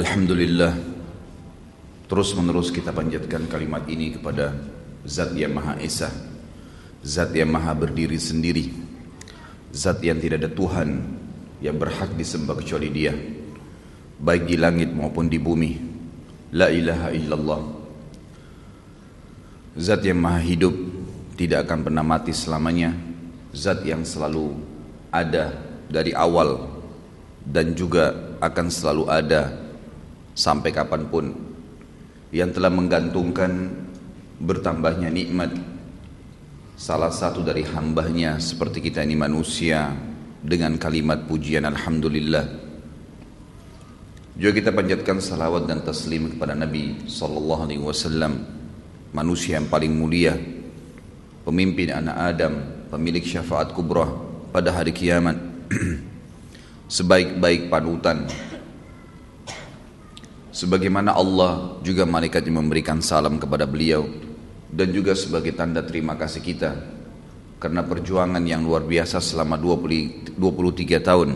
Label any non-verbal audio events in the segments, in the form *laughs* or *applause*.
Alhamdulillah Terus menerus kita panjatkan kalimat ini kepada Zat yang Maha Esa Zat yang Maha berdiri sendiri Zat yang tidak ada Tuhan Yang berhak disembah kecuali dia Baik di langit maupun di bumi. La ilaha illallah. Zat yang Maha hidup Tidak akan pernah mati selamanya. Zat yang selalu ada dari awal Dan juga akan selalu ada sampai kapan pun. Yang telah menggantungkan bertambahnya nikmat. Salah satu dari hambanya seperti kita ini manusia dengan kalimat pujian Alhamdulillah. Juga kita panjatkan salawat dan taslim kepada Nabi Sallallahu Alaihi Wasallam manusia yang paling mulia pemimpin anak Adam pemilik syafaat kubra pada hari kiamat. *clears throat* Sebaik-baik panutan sebagaimana Allah juga malaikat yang memberikan salam kepada beliau dan juga sebagai tanda terima kasih kita karena perjuangan yang luar biasa selama 20, 23 tahun.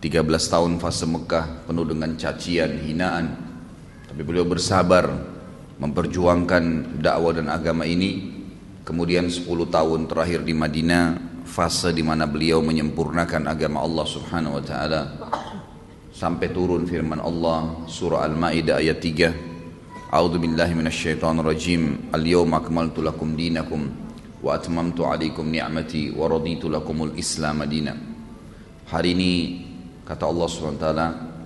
13 tahun fase Mekah penuh dengan cacian, hinaan. Tapi beliau bersabar memperjuangkan dakwah dan agama ini. Kemudian 10 tahun terakhir di Madinah fase di mana beliau menyempurnakan agama Allah Subhanahu wa taala sampai turun firman Allah surah Al-Maidah ayat 3 A'udzu billahi minasyaitonir rajim Al-yawma akmaltu lakum dinakum wa atmamtu 'alaikum ni'mati wa raditu lakumul Islam madina Hari ini kata Allah SWT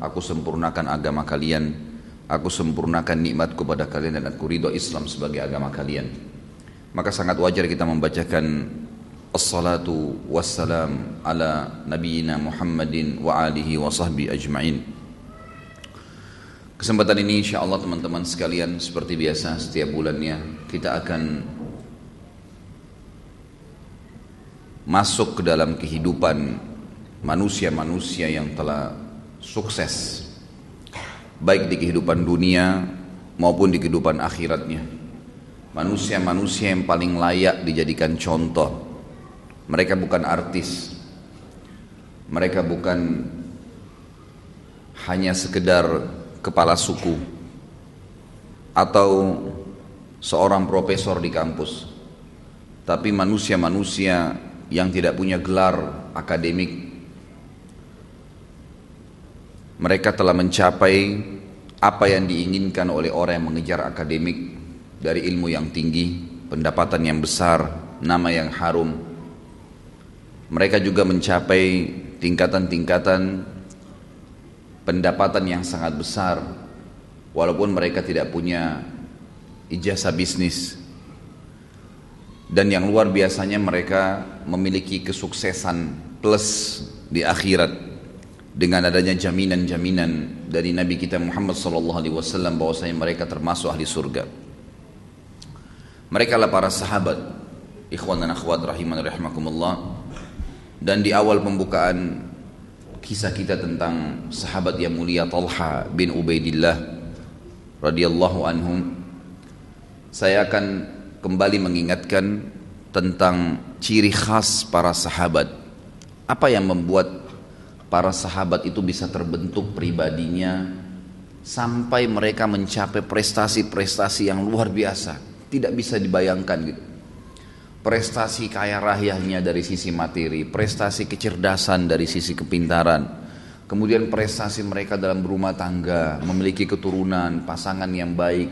aku sempurnakan agama kalian. Aku sempurnakan nikmatku pada kalian dan aku ridho Islam sebagai agama kalian. Maka sangat wajar kita membacakan Assalatu wassalam ala nabiyina Muhammadin wa alihi wa sahbihi ajma'in. Kesempatan ini insya Allah teman-teman sekalian seperti biasa setiap bulannya kita akan masuk ke dalam kehidupan manusia-manusia yang telah sukses. Baik di kehidupan dunia maupun di kehidupan akhiratnya. Manusia-manusia yang paling layak dijadikan contoh mereka bukan artis. Mereka bukan hanya sekedar kepala suku atau seorang profesor di kampus. Tapi manusia-manusia yang tidak punya gelar akademik mereka telah mencapai apa yang diinginkan oleh orang yang mengejar akademik dari ilmu yang tinggi, pendapatan yang besar, nama yang harum, mereka juga mencapai tingkatan-tingkatan pendapatan yang sangat besar walaupun mereka tidak punya ijazah bisnis dan yang luar biasanya mereka memiliki kesuksesan plus di akhirat dengan adanya jaminan-jaminan dari Nabi kita Muhammad sallallahu alaihi wasallam bahwasanya mereka termasuk ahli surga. Mereka lah para sahabat, ikhwan dan akhwat rahiman rahimakumullah dan di awal pembukaan kisah kita tentang sahabat yang mulia Talha bin Ubaidillah radhiyallahu anhum saya akan kembali mengingatkan tentang ciri khas para sahabat. Apa yang membuat para sahabat itu bisa terbentuk pribadinya sampai mereka mencapai prestasi-prestasi yang luar biasa? Tidak bisa dibayangkan gitu prestasi kaya rayanya dari sisi materi, prestasi kecerdasan dari sisi kepintaran, kemudian prestasi mereka dalam berumah tangga, memiliki keturunan, pasangan yang baik,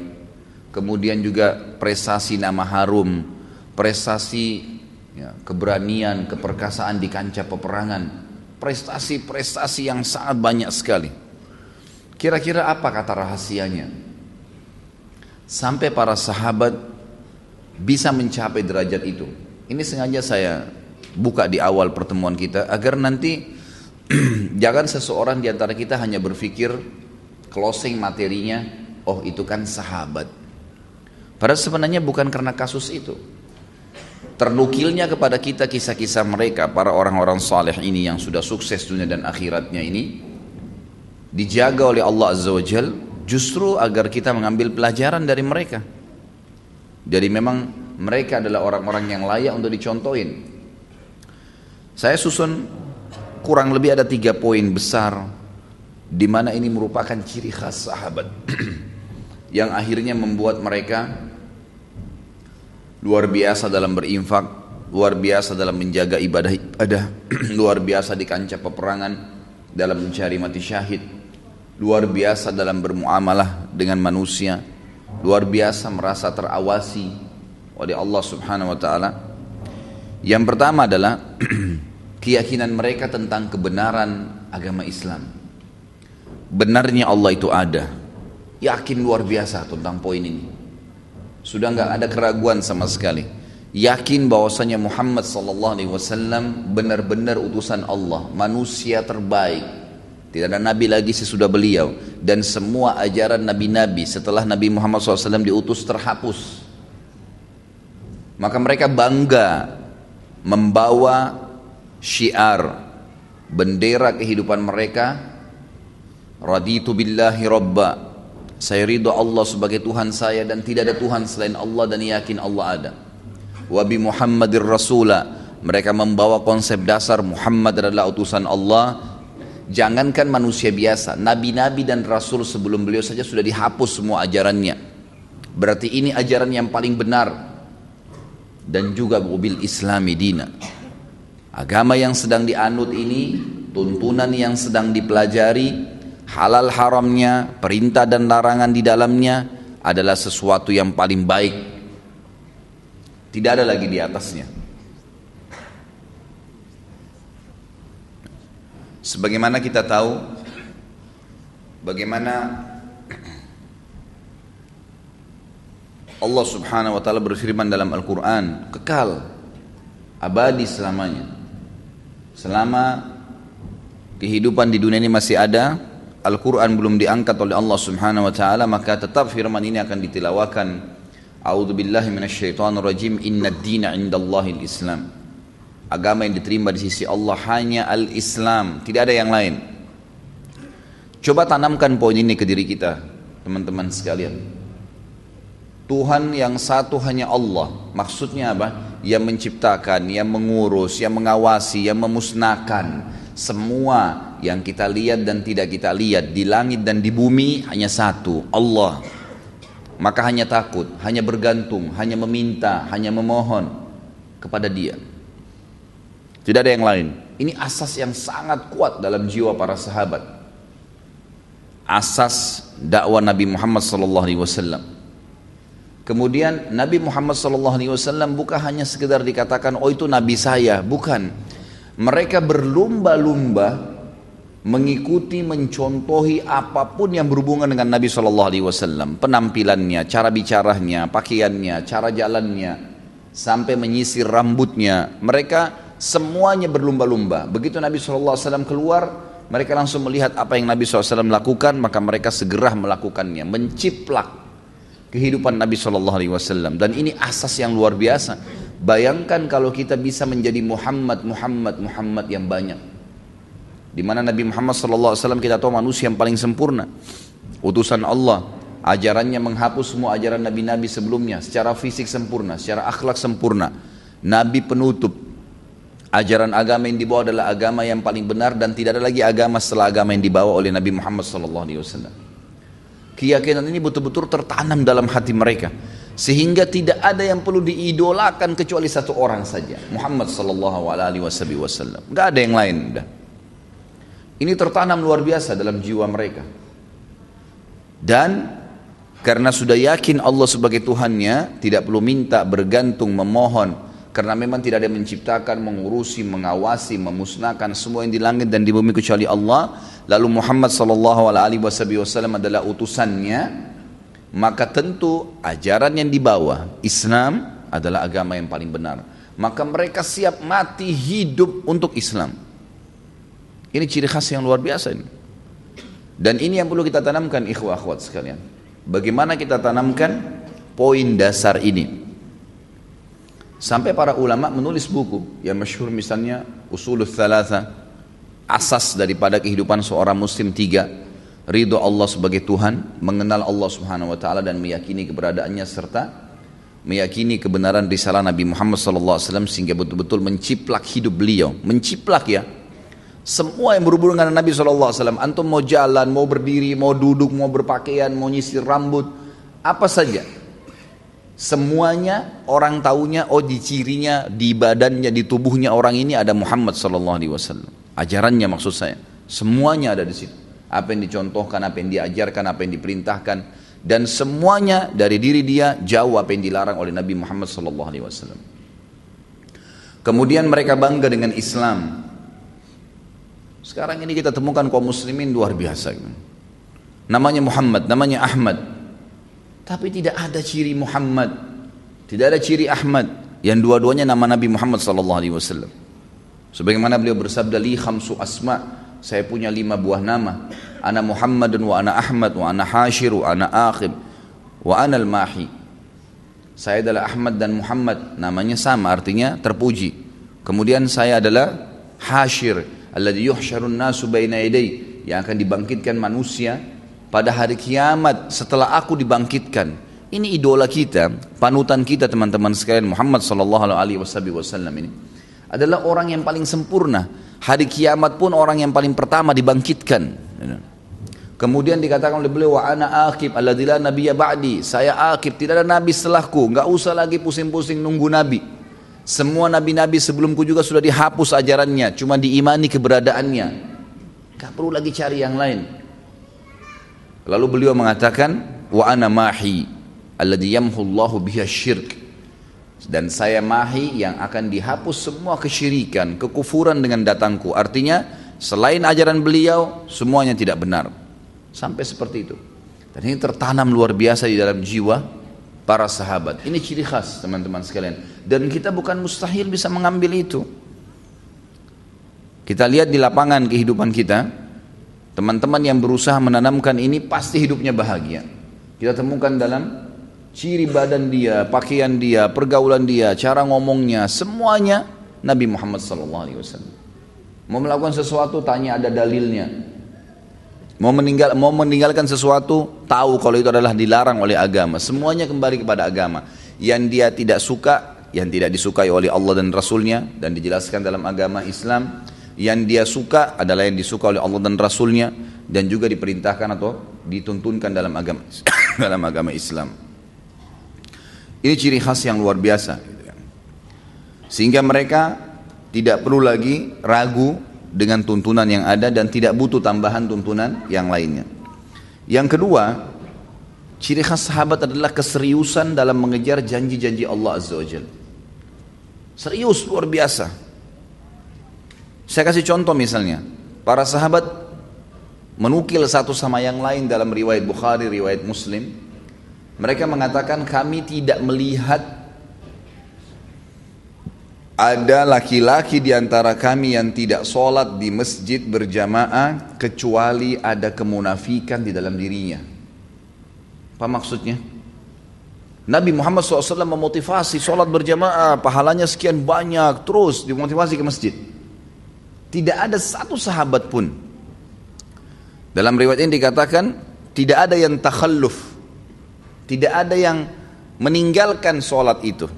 kemudian juga prestasi nama harum, prestasi ya, keberanian, keperkasaan di kancah peperangan, prestasi-prestasi yang sangat banyak sekali. Kira-kira apa kata rahasianya? Sampai para sahabat bisa mencapai derajat itu. Ini sengaja saya buka di awal pertemuan kita agar nanti *clears throat* jangan seseorang di antara kita hanya berpikir closing materinya, oh itu kan sahabat. Padahal sebenarnya bukan karena kasus itu. Ternukilnya kepada kita kisah-kisah mereka, para orang-orang saleh ini yang sudah sukses dunia dan akhiratnya ini, dijaga oleh Allah Azza wa Jal, justru agar kita mengambil pelajaran dari mereka. Jadi memang mereka adalah orang-orang yang layak untuk dicontohin. Saya susun kurang lebih ada tiga poin besar di mana ini merupakan ciri khas sahabat *clears throat* yang akhirnya membuat mereka luar biasa dalam berinfak, luar biasa dalam menjaga ibadah-ibadah, *clears throat* luar biasa di kancah peperangan dalam mencari mati syahid, luar biasa dalam bermuamalah dengan manusia, luar biasa merasa terawasi oleh Allah Subhanahu wa taala. Yang pertama adalah *clears throat* keyakinan mereka tentang kebenaran agama Islam. Benarnya Allah itu ada. Yakin luar biasa tentang poin ini. Sudah nggak ada keraguan sama sekali. Yakin bahwasanya Muhammad sallallahu alaihi wasallam benar-benar utusan Allah, manusia terbaik. Tidak ada nabi lagi sesudah beliau dan semua ajaran nabi-nabi setelah Nabi Muhammad SAW diutus terhapus. Maka mereka bangga membawa syiar bendera kehidupan mereka raditu billahi rabba saya ridho Allah sebagai Tuhan saya dan tidak ada Tuhan selain Allah dan yakin Allah ada. Wa bi Muhammadir Rasula. Mereka membawa konsep dasar Muhammad adalah utusan Allah. Jangankan manusia biasa, nabi-nabi dan rasul sebelum beliau saja sudah dihapus semua ajarannya. Berarti ini ajaran yang paling benar dan juga mobil Islami dina. Agama yang sedang dianut ini, tuntunan yang sedang dipelajari, halal haramnya, perintah dan larangan di dalamnya adalah sesuatu yang paling baik. Tidak ada lagi di atasnya. Sebagaimana kita tahu bagaimana Allah Subhanahu wa taala berfirman dalam Al-Qur'an, kekal abadi selamanya. Selama kehidupan di dunia ini masih ada, Al-Quran belum diangkat oleh Allah subhanahu wa ta'ala maka tetap firman ini akan ditilawakan. A'udhu billahi rajim Inna dina indallahi islam Agama yang diterima di sisi Allah hanya al-Islam Tidak ada yang lain Coba tanamkan poin ini ke diri kita Teman-teman sekalian Tuhan yang satu hanya Allah Maksudnya apa? Yang menciptakan, yang mengurus, yang mengawasi, yang memusnahkan semua yang kita lihat dan tidak kita lihat di langit dan di bumi hanya satu, Allah. Maka hanya takut, hanya bergantung, hanya meminta, hanya memohon kepada Dia. Tidak ada yang lain. Ini asas yang sangat kuat dalam jiwa para sahabat. Asas dakwah Nabi Muhammad wasallam. Kemudian Nabi Muhammad wasallam bukan hanya sekedar dikatakan oh itu nabi saya, bukan mereka berlumba-lumba mengikuti, mencontohi apa pun yang berhubungan dengan Nabi Wasallam, penampilannya, cara bicaranya, pakaiannya, cara jalannya, sampai menyisir rambutnya. Mereka semuanya berlumba-lumba. Begitu Nabi Wasallam keluar, mereka langsung melihat apa yang Nabi SAW lakukan, maka mereka segera melakukannya, menciplak kehidupan Nabi Wasallam. Dan ini asas yang luar biasa. Bayangkan kalau kita bisa menjadi Muhammad, Muhammad, Muhammad yang banyak. Di mana Nabi Muhammad SAW kita tahu manusia yang paling sempurna. Utusan Allah, ajarannya menghapus semua ajaran nabi-nabi sebelumnya. Secara fisik sempurna, secara akhlak sempurna. Nabi penutup. Ajaran agama yang dibawa adalah agama yang paling benar dan tidak ada lagi agama setelah agama yang dibawa oleh Nabi Muhammad SAW. Keyakinan ini betul-betul tertanam dalam hati mereka sehingga tidak ada yang perlu diidolakan kecuali satu orang saja Muhammad wasallam. Nggak ada yang lain ini tertanam luar biasa dalam jiwa mereka. Dan karena sudah yakin Allah sebagai Tuhannya tidak perlu minta bergantung memohon karena memang tidak ada yang menciptakan mengurusi mengawasi memusnahkan semua yang di langit dan di bumi kecuali Allah lalu Muhammad sallallahu alaihi wasallam adalah utusannya maka tentu ajaran yang dibawa Islam adalah agama yang paling benar. Maka mereka siap mati hidup untuk Islam. Ini ciri khas yang luar biasa ini. Dan ini yang perlu kita tanamkan ikhwah akhwat sekalian. Bagaimana kita tanamkan poin dasar ini? Sampai para ulama menulis buku yang masyhur misalnya Usulul Thalatha, asas daripada kehidupan seorang muslim tiga ridho Allah sebagai Tuhan, mengenal Allah Subhanahu wa taala dan meyakini keberadaannya serta meyakini kebenaran risalah Nabi Muhammad wasallam sehingga betul-betul menciplak hidup beliau, menciplak ya. Semua yang berhubungan dengan Nabi SAW. Antum mau jalan, mau berdiri, mau duduk, mau berpakaian, mau nyisir rambut. Apa saja. Semuanya orang tahunya, oh di cirinya, di badannya, di tubuhnya orang ini ada Muhammad SAW. Ajarannya maksud saya. Semuanya ada di situ. Apa yang dicontohkan, apa yang diajarkan, apa yang diperintahkan. Dan semuanya dari diri dia jauh apa yang dilarang oleh Nabi Muhammad SAW. Kemudian mereka bangga dengan Islam, sekarang ini kita temukan kaum muslimin luar biasa. Namanya Muhammad, namanya Ahmad. Tapi tidak ada ciri Muhammad. Tidak ada ciri Ahmad. Yang dua-duanya nama Nabi Muhammad sallallahu alaihi wasallam. Sebagaimana beliau bersabda li khamsu asma, saya punya lima buah nama. Ana Muhammadun wa ana Ahmad wa ana Hashir wa ana Akhib wa ana al-Mahi. Saya adalah Ahmad dan Muhammad, namanya sama artinya terpuji. Kemudian saya adalah Hashir, alladhi yuhsyarun nasu baina yang akan dibangkitkan manusia pada hari kiamat setelah aku dibangkitkan. Ini idola kita, panutan kita teman-teman sekalian Muhammad sallallahu alaihi wasallam ini adalah orang yang paling sempurna. Hari kiamat pun orang yang paling pertama dibangkitkan. Kemudian dikatakan oleh beliau wa ana akib alladzi la nabiyya ba'di. Saya akib, tidak ada nabi setelahku. Enggak usah lagi pusing-pusing nunggu nabi. Semua nabi-nabi sebelumku juga sudah dihapus ajarannya, cuma diimani keberadaannya. Gak perlu lagi cari yang lain. Lalu beliau mengatakan, wa ana mahi alladhi yamhullahu biha syirk. Dan saya mahi yang akan dihapus semua kesyirikan, kekufuran dengan datangku. Artinya, selain ajaran beliau, semuanya tidak benar. Sampai seperti itu. Dan ini tertanam luar biasa di dalam jiwa para sahabat. Ini ciri khas teman-teman sekalian. Dan kita bukan mustahil bisa mengambil itu. Kita lihat di lapangan kehidupan kita, teman-teman yang berusaha menanamkan ini pasti hidupnya bahagia. Kita temukan dalam ciri badan dia, pakaian dia, pergaulan dia, cara ngomongnya, semuanya Nabi Muhammad SAW. Mau melakukan sesuatu tanya ada dalilnya, Mau meninggal mau meninggalkan sesuatu tahu kalau itu adalah dilarang oleh agama. Semuanya kembali kepada agama. Yang dia tidak suka, yang tidak disukai oleh Allah dan Rasulnya dan dijelaskan dalam agama Islam. Yang dia suka adalah yang disuka oleh Allah dan Rasulnya dan juga diperintahkan atau dituntunkan dalam agama *coughs* dalam agama Islam. Ini ciri khas yang luar biasa. Sehingga mereka tidak perlu lagi ragu dengan tuntunan yang ada dan tidak butuh tambahan tuntunan yang lainnya. Yang kedua, ciri khas sahabat adalah keseriusan dalam mengejar janji-janji Allah Azza wa Jal. Serius luar biasa. Saya kasih contoh misalnya, para sahabat menukil satu sama yang lain dalam riwayat Bukhari, riwayat Muslim. Mereka mengatakan kami tidak melihat ada laki-laki di antara kami yang tidak sholat di masjid berjamaah kecuali ada kemunafikan di dalam dirinya. Apa maksudnya? Nabi Muhammad SAW memotivasi sholat berjamaah, pahalanya sekian banyak, terus dimotivasi ke masjid. Tidak ada satu sahabat pun. Dalam riwayat ini dikatakan, tidak ada yang takhalluf. Tidak ada yang meninggalkan sholat itu.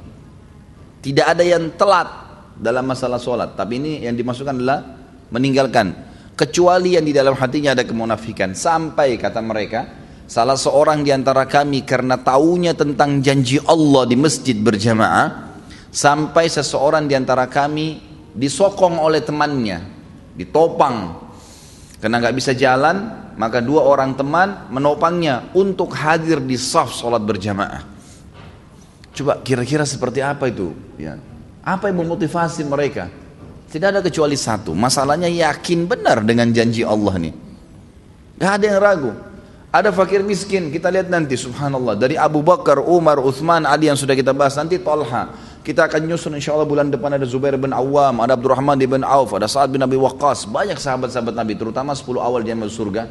Tidak ada yang telat dalam masalah sholat. Tapi ini yang dimasukkan adalah meninggalkan. Kecuali yang di dalam hatinya ada kemunafikan. Sampai kata mereka, salah seorang di antara kami karena taunya tentang janji Allah di masjid berjamaah, sampai seseorang di antara kami disokong oleh temannya, ditopang. Karena nggak bisa jalan, maka dua orang teman menopangnya untuk hadir di saf sholat berjamaah. Coba kira-kira seperti apa itu? Ya. Apa yang memotivasi mereka? Tidak ada kecuali satu. Masalahnya yakin benar dengan janji Allah nih. Gak ada yang ragu. Ada fakir miskin, kita lihat nanti subhanallah. Dari Abu Bakar, Umar, Uthman, Ali yang sudah kita bahas. Nanti Talha. Kita akan nyusun insya Allah bulan depan ada Zubair bin Awam, ada Abdurrahman bin Auf, ada Sa'ad bin Abi Waqqas. Banyak sahabat-sahabat Nabi, terutama 10 awal dia masuk surga.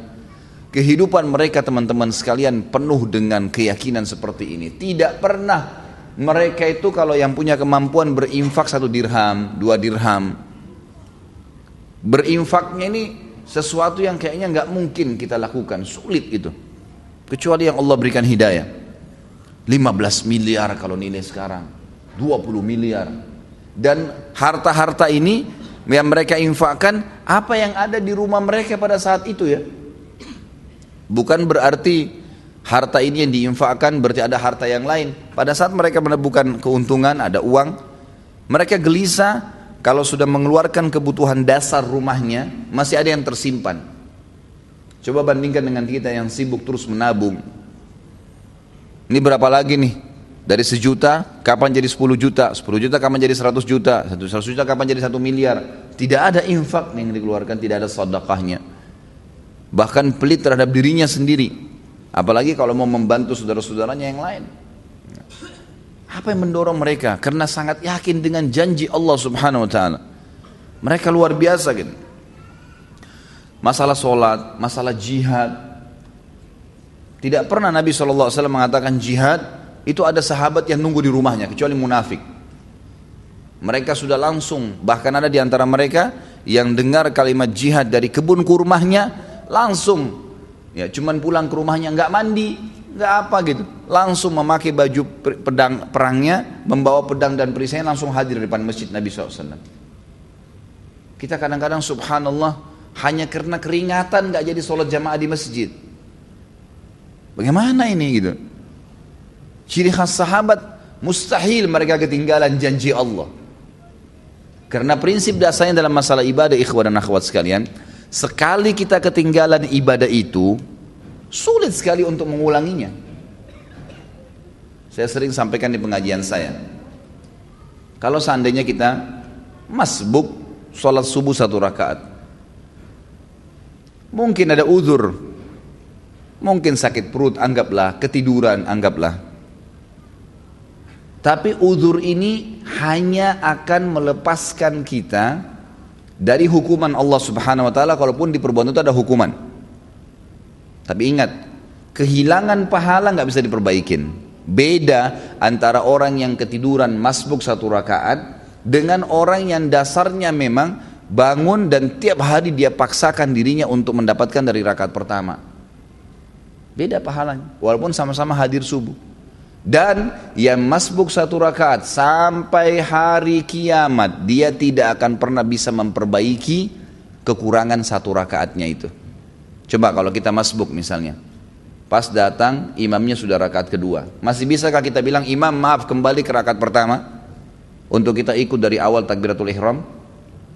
Kehidupan mereka teman-teman sekalian penuh dengan keyakinan seperti ini. Tidak pernah mereka itu kalau yang punya kemampuan berinfak satu dirham, dua dirham, berinfaknya ini sesuatu yang kayaknya nggak mungkin kita lakukan, sulit itu. Kecuali yang Allah berikan hidayah. 15 miliar kalau nilai sekarang, 20 miliar. Dan harta-harta ini yang mereka infakkan apa yang ada di rumah mereka pada saat itu ya. Bukan berarti harta ini yang diinfakkan berarti ada harta yang lain. Pada saat mereka menemukan keuntungan, ada uang, mereka gelisah kalau sudah mengeluarkan kebutuhan dasar rumahnya, masih ada yang tersimpan. Coba bandingkan dengan kita yang sibuk terus menabung. Ini berapa lagi nih? Dari sejuta, kapan jadi 10 juta? 10 juta kapan jadi 100 juta? 100 juta kapan jadi 1 miliar? Tidak ada infak yang dikeluarkan, tidak ada sedekahnya. Bahkan pelit terhadap dirinya sendiri. Apalagi kalau mau membantu saudara-saudaranya yang lain. Apa yang mendorong mereka? Karena sangat yakin dengan janji Allah subhanahu wa ta'ala. Mereka luar biasa gitu. Masalah sholat, masalah jihad. Tidak pernah Nabi SAW mengatakan jihad itu ada sahabat yang nunggu di rumahnya kecuali munafik. Mereka sudah langsung, bahkan ada di antara mereka yang dengar kalimat jihad dari kebun kurmahnya langsung ya cuman pulang ke rumahnya nggak mandi nggak apa gitu. Langsung memakai baju pedang perangnya membawa pedang dan perisainya langsung hadir di depan masjid Nabi SAW kita kadang-kadang subhanallah hanya karena keringatan nggak jadi sholat jamaah di masjid. Bagaimana ini gitu Ciri khas sahabat mustahil mereka ketinggalan janji Allah. Karena prinsip dasarnya dalam masalah ibadah ikhwan dan akhwat sekalian, sekali kita ketinggalan ibadah itu, sulit sekali untuk mengulanginya. Saya sering sampaikan di pengajian saya. Kalau seandainya kita masbuk sholat subuh satu rakaat, mungkin ada uzur, mungkin sakit perut, anggaplah, ketiduran, anggaplah. Tapi uzur ini hanya akan melepaskan kita dari hukuman Allah Subhanahu wa taala kalaupun di perbuatan itu ada hukuman. Tapi ingat, kehilangan pahala nggak bisa diperbaikin. Beda antara orang yang ketiduran masbuk satu rakaat dengan orang yang dasarnya memang bangun dan tiap hari dia paksakan dirinya untuk mendapatkan dari rakaat pertama. Beda pahalanya, walaupun sama-sama hadir subuh. Dan yang masbuk satu rakaat sampai hari kiamat dia tidak akan pernah bisa memperbaiki kekurangan satu rakaatnya itu. Coba kalau kita masbuk misalnya. Pas datang imamnya sudah rakaat kedua. Masih bisakah kita bilang imam maaf kembali ke rakaat pertama? Untuk kita ikut dari awal takbiratul ihram?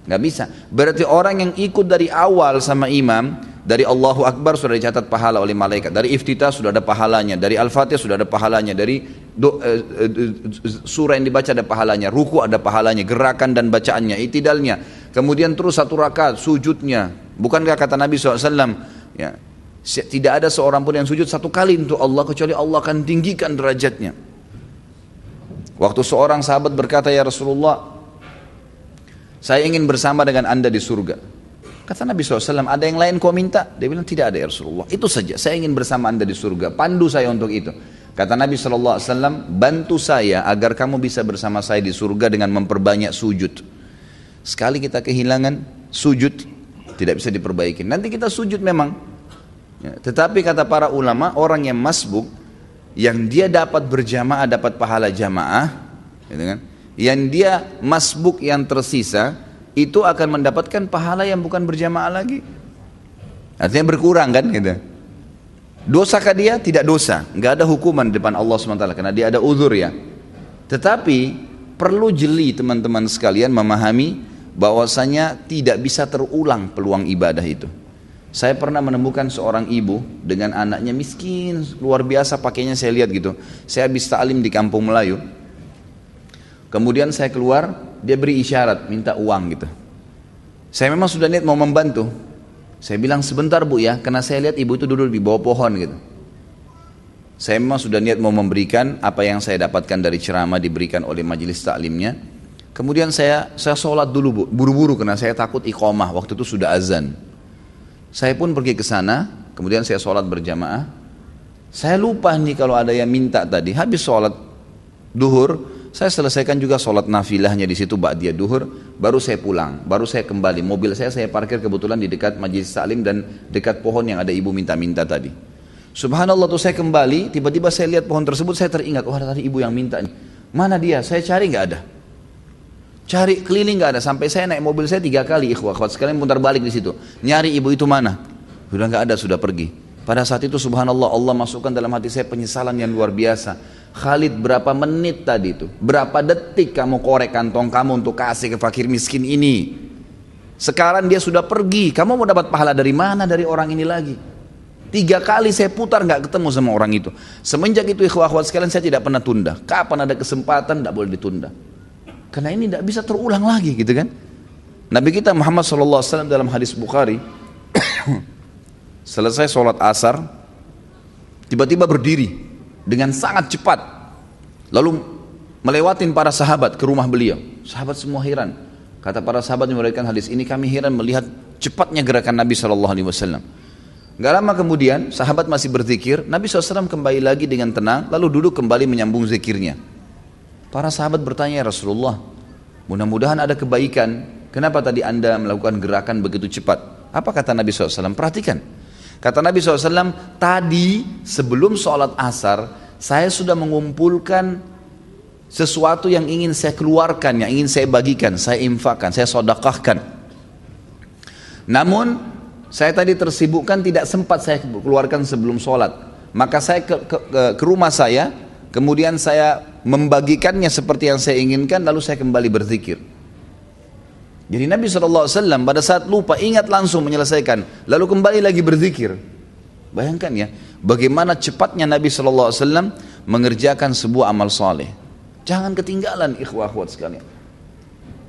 Gak bisa. Berarti orang yang ikut dari awal sama imam dari Allahu Akbar sudah dicatat pahala oleh malaikat. Dari iftitah sudah ada pahalanya. Dari Al-Fatihah sudah ada pahalanya. Dari do, uh, uh, surah yang dibaca ada pahalanya. Ruku ada pahalanya. Gerakan dan bacaannya. Itidalnya. Kemudian terus satu rakaat sujudnya. Bukankah kata Nabi SAW. Ya, tidak ada seorang pun yang sujud satu kali untuk Allah. Kecuali Allah akan tinggikan derajatnya. Waktu seorang sahabat berkata ya Rasulullah. Saya ingin bersama dengan anda di surga. Kata Nabi SAW, ada yang lain kau minta? Dia bilang, tidak ada ya Rasulullah. Itu saja, saya ingin bersama anda di surga. Pandu saya untuk itu. Kata Nabi SAW, bantu saya agar kamu bisa bersama saya di surga dengan memperbanyak sujud. Sekali kita kehilangan sujud, tidak bisa diperbaiki. Nanti kita sujud memang. Ya, tetapi kata para ulama, orang yang masbuk, yang dia dapat berjamaah, dapat pahala jamaah, gitu kan? Yang dia masbuk yang tersisa, itu akan mendapatkan pahala yang bukan berjamaah lagi. Artinya berkurang kan gitu. Dosakah dia? Tidak dosa. Nggak ada hukuman di depan Allah SWT karena dia ada uzur ya. Tetapi perlu jeli teman-teman sekalian memahami bahwasanya tidak bisa terulang peluang ibadah itu. Saya pernah menemukan seorang ibu dengan anaknya miskin, luar biasa pakainya saya lihat gitu. Saya habis ta'lim di kampung Melayu. Kemudian saya keluar, dia beri isyarat minta uang gitu. Saya memang sudah niat mau membantu. Saya bilang sebentar bu ya, karena saya lihat ibu itu duduk di bawah pohon gitu. Saya memang sudah niat mau memberikan apa yang saya dapatkan dari ceramah diberikan oleh majelis taklimnya. Kemudian saya saya sholat dulu bu, buru-buru karena saya takut iqomah waktu itu sudah azan. Saya pun pergi ke sana, kemudian saya sholat berjamaah. Saya lupa nih kalau ada yang minta tadi, habis sholat duhur, saya selesaikan juga sholat nafilahnya di situ dia duhur, baru saya pulang, baru saya kembali. Mobil saya saya parkir kebetulan di dekat majlis salim dan dekat pohon yang ada ibu minta-minta tadi. Subhanallah tuh saya kembali, tiba-tiba saya lihat pohon tersebut, saya teringat, oh ada tadi ibu yang minta nih. Mana dia? Saya cari nggak ada. Cari keliling nggak ada. Sampai saya naik mobil saya tiga kali ikhwah. Akhwat sekalian putar balik di situ. Nyari ibu itu mana? Sudah nggak ada, sudah pergi. Pada saat itu subhanallah Allah masukkan dalam hati saya penyesalan yang luar biasa. Khalid berapa menit tadi itu? Berapa detik kamu korek kantong kamu untuk kasih ke fakir miskin ini? Sekarang dia sudah pergi. Kamu mau dapat pahala dari mana dari orang ini lagi? Tiga kali saya putar nggak ketemu sama orang itu. Semenjak itu ikhwah sekalian saya tidak pernah tunda. Kapan ada kesempatan tidak boleh ditunda. Karena ini tidak bisa terulang lagi gitu kan. Nabi kita Muhammad SAW dalam hadis Bukhari *coughs* selesai sholat asar tiba-tiba berdiri dengan sangat cepat lalu melewatin para sahabat ke rumah beliau sahabat semua heran kata para sahabat yang meriwayatkan hadis ini kami heran melihat cepatnya gerakan Nabi SAW Gak lama kemudian sahabat masih berzikir Nabi SAW kembali lagi dengan tenang lalu duduk kembali menyambung zikirnya Para sahabat bertanya ya Rasulullah, mudah-mudahan ada kebaikan. Kenapa tadi anda melakukan gerakan begitu cepat? Apa kata Nabi SAW? Perhatikan. Kata Nabi SAW, tadi sebelum sholat asar, saya sudah mengumpulkan sesuatu yang ingin saya keluarkan, yang ingin saya bagikan, saya infakkan, saya sodakahkan. Namun, saya tadi tersibukkan tidak sempat saya keluarkan sebelum sholat. Maka saya ke, ke, ke rumah saya, kemudian saya membagikannya seperti yang saya inginkan lalu saya kembali berzikir jadi Nabi SAW pada saat lupa ingat langsung menyelesaikan lalu kembali lagi berzikir bayangkan ya bagaimana cepatnya Nabi SAW mengerjakan sebuah amal soleh jangan ketinggalan ikhwah akhwat sekalian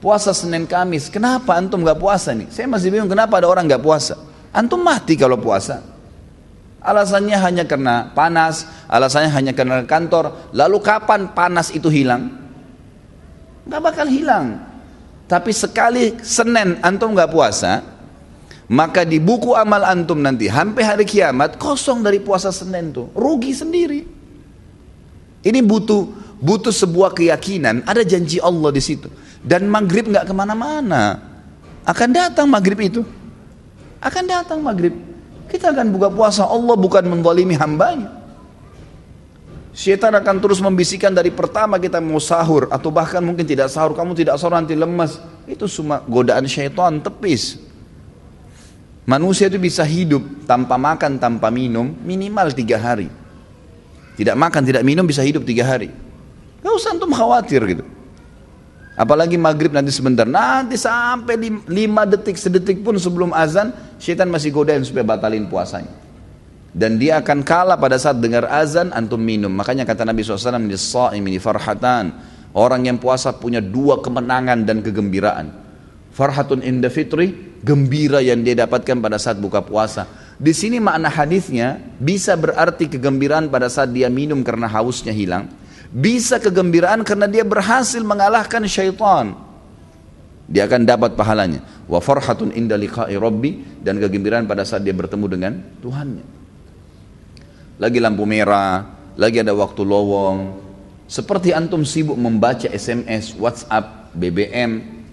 puasa Senin Kamis kenapa antum gak puasa nih saya masih bingung kenapa ada orang gak puasa antum mati kalau puasa Alasannya hanya karena panas, alasannya hanya karena kantor. Lalu kapan panas itu hilang? Gak bakal hilang. Tapi sekali Senin antum gak puasa, maka di buku amal antum nanti sampai hari kiamat kosong dari puasa Senin tuh, rugi sendiri. Ini butuh butuh sebuah keyakinan, ada janji Allah di situ. Dan maghrib nggak ke mana-mana, akan datang maghrib itu, akan datang maghrib. Kita akan buka puasa Allah bukan menzalimi hambanya. Syaitan akan terus membisikkan dari pertama kita mau sahur atau bahkan mungkin tidak sahur, kamu tidak sahur nanti lemas. Itu semua godaan syaitan tepis. Manusia itu bisa hidup tanpa makan, tanpa minum minimal tiga hari. Tidak makan, tidak minum bisa hidup tiga hari. Gak usah antum khawatir gitu. Apalagi maghrib nanti sebentar, nanti sampai lima detik, sedetik pun sebelum azan, syaitan masih godain supaya batalin puasanya. Dan dia akan kalah pada saat dengar azan, antum minum. Makanya kata Nabi SAW, ini farhatan. Orang yang puasa punya dua kemenangan dan kegembiraan. Farhatun inda fitri, gembira yang dia dapatkan pada saat buka puasa. Di sini makna hadisnya bisa berarti kegembiraan pada saat dia minum karena hausnya hilang bisa kegembiraan karena dia berhasil mengalahkan syaitan. Dia akan dapat pahalanya. Wa farhatun inda liqa'i rabbi dan kegembiraan pada saat dia bertemu dengan Tuhannya. Lagi lampu merah, lagi ada waktu lowong. Seperti antum sibuk membaca SMS, WhatsApp, BBM.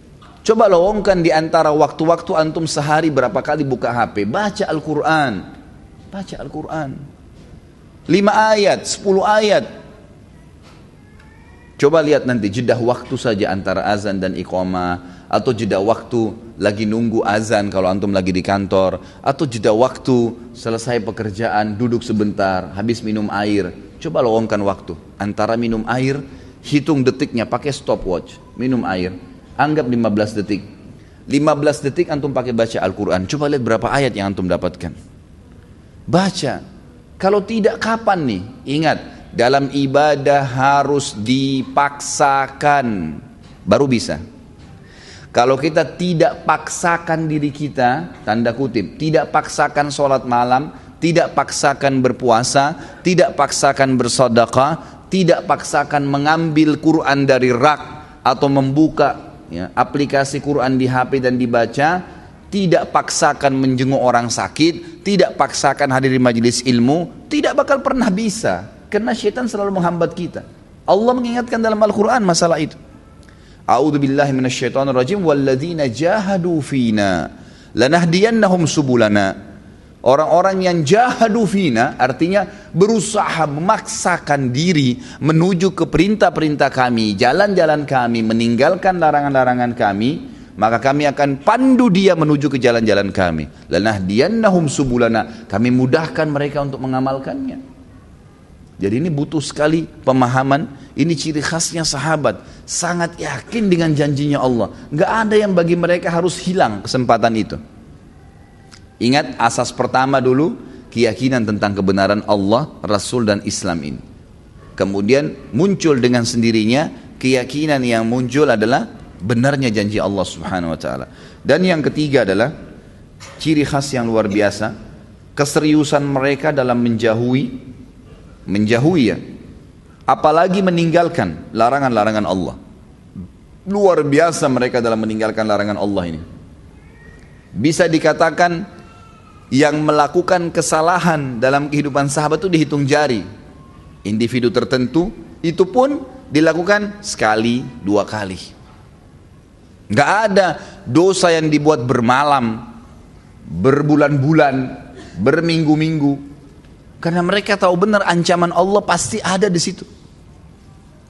Coba lowongkan di antara waktu-waktu antum sehari berapa kali buka HP, baca Al-Quran. Baca Al-Quran. Lima ayat, sepuluh ayat, Coba lihat nanti jeda waktu saja antara azan dan iqamah atau jeda waktu lagi nunggu azan kalau antum lagi di kantor. Atau jeda waktu selesai pekerjaan duduk sebentar habis minum air. Coba lowongkan waktu. Antara minum air hitung detiknya pakai stopwatch. Minum air. Anggap 15 detik. 15 detik antum pakai baca Al-Quran. Coba lihat berapa ayat yang antum dapatkan. Baca. Kalau tidak kapan nih? Ingat dalam ibadah harus dipaksakan. Baru bisa. Kalau kita tidak paksakan diri kita, tanda kutip, tidak paksakan sholat malam, tidak paksakan berpuasa, tidak paksakan bersodakah, tidak paksakan mengambil Quran dari rak atau membuka ya, aplikasi Quran di HP dan dibaca, tidak paksakan menjenguk orang sakit, tidak paksakan hadir di majelis ilmu, tidak bakal pernah bisa. Karena syaitan selalu menghambat kita. Allah mengingatkan dalam Al-Quran masalah itu. A'udhu billahi minasyaitonir rajim walladzina jahadu fina lanahdiyannahum subulana. Orang-orang yang jahadu fina artinya berusaha memaksakan diri menuju ke perintah-perintah kami, jalan-jalan kami, meninggalkan larangan-larangan kami, maka kami akan pandu dia menuju ke jalan-jalan kami. Lanahdiyannahum subulana. Kami mudahkan mereka untuk mengamalkannya. Jadi ini butuh sekali pemahaman. Ini ciri khasnya sahabat. Sangat yakin dengan janjinya Allah. Gak ada yang bagi mereka harus hilang kesempatan itu. Ingat asas pertama dulu keyakinan tentang kebenaran Allah, Rasul dan Islam ini. Kemudian muncul dengan sendirinya keyakinan yang muncul adalah benarnya janji Allah Subhanahu wa taala. Dan yang ketiga adalah ciri khas yang luar biasa, keseriusan mereka dalam menjauhi menjauhi ya. Apalagi meninggalkan larangan-larangan Allah. Luar biasa mereka dalam meninggalkan larangan Allah ini. Bisa dikatakan yang melakukan kesalahan dalam kehidupan sahabat itu dihitung jari. Individu tertentu itu pun dilakukan sekali, dua kali. Gak ada dosa yang dibuat bermalam, berbulan-bulan, berminggu-minggu. Karena mereka tahu benar ancaman Allah pasti ada di situ.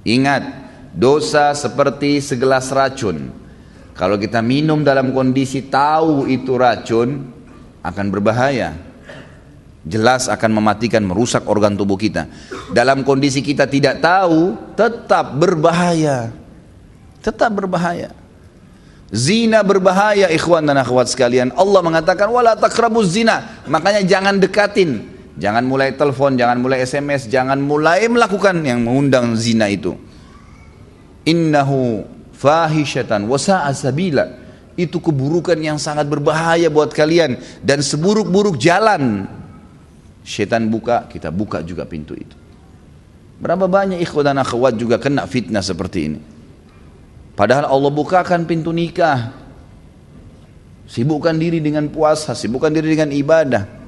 Ingat, dosa seperti segelas racun. Kalau kita minum dalam kondisi tahu itu racun, akan berbahaya. Jelas akan mematikan, merusak organ tubuh kita. Dalam kondisi kita tidak tahu, tetap berbahaya. Tetap berbahaya. Zina berbahaya ikhwan dan akhwat sekalian. Allah mengatakan wala zina. Makanya jangan dekatin. Jangan mulai telepon, jangan mulai SMS, jangan mulai melakukan yang mengundang zina itu. Innahu fahishatan wa sa'a sabila. Itu keburukan yang sangat berbahaya buat kalian dan seburuk-buruk jalan. Setan buka kita buka juga pintu itu. Berapa banyak ikhwan dan akhwat juga kena fitnah seperti ini. Padahal Allah bukakan pintu nikah. Sibukkan diri dengan puasa sibukkan diri dengan ibadah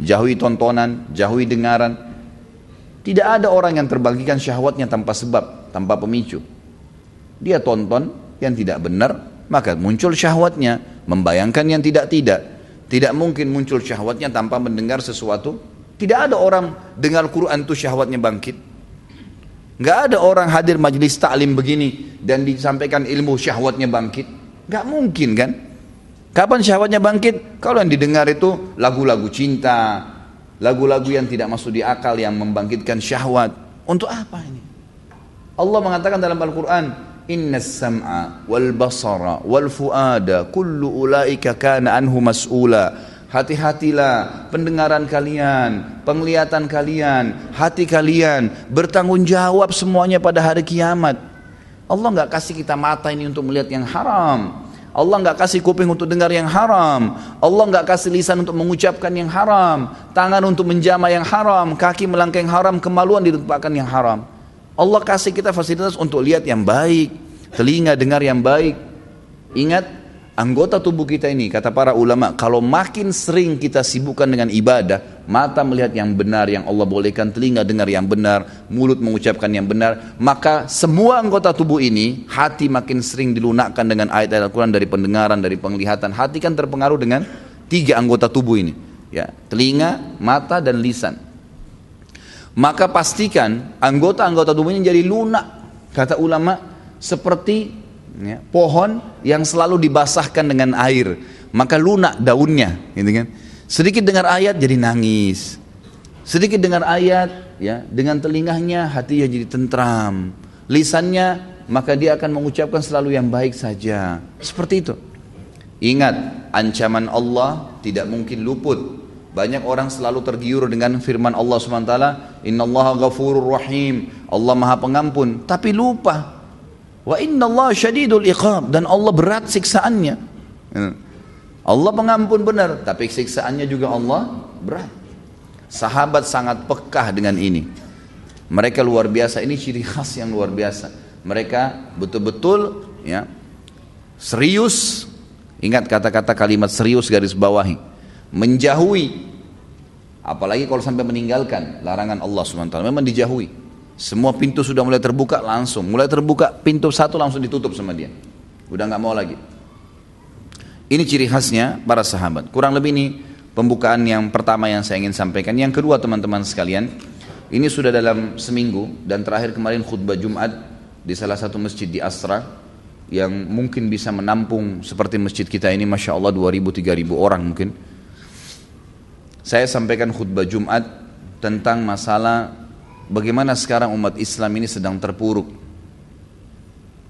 jauhi tontonan jauhi dengaran tidak ada orang yang terbagikan syahwatnya tanpa sebab tanpa pemicu dia tonton yang tidak benar maka muncul syahwatnya, membayangkan yang tidak-tidak. Tidak mungkin muncul syahwatnya tanpa mendengar sesuatu. Tidak ada orang dengar Quran itu syahwatnya bangkit. Gak ada orang hadir majelis taklim begini dan disampaikan ilmu syahwatnya bangkit. Gak mungkin kan? Kapan syahwatnya bangkit? Kalau yang didengar itu lagu-lagu cinta, lagu-lagu yang tidak masuk di akal yang membangkitkan syahwat. Untuk apa ini? Allah mengatakan dalam Al-Quran, Inna sam'a wal basara wal fuada kullu ulaika kana anhu mas'ula Hati-hatilah pendengaran kalian, penglihatan kalian, hati kalian bertanggung jawab semuanya pada hari kiamat. Allah nggak kasih kita mata ini untuk melihat yang haram. Allah nggak kasih kuping untuk dengar yang haram. Allah nggak kasih lisan untuk mengucapkan yang haram. Tangan untuk menjama yang haram. Kaki melangkah yang haram. Kemaluan dilupakan yang haram. Allah kasih kita fasilitas untuk lihat yang baik, telinga dengar yang baik. Ingat, anggota tubuh kita ini, kata para ulama, kalau makin sering kita sibukkan dengan ibadah, mata melihat yang benar, yang Allah bolehkan, telinga dengar yang benar, mulut mengucapkan yang benar, maka semua anggota tubuh ini, hati makin sering dilunakkan dengan ayat-ayat Al-Quran dari pendengaran, dari penglihatan. Hati kan terpengaruh dengan tiga anggota tubuh ini. Ya, telinga, mata, dan lisan maka pastikan anggota-anggota tubuhnya jadi lunak kata ulama seperti ya, pohon yang selalu dibasahkan dengan air. Maka lunak daunnya gitu kan. Sedikit dengar ayat jadi nangis. Sedikit dengar ayat ya dengan telinganya hatinya jadi tentram. Lisannya maka dia akan mengucapkan selalu yang baik saja. Seperti itu. Ingat ancaman Allah tidak mungkin luput. Banyak orang selalu tergiur dengan firman Allah SWT Inna Allah ghafurur rahim. Allah maha pengampun. Tapi lupa Wa inna Allah syadidul iqab. Dan Allah berat siksaannya. Ya. Allah pengampun benar Tapi siksaannya juga Allah berat. Sahabat sangat pekah dengan ini. Mereka luar biasa. Ini ciri khas yang luar biasa. Mereka betul-betul ya Serius. Ingat kata-kata kalimat serius garis bawahi. Menjauhi. Apalagi kalau sampai meninggalkan larangan Allah SWT memang dijauhi semua pintu sudah mulai terbuka langsung mulai terbuka pintu satu langsung ditutup sama dia udah nggak mau lagi ini ciri khasnya para sahabat kurang lebih ini pembukaan yang pertama yang saya ingin sampaikan. Yang kedua teman-teman sekalian, ini sudah dalam seminggu dan terakhir kemarin khutbah Jumat di salah satu masjid di Astra yang mungkin bisa menampung seperti masjid kita ini Masya Allah 2000-3000 orang mungkin. Saya sampaikan khutbah Jumat tentang masalah bagaimana sekarang umat Islam ini sedang terpuruk.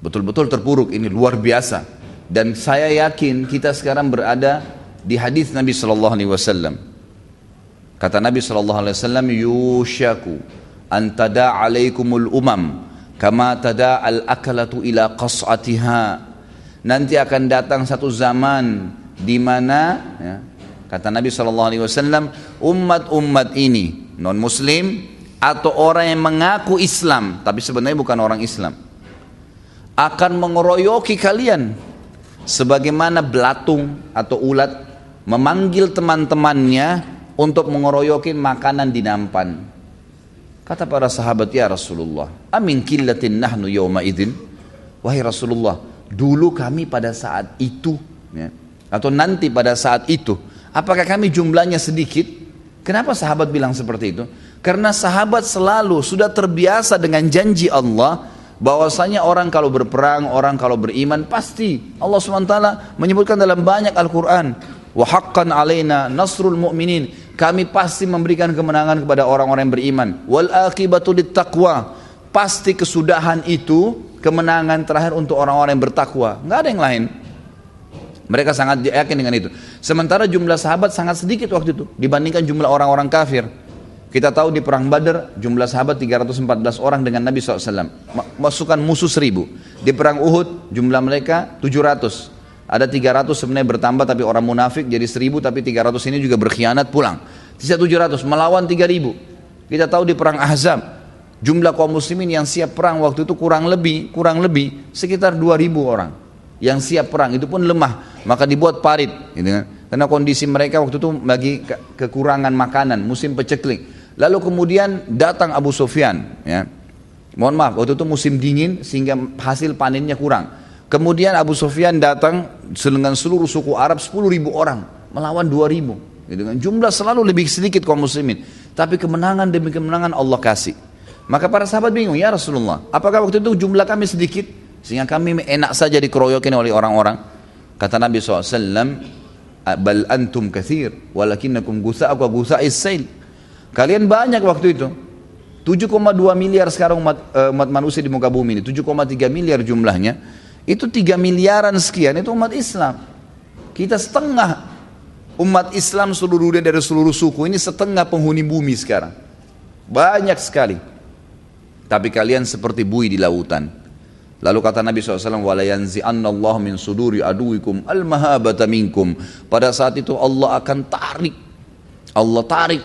Betul-betul terpuruk ini luar biasa. Dan saya yakin kita sekarang berada di hadis Nabi Shallallahu Alaihi Wasallam. Kata Nabi Shallallahu Alaihi Wasallam, "Yushaku antada alaikumul umam kama tada al akalatu ila qas'atiha." Nanti akan datang satu zaman di mana ya, kata Nabi Shallallahu Alaihi Wasallam, umat-umat ini non Muslim atau orang yang mengaku Islam tapi sebenarnya bukan orang Islam akan mengeroyoki kalian sebagaimana belatung atau ulat memanggil teman-temannya untuk mengeroyokin makanan di nampan. Kata para sahabat, ya Rasulullah, amin killatin nahnu yawma idin. Wahai Rasulullah, dulu kami pada saat itu, ya, atau nanti pada saat itu, apakah kami jumlahnya sedikit? Kenapa sahabat bilang seperti itu? Karena sahabat selalu sudah terbiasa dengan janji Allah bahwasanya orang kalau berperang, orang kalau beriman pasti Allah SWT menyebutkan dalam banyak Al-Quran wa haqqan alaina nasrul mu'minin. Kami pasti memberikan kemenangan kepada orang-orang yang beriman. Wal akibatu pasti kesudahan itu kemenangan terakhir untuk orang-orang yang bertakwa. Nggak ada yang lain. Mereka sangat yakin dengan itu. Sementara jumlah sahabat sangat sedikit waktu itu dibandingkan jumlah orang-orang kafir kita tahu di perang Badar jumlah sahabat 314 orang dengan Nabi SAW. Masukan musuh 1000. Di perang Uhud jumlah mereka 700. Ada 300 sebenarnya bertambah tapi orang munafik jadi 1000 tapi 300 ini juga berkhianat pulang. Sisa 700 melawan 3000. Kita tahu di perang Ahzab jumlah kaum muslimin yang siap perang waktu itu kurang lebih kurang lebih sekitar 2000 orang. Yang siap perang itu pun lemah, maka dibuat parit gitu kan. Karena kondisi mereka waktu itu bagi kekurangan makanan, musim peceklik. Lalu kemudian datang Abu Sufyan, ya. Mohon maaf, waktu itu musim dingin sehingga hasil panennya kurang. Kemudian Abu Sufyan datang dengan seluruh suku Arab 10 ribu orang melawan 2 ribu. Gitu kan. Jumlah selalu lebih sedikit kaum muslimin. Tapi kemenangan demi kemenangan Allah kasih. Maka para sahabat bingung, ya Rasulullah, apakah waktu itu jumlah kami sedikit sehingga kami enak saja dikeroyokin oleh orang-orang? Kata Nabi SAW, bal antum kathir, walakinnakum gutha'ak wa gutha'is sail. Kalian banyak waktu itu. 7,2 miliar sekarang umat, uh, umat manusia di muka bumi ini, 7,3 miliar jumlahnya itu tiga miliaran sekian itu umat Islam. Kita setengah umat Islam seluruh dunia dari seluruh suku ini setengah penghuni bumi sekarang. Banyak sekali. Tapi kalian seperti bui di lautan. Lalu kata Nabi SAW, وَلَيَنْزِعَنَّ اللَّهُ مِنْ صُدُورِ أَدُوِكُمْ الْمَهَابَةَ مِنْكُمْ Pada saat itu Allah akan tarik. Allah tarik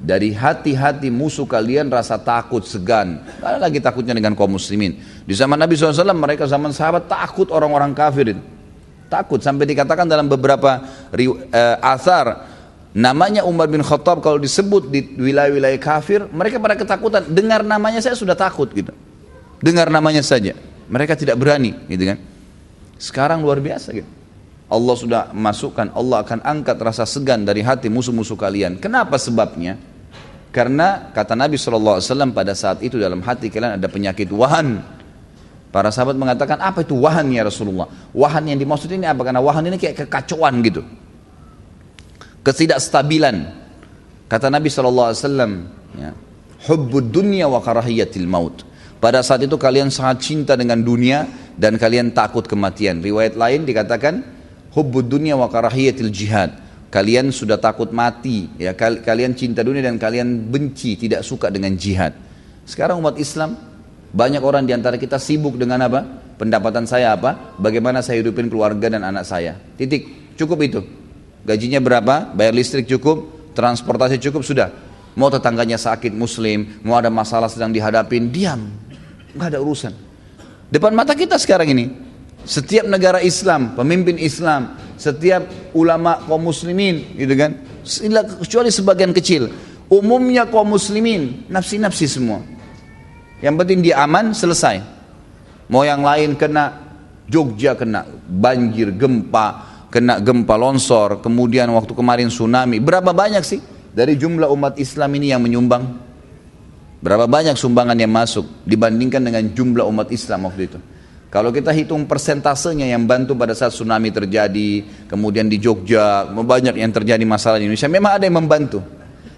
dari hati-hati musuh kalian rasa takut, segan. Tidak lagi takutnya dengan kaum muslimin. Di zaman Nabi SAW mereka zaman sahabat takut orang-orang kafirin. Takut. Sampai dikatakan dalam beberapa uh, asar namanya Umar bin Khattab kalau disebut di wilayah-wilayah kafir mereka pada ketakutan. Dengar namanya saya sudah takut gitu. Dengar namanya saja. Mereka tidak berani gitu kan. Sekarang luar biasa gitu. Allah sudah masukkan Allah akan angkat rasa segan dari hati musuh-musuh kalian. Kenapa sebabnya karena kata Nabi SAW pada saat itu dalam hati kalian ada penyakit wahan. Para sahabat mengatakan apa itu wahan ya Rasulullah? Wahan yang dimaksud ini apa? Karena wahan ini kayak kekacauan gitu. Ketidakstabilan. Kata Nabi SAW, ya, hubbud dunya wa karahiyatil maut. Pada saat itu kalian sangat cinta dengan dunia dan kalian takut kematian. Riwayat lain dikatakan hubbud dunya wa karahiyatil jihad kalian sudah takut mati, ya kalian cinta dunia dan kalian benci, tidak suka dengan jihad. Sekarang umat Islam banyak orang di antara kita sibuk dengan apa? Pendapatan saya apa? Bagaimana saya hidupin keluarga dan anak saya? Titik, cukup itu. Gajinya berapa? Bayar listrik cukup, transportasi cukup sudah. Mau tetangganya sakit muslim, mau ada masalah sedang dihadapin, diam. Nggak ada urusan. Depan mata kita sekarang ini, setiap negara Islam, pemimpin Islam, setiap ulama kaum muslimin, gitu kan? Kecuali sebagian kecil. Umumnya kaum muslimin, nafsi-nafsi semua. Yang penting dia aman, selesai. Mau yang lain kena, Jogja kena, banjir, gempa, kena gempa longsor, kemudian waktu kemarin tsunami. Berapa banyak sih dari jumlah umat Islam ini yang menyumbang? Berapa banyak sumbangan yang masuk dibandingkan dengan jumlah umat Islam waktu itu? Kalau kita hitung persentasenya yang bantu pada saat tsunami terjadi, kemudian di Jogja, banyak yang terjadi masalah di Indonesia, memang ada yang membantu.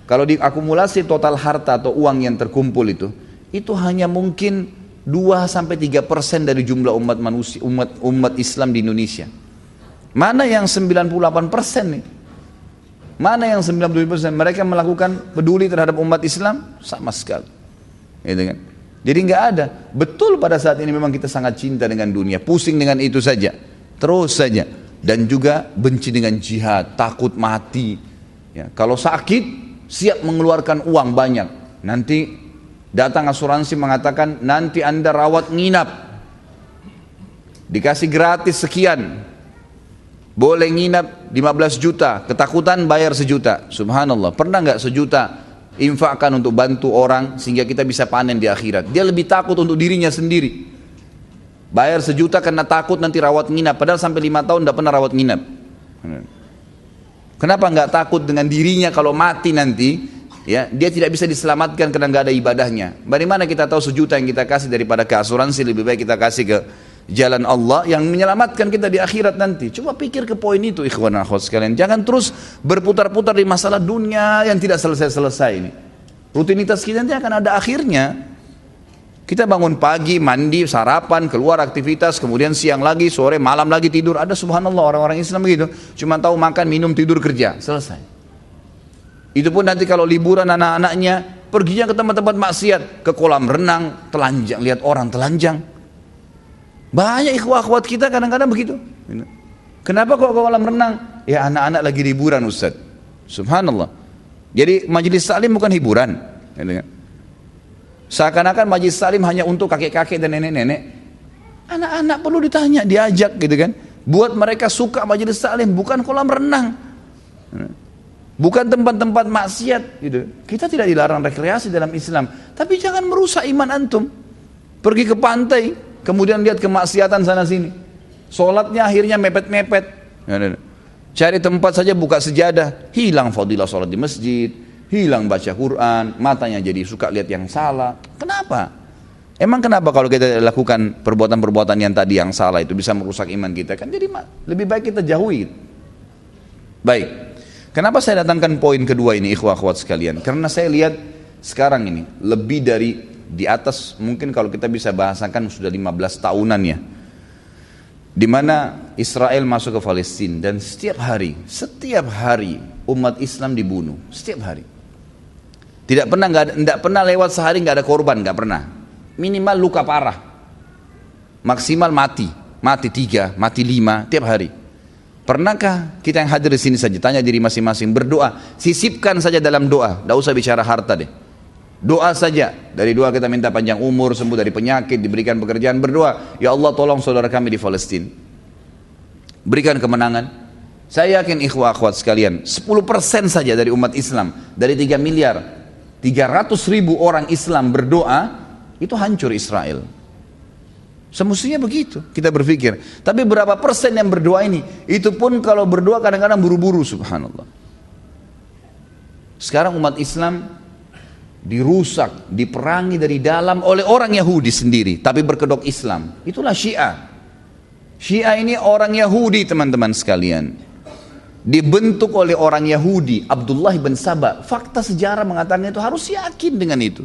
Kalau diakumulasi total harta atau uang yang terkumpul itu, itu hanya mungkin 2 sampai 3 persen dari jumlah umat manusia, umat umat Islam di Indonesia. Mana yang 98 persen nih? Mana yang 97 persen? Mereka melakukan peduli terhadap umat Islam sama sekali. Gitu kan? Jadi nggak ada. Betul pada saat ini memang kita sangat cinta dengan dunia, pusing dengan itu saja, terus saja, dan juga benci dengan jihad, takut mati. Ya, kalau sakit siap mengeluarkan uang banyak. Nanti datang asuransi mengatakan nanti anda rawat nginap, dikasih gratis sekian, boleh nginap 15 juta, ketakutan bayar sejuta. Subhanallah, pernah nggak sejuta infakkan untuk bantu orang sehingga kita bisa panen di akhirat. Dia lebih takut untuk dirinya sendiri. Bayar sejuta karena takut nanti rawat nginap. Padahal sampai lima tahun tidak pernah rawat nginap. Kenapa nggak takut dengan dirinya kalau mati nanti? Ya, dia tidak bisa diselamatkan karena nggak ada ibadahnya. Bagaimana kita tahu sejuta yang kita kasih daripada ke asuransi lebih baik kita kasih ke jalan Allah yang menyelamatkan kita di akhirat nanti. Coba pikir ke poin itu ikhwan akhwat sekalian. Jangan terus berputar-putar di masalah dunia yang tidak selesai-selesai ini. Rutinitas kita nanti akan ada akhirnya. Kita bangun pagi, mandi, sarapan, keluar aktivitas, kemudian siang lagi, sore, malam lagi tidur. Ada subhanallah orang-orang Islam begitu. Cuma tahu makan, minum, tidur, kerja. Selesai. Itu pun nanti kalau liburan anak-anaknya, perginya ke tempat-tempat maksiat. Ke kolam renang, telanjang, lihat orang telanjang banyak ikhwah akhwat kita kadang-kadang begitu. Kenapa kok ke kolam renang? Ya anak-anak lagi liburan Ustaz. Subhanallah. Jadi majelis salim bukan hiburan. Seakan-akan majelis salim hanya untuk kakek-kakek dan nenek-nenek. Anak-anak perlu ditanya, diajak gitu kan. Buat mereka suka majelis salim, bukan kolam renang. Bukan tempat-tempat maksiat gitu. Kita tidak dilarang rekreasi dalam Islam, tapi jangan merusak iman antum. Pergi ke pantai, kemudian lihat kemaksiatan sana sini. Sholatnya akhirnya mepet-mepet. Ya, ya, ya. Cari tempat saja buka sejadah, hilang fadilah sholat di masjid, hilang baca Quran, matanya jadi suka lihat yang salah. Kenapa? Emang kenapa kalau kita lakukan perbuatan-perbuatan yang tadi yang salah itu bisa merusak iman kita? Kan jadi lebih baik kita jauhi. Baik. Kenapa saya datangkan poin kedua ini ikhwah akhwat sekalian? Karena saya lihat sekarang ini lebih dari di atas mungkin kalau kita bisa bahasakan sudah 15 tahunan ya. Di mana Israel masuk ke Palestina dan setiap hari setiap hari umat Islam dibunuh setiap hari. Tidak pernah nggak tidak pernah lewat sehari nggak ada korban nggak pernah. Minimal luka parah. Maksimal mati mati tiga mati lima tiap hari. Pernahkah kita yang hadir di sini saja tanya diri masing-masing berdoa sisipkan saja dalam doa. Tidak usah bicara harta deh Doa saja. Dari doa kita minta panjang umur, sembuh dari penyakit, diberikan pekerjaan. Berdoa, ya Allah tolong saudara kami di Palestina. Berikan kemenangan. Saya yakin ikhwah akhwat sekalian, 10% saja dari umat Islam, dari 3 miliar, 300 ribu orang Islam berdoa, itu hancur Israel. Semestinya begitu kita berpikir. Tapi berapa persen yang berdoa ini? Itu pun kalau berdoa kadang-kadang buru-buru subhanallah. Sekarang umat Islam dirusak, diperangi dari dalam oleh orang Yahudi sendiri, tapi berkedok Islam. Itulah Syiah. Syiah ini orang Yahudi teman-teman sekalian. Dibentuk oleh orang Yahudi, Abdullah bin Sabah. Fakta sejarah mengatakan itu harus yakin dengan itu.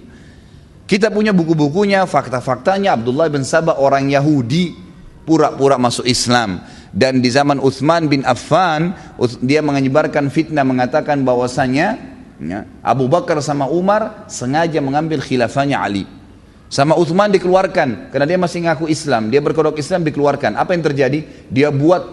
Kita punya buku-bukunya, fakta-faktanya Abdullah bin Sabah orang Yahudi pura-pura masuk Islam. Dan di zaman Uthman bin Affan, dia menyebarkan fitnah mengatakan bahwasanya Ya. Abu Bakar sama Umar sengaja mengambil khilafahnya Ali. Sama Uthman dikeluarkan karena dia masih ngaku Islam. Dia berkodok Islam dikeluarkan. Apa yang terjadi? Dia buat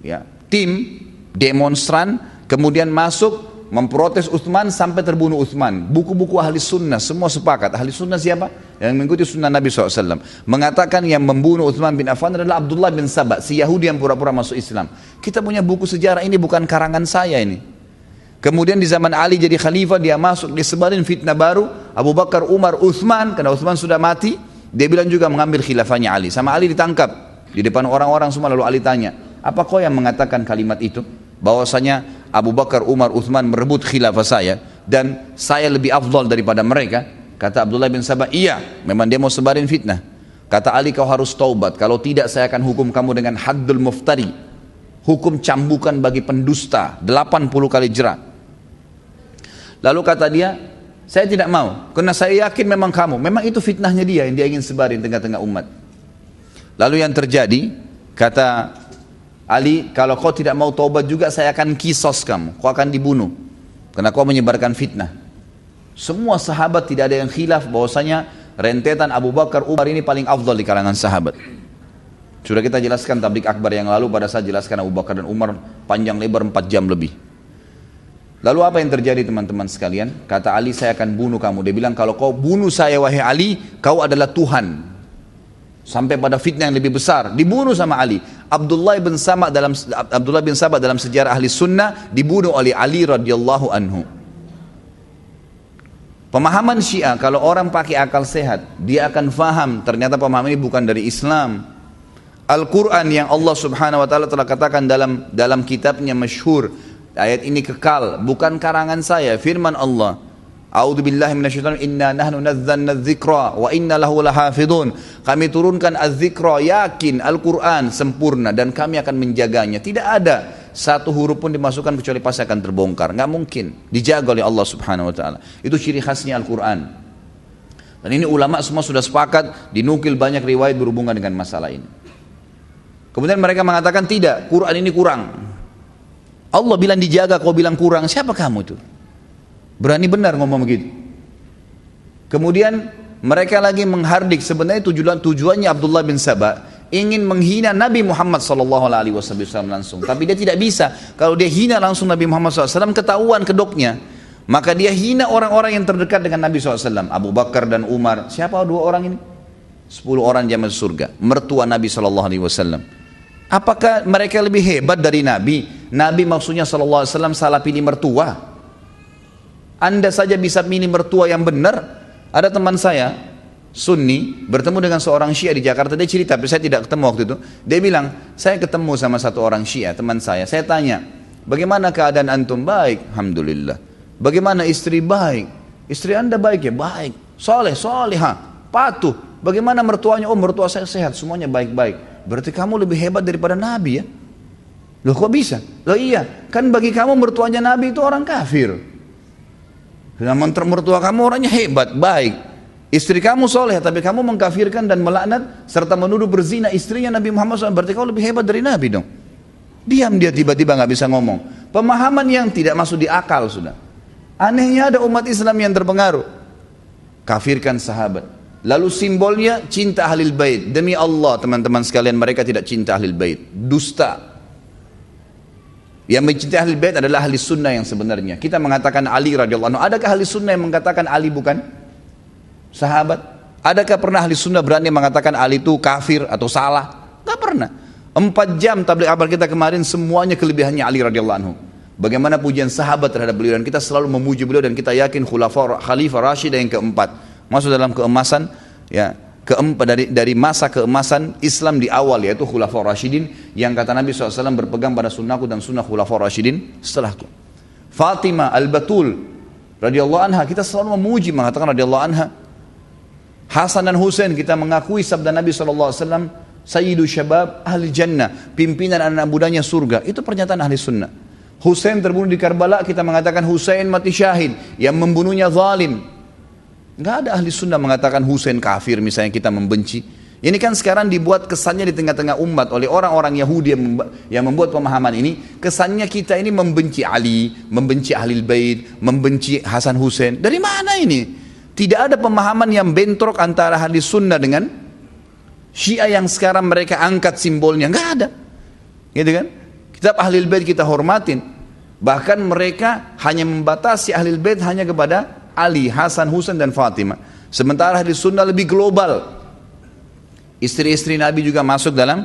ya, tim demonstran kemudian masuk memprotes Uthman sampai terbunuh Uthman. Buku-buku ahli sunnah semua sepakat. Ahli sunnah siapa? Yang mengikuti sunnah Nabi SAW. Mengatakan yang membunuh Uthman bin Affan adalah Abdullah bin Sabah. Si Yahudi yang pura-pura masuk Islam. Kita punya buku sejarah ini bukan karangan saya ini. Kemudian di zaman Ali jadi khalifah dia masuk disebarin fitnah baru Abu Bakar, Umar, Uthman karena Uthman sudah mati dia bilang juga mengambil khilafahnya Ali sama Ali ditangkap di depan orang-orang semua lalu Ali tanya Apa kau yang mengatakan kalimat itu? Bahwasanya Abu Bakar, Umar, Uthman merebut khilafah saya dan saya lebih afdal daripada mereka. Kata Abdullah bin Sabah, iya, memang dia mau sebarin fitnah. Kata Ali kau harus taubat, kalau tidak saya akan hukum kamu dengan haddul muftari. Hukum cambukan bagi pendusta, 80 kali jerat. Lalu kata dia, saya tidak mau, karena saya yakin memang kamu. Memang itu fitnahnya dia yang dia ingin sebarin tengah-tengah umat. Lalu yang terjadi, kata Ali, kalau kau tidak mau taubat juga saya akan kisos kamu, kau akan dibunuh. Karena kau menyebarkan fitnah. Semua sahabat tidak ada yang khilaf bahwasanya rentetan Abu Bakar Umar ini paling afdal di kalangan sahabat. Sudah kita jelaskan tablik akbar yang lalu pada saat jelaskan Abu Bakar dan Umar panjang lebar 4 jam lebih. Lalu apa yang terjadi teman-teman sekalian? Kata Ali saya akan bunuh kamu. Dia bilang kalau kau bunuh saya wahai Ali, kau adalah Tuhan sampai pada fitnah yang lebih besar dibunuh sama Ali Abdullah bin Sabah dalam Abdullah bin Sabah dalam sejarah ahli sunnah dibunuh oleh Ali radhiyallahu anhu pemahaman Syiah kalau orang pakai akal sehat dia akan faham ternyata pemahaman ini bukan dari Islam Al-Quran yang Allah subhanahu wa ta'ala telah katakan dalam dalam kitabnya masyhur ayat ini kekal bukan karangan saya firman Allah minasyaitonir inna nahnu nazzalna dzikra wa inna lahu lahafidun. Kami turunkan az-dzikra yakin Al-Qur'an sempurna dan kami akan menjaganya. Tidak ada satu huruf pun dimasukkan kecuali pasti akan terbongkar. Enggak mungkin. Dijaga oleh Allah Subhanahu wa taala. Itu ciri khasnya Al-Qur'an. Dan ini ulama semua sudah sepakat dinukil banyak riwayat berhubungan dengan masalah ini. Kemudian mereka mengatakan tidak, Quran ini kurang. Allah bilang dijaga, kau bilang kurang. Siapa kamu itu? Berani benar ngomong begitu. Kemudian mereka lagi menghardik sebenarnya tujuan tujuannya Abdullah bin Sabah ingin menghina Nabi Muhammad wasallam langsung. Tapi dia tidak bisa. Kalau dia hina langsung Nabi Muhammad SAW ketahuan kedoknya. Maka dia hina orang-orang yang terdekat dengan Nabi SAW. Abu Bakar dan Umar. Siapa dua orang ini? Sepuluh orang jamaah surga. Mertua Nabi SAW. Apakah mereka lebih hebat dari Nabi? Nabi maksudnya SAW salah pilih mertua. Anda saja bisa milih mertua yang benar. Ada teman saya, Sunni, bertemu dengan seorang Syiah di Jakarta. Dia cerita, tapi saya tidak ketemu waktu itu. Dia bilang, saya ketemu sama satu orang Syiah, teman saya. Saya tanya, bagaimana keadaan antum? Baik, Alhamdulillah. Bagaimana istri? Baik. Istri anda baik ya? Baik. Soleh, soleha, patuh. Bagaimana mertuanya? Oh mertua saya sehat, semuanya baik-baik. Berarti kamu lebih hebat daripada Nabi ya? Loh kok bisa? Loh iya, kan bagi kamu mertuanya Nabi itu orang kafir. Namun mertua kamu orangnya hebat, baik. Istri kamu soleh, tapi kamu mengkafirkan dan melaknat serta menuduh berzina istrinya Nabi Muhammad SAW. Berarti kau lebih hebat dari Nabi dong. Diam dia tiba-tiba nggak bisa ngomong. Pemahaman yang tidak masuk di akal sudah. Anehnya ada umat Islam yang terpengaruh. Kafirkan sahabat. Lalu simbolnya cinta ahlil bait. Demi Allah teman-teman sekalian mereka tidak cinta ahlil bait. Dusta. Yang mencintai ahli bait adalah ahli sunnah yang sebenarnya. Kita mengatakan Ali radhiyallahu anhu. Adakah ahli sunnah yang mengatakan Ali bukan sahabat? Adakah pernah ahli sunnah berani mengatakan Ali itu kafir atau salah? Tidak pernah. Empat jam tabligh akbar kita kemarin semuanya kelebihannya Ali radhiyallahu anhu. Bagaimana pujian sahabat terhadap beliau dan kita selalu memuji beliau dan kita yakin khalifah Rashid yang keempat masuk dalam keemasan ya keempat dari dari masa keemasan Islam di awal yaitu Khulafaur Rashidin yang kata Nabi SAW berpegang pada sunnahku dan sunnah Khulafaur Rashidin setelahku. Fatimah Al-Batul radhiyallahu anha kita selalu memuji mengatakan radhiyallahu anha. Hasan dan Husain kita mengakui sabda Nabi SAW Sayyidu Syabab Ahli Jannah pimpinan anak mudanya surga itu pernyataan ahli sunnah. Husain terbunuh di Karbala kita mengatakan Husain mati syahid yang membunuhnya zalim Nggak ada ahli sunnah mengatakan Husain kafir misalnya kita membenci. Ini kan sekarang dibuat kesannya di tengah-tengah umat oleh orang-orang Yahudi yang membuat pemahaman ini. Kesannya kita ini membenci Ali, membenci ahli bait, membenci Hasan Husain. Dari mana ini? Tidak ada pemahaman yang bentrok antara ahli sunnah dengan Syiah yang sekarang mereka angkat simbolnya. Nggak ada. Gitu kan? Kitab ahli bait kita hormatin. Bahkan mereka hanya membatasi ahli bait hanya kepada Ali, Hasan, Husain dan Fatimah. Sementara hadis sunnah lebih global. Istri-istri Nabi juga masuk dalam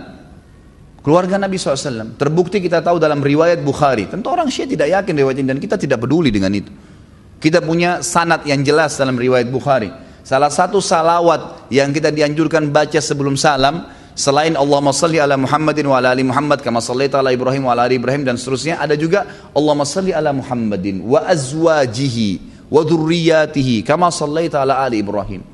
keluarga Nabi SAW. Terbukti kita tahu dalam riwayat Bukhari. Tentu orang Syiah tidak yakin riwayat ini dan kita tidak peduli dengan itu. Kita punya sanat yang jelas dalam riwayat Bukhari. Salah satu salawat yang kita dianjurkan baca sebelum salam, Selain Allahumma salli ala Muhammadin wa ala ali Muhammad kama sallaita ala Ibrahim wa ala ali Ibrahim dan seterusnya ada juga Allahumma salli ala Muhammadin wa azwajihi wa dhurriyyatihi kama sallaita ala ali Ibrahim.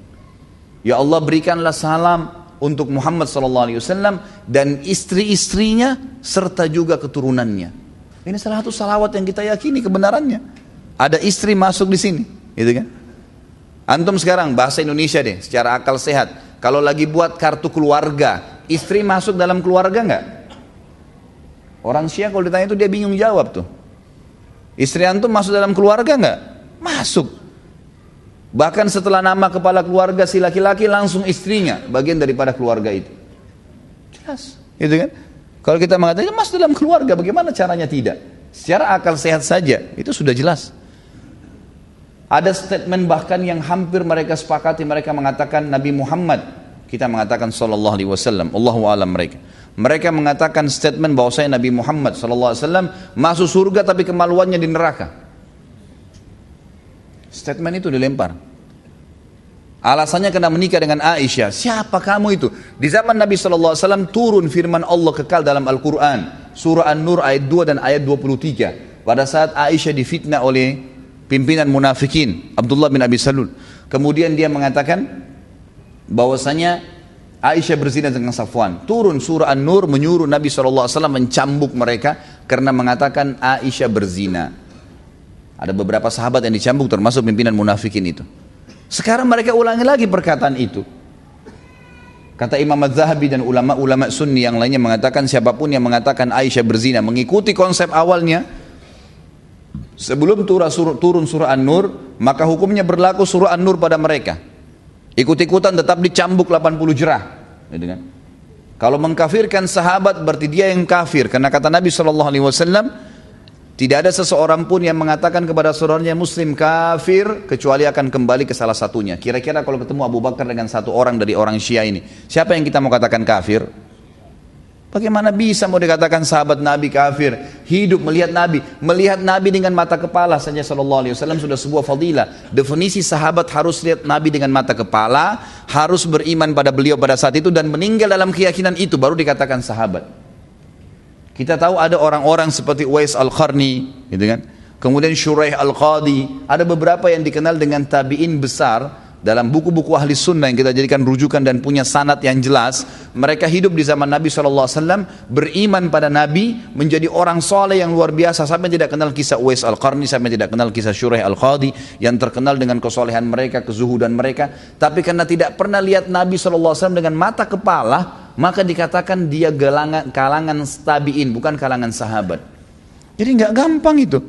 Ya Allah berikanlah salam untuk Muhammad sallallahu alaihi wasallam dan istri-istrinya serta juga keturunannya. Ini salah satu salawat yang kita yakini kebenarannya. Ada istri masuk di sini, gitu kan? Antum sekarang bahasa Indonesia deh, secara akal sehat kalau lagi buat kartu keluarga, istri masuk dalam keluarga nggak? Orang Syiah kalau ditanya itu dia bingung jawab tuh. Istri antum masuk dalam keluarga nggak? Masuk. Bahkan setelah nama kepala keluarga si laki-laki langsung istrinya bagian daripada keluarga itu. Jelas, gitu kan? Kalau kita mengatakan masuk dalam keluarga, bagaimana caranya tidak? Secara akal sehat saja, itu sudah jelas. Ada statement bahkan yang hampir mereka sepakati mereka mengatakan Nabi Muhammad kita mengatakan sallallahu alaihi wasallam Allahu alam mereka. Mereka mengatakan statement bahwa saya Nabi Muhammad sallallahu alaihi wasallam masuk surga tapi kemaluannya di neraka. Statement itu dilempar. Alasannya kena menikah dengan Aisyah. Siapa kamu itu? Di zaman Nabi SAW turun firman Allah kekal dalam Al-Quran. Surah An-Nur ayat 2 dan ayat 23. Pada saat Aisyah difitnah oleh pimpinan munafikin Abdullah bin Abi Salul. Kemudian dia mengatakan bahwasanya Aisyah berzina dengan Safwan. Turun surah An-Nur menyuruh Nabi SAW mencambuk mereka karena mengatakan Aisyah berzina. Ada beberapa sahabat yang dicambuk termasuk pimpinan munafikin itu. Sekarang mereka ulangi lagi perkataan itu. Kata Imam Az-Zahabi dan ulama-ulama sunni yang lainnya mengatakan siapa pun yang mengatakan Aisyah berzina mengikuti konsep awalnya Sebelum turun surah An-Nur, maka hukumnya berlaku surah An-Nur pada mereka. Ikut-ikutan tetap dicambuk 80 jerah. Kan? Kalau mengkafirkan sahabat berarti dia yang kafir. Karena kata Nabi SAW, tidak ada seseorang pun yang mengatakan kepada saudaranya muslim kafir kecuali akan kembali ke salah satunya. Kira-kira kalau ketemu Abu Bakar dengan satu orang dari orang Syiah ini, siapa yang kita mau katakan kafir? Bagaimana bisa mau dikatakan sahabat Nabi kafir? Hidup melihat Nabi, melihat Nabi dengan mata kepala saja Sallallahu Alaihi Wasallam sudah sebuah fadilah. Definisi sahabat harus lihat Nabi dengan mata kepala, harus beriman pada beliau pada saat itu dan meninggal dalam keyakinan itu baru dikatakan sahabat. Kita tahu ada orang-orang seperti Uwais Al-Qarni, gitu kan? Kemudian Shuraih Al-Qadi, ada beberapa yang dikenal dengan tabi'in besar dalam buku-buku ahli sunnah yang kita jadikan rujukan dan punya sanat yang jelas mereka hidup di zaman Nabi SAW beriman pada Nabi menjadi orang soleh yang luar biasa. Sampai tidak kenal kisah Uwais Al-Qarni sampai tidak kenal kisah Syurah Al-Qadi yang terkenal dengan kesolehan mereka kezuhudan mereka. Tapi karena tidak pernah lihat Nabi SAW dengan mata kepala maka dikatakan dia gelangan, kalangan tabiin bukan kalangan sahabat. Jadi nggak gampang itu.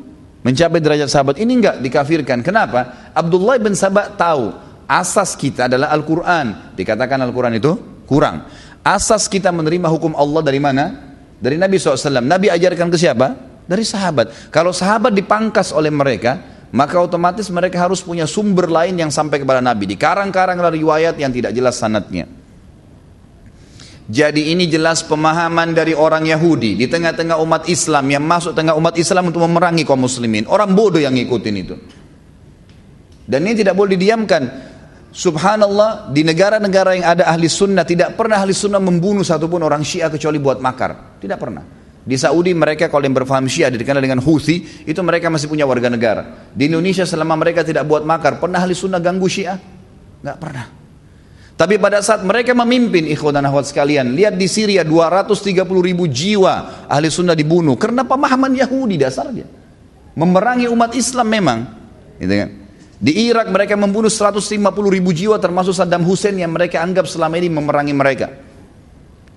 Mencapai derajat sahabat ini nggak dikafirkan. Kenapa? Abdullah bin Sabah tahu asas kita adalah Al-Quran. Dikatakan Al-Quran itu kurang. Asas kita menerima hukum Allah dari mana? Dari Nabi SAW. Nabi ajarkan ke siapa? Dari sahabat. Kalau sahabat dipangkas oleh mereka, maka otomatis mereka harus punya sumber lain yang sampai kepada Nabi. Di karang-karang riwayat yang tidak jelas sanatnya. Jadi ini jelas pemahaman dari orang Yahudi di tengah-tengah umat Islam yang masuk tengah umat Islam untuk memerangi kaum muslimin. Orang bodoh yang ngikutin itu. Dan ini tidak boleh didiamkan. Subhanallah di negara-negara yang ada ahli sunnah tidak pernah ahli sunnah membunuh satupun orang syiah kecuali buat makar. Tidak pernah. Di Saudi mereka kalau yang berfaham syiah dikenal dengan Houthi itu mereka masih punya warga negara. Di Indonesia selama mereka tidak buat makar pernah ahli sunnah ganggu syiah? Nggak pernah. Tapi pada saat mereka memimpin ikhwan dan akhwat sekalian, lihat di Syria 230 ribu jiwa ahli sunnah dibunuh karena pemahaman Yahudi dasarnya. Memerangi umat Islam memang. Gitu kan? Di Irak mereka membunuh 150 ribu jiwa termasuk Saddam Hussein yang mereka anggap selama ini memerangi mereka.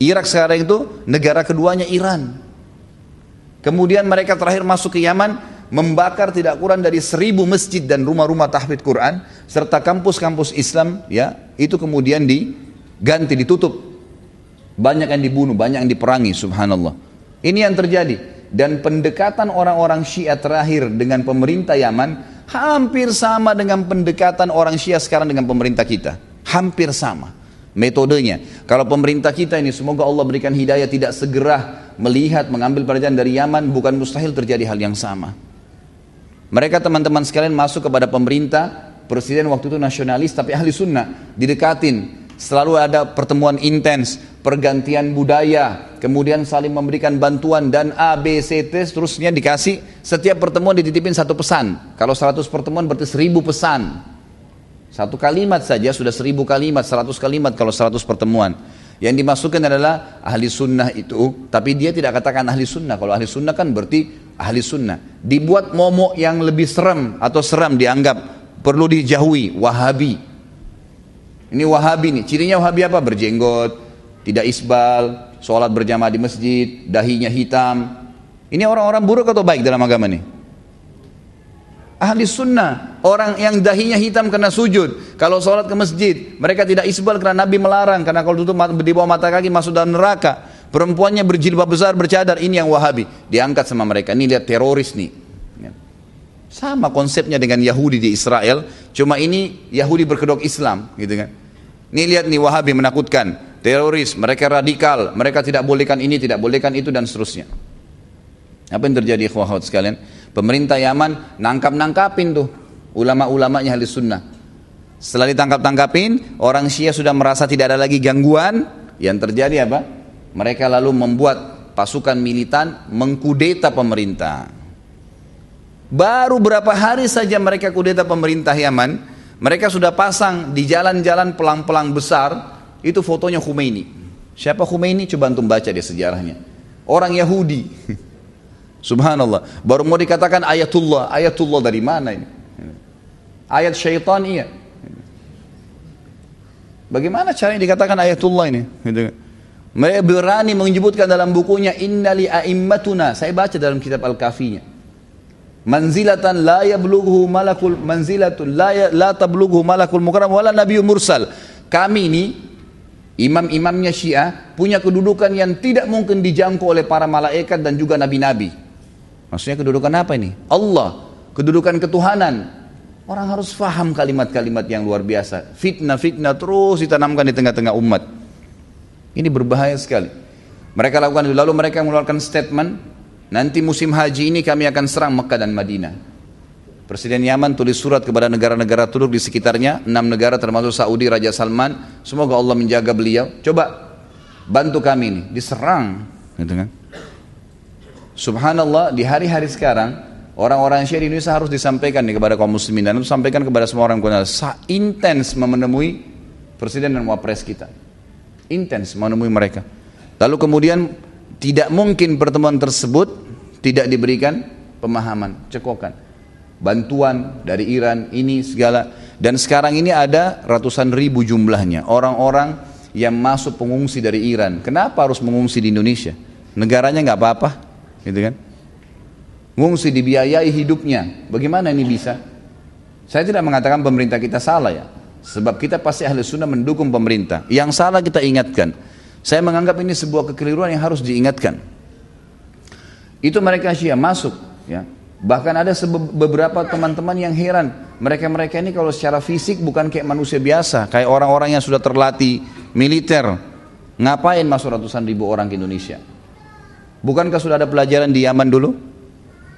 Irak sekarang itu negara keduanya Iran. Kemudian mereka terakhir masuk ke Yaman membakar tidak kurang dari seribu masjid dan rumah-rumah tahfidz Quran serta kampus-kampus Islam ya itu kemudian diganti ditutup banyak yang dibunuh banyak yang diperangi subhanallah ini yang terjadi dan pendekatan orang-orang Syiah terakhir dengan pemerintah Yaman hampir sama dengan pendekatan orang Syiah sekarang dengan pemerintah kita. Hampir sama metodenya. Kalau pemerintah kita ini semoga Allah berikan hidayah tidak segera melihat mengambil pelajaran dari Yaman bukan mustahil terjadi hal yang sama. Mereka teman-teman sekalian masuk kepada pemerintah, presiden waktu itu nasionalis tapi ahli sunnah, didekatin, selalu ada pertemuan intens, pergantian budaya, kemudian saling memberikan bantuan dan A, B, C, T seterusnya dikasih setiap pertemuan dititipin satu pesan. Kalau 100 pertemuan berarti 1000 pesan. Satu kalimat saja sudah seribu kalimat, seratus kalimat kalau seratus pertemuan. Yang dimasukkan adalah ahli sunnah itu, tapi dia tidak katakan ahli sunnah. Kalau ahli sunnah kan berarti ahli sunnah. Dibuat momok yang lebih serem atau seram dianggap perlu dijauhi, wahabi. Ini wahabi nih, cirinya wahabi apa? Berjenggot, tidak isbal, sholat berjamaah di masjid, dahinya hitam. Ini orang-orang buruk atau baik dalam agama nih? Ahli sunnah, orang yang dahinya hitam karena sujud. Kalau sholat ke masjid, mereka tidak isbal karena Nabi melarang. Karena kalau tutup di bawah mata kaki masuk dalam neraka. Perempuannya berjilbab besar, bercadar, ini yang wahabi. Diangkat sama mereka, ini lihat teroris nih. Ya. Sama konsepnya dengan Yahudi di Israel, cuma ini Yahudi berkedok Islam, gitu kan. Ini lihat nih Wahabi menakutkan, teroris, mereka radikal, mereka tidak bolehkan ini, tidak bolehkan itu dan seterusnya. Apa yang terjadi ikhwah sekalian? Pemerintah Yaman nangkap-nangkapin tuh ulama-ulamanya ahli sunnah. Setelah ditangkap-tangkapin, orang Syiah sudah merasa tidak ada lagi gangguan. Yang terjadi apa? Mereka lalu membuat pasukan militan mengkudeta pemerintah. Baru berapa hari saja mereka kudeta pemerintah Yaman, mereka sudah pasang di jalan-jalan pelang-pelang besar, itu fotonya Khomeini. Siapa Khomeini? Coba antum baca dia sejarahnya. Orang Yahudi. *laughs* Subhanallah. Baru mau dikatakan ayatullah. Ayatullah dari mana ini? Ayat syaitan iya. Bagaimana caranya dikatakan ayatullah ini? Gitu kan. Mereka berani menyebutkan dalam bukunya innali a'immatuna. Saya baca dalam kitab Al-Kafinya. Manzilatan la yablughu malakul manzilatun la ya, la tablughu malakul mukram wala nabiyyu mursal. Kami ini imam-imamnya Syiah punya kedudukan yang tidak mungkin dijangkau oleh para malaikat dan juga nabi-nabi. Maksudnya kedudukan apa ini? Allah, kedudukan ketuhanan. Orang harus faham kalimat-kalimat yang luar biasa. Fitnah-fitnah terus ditanamkan di tengah-tengah umat. Ini berbahaya sekali. Mereka lakukan itu. Lalu mereka mengeluarkan statement, nanti musim haji ini kami akan serang Mekah dan Madinah. Presiden Yaman tulis surat kepada negara-negara Turk di sekitarnya, enam negara termasuk Saudi, Raja Salman. Semoga Allah menjaga beliau. Coba bantu kami ini, diserang. Gitu kan? Subhanallah di hari-hari sekarang orang-orang Syiah di Indonesia harus disampaikan nih kepada kaum muslimin dan harus sampaikan kepada semua orang Sa intens menemui presiden dan wapres kita. Intens menemui mereka. Lalu kemudian tidak mungkin pertemuan tersebut tidak diberikan pemahaman, cekokan. Bantuan dari Iran ini segala dan sekarang ini ada ratusan ribu jumlahnya orang-orang yang masuk pengungsi dari Iran. Kenapa harus mengungsi di Indonesia? Negaranya nggak apa-apa, gitu kan? Ngungsi dibiayai hidupnya. Bagaimana ini bisa? Saya tidak mengatakan pemerintah kita salah ya. Sebab kita pasti ahli sunnah mendukung pemerintah. Yang salah kita ingatkan. Saya menganggap ini sebuah kekeliruan yang harus diingatkan. Itu mereka Syiah masuk. ya. Bahkan ada beberapa teman-teman yang heran. Mereka-mereka ini kalau secara fisik bukan kayak manusia biasa. Kayak orang-orang yang sudah terlatih militer. Ngapain masuk ratusan ribu orang ke Indonesia? Bukankah sudah ada pelajaran di Yaman dulu?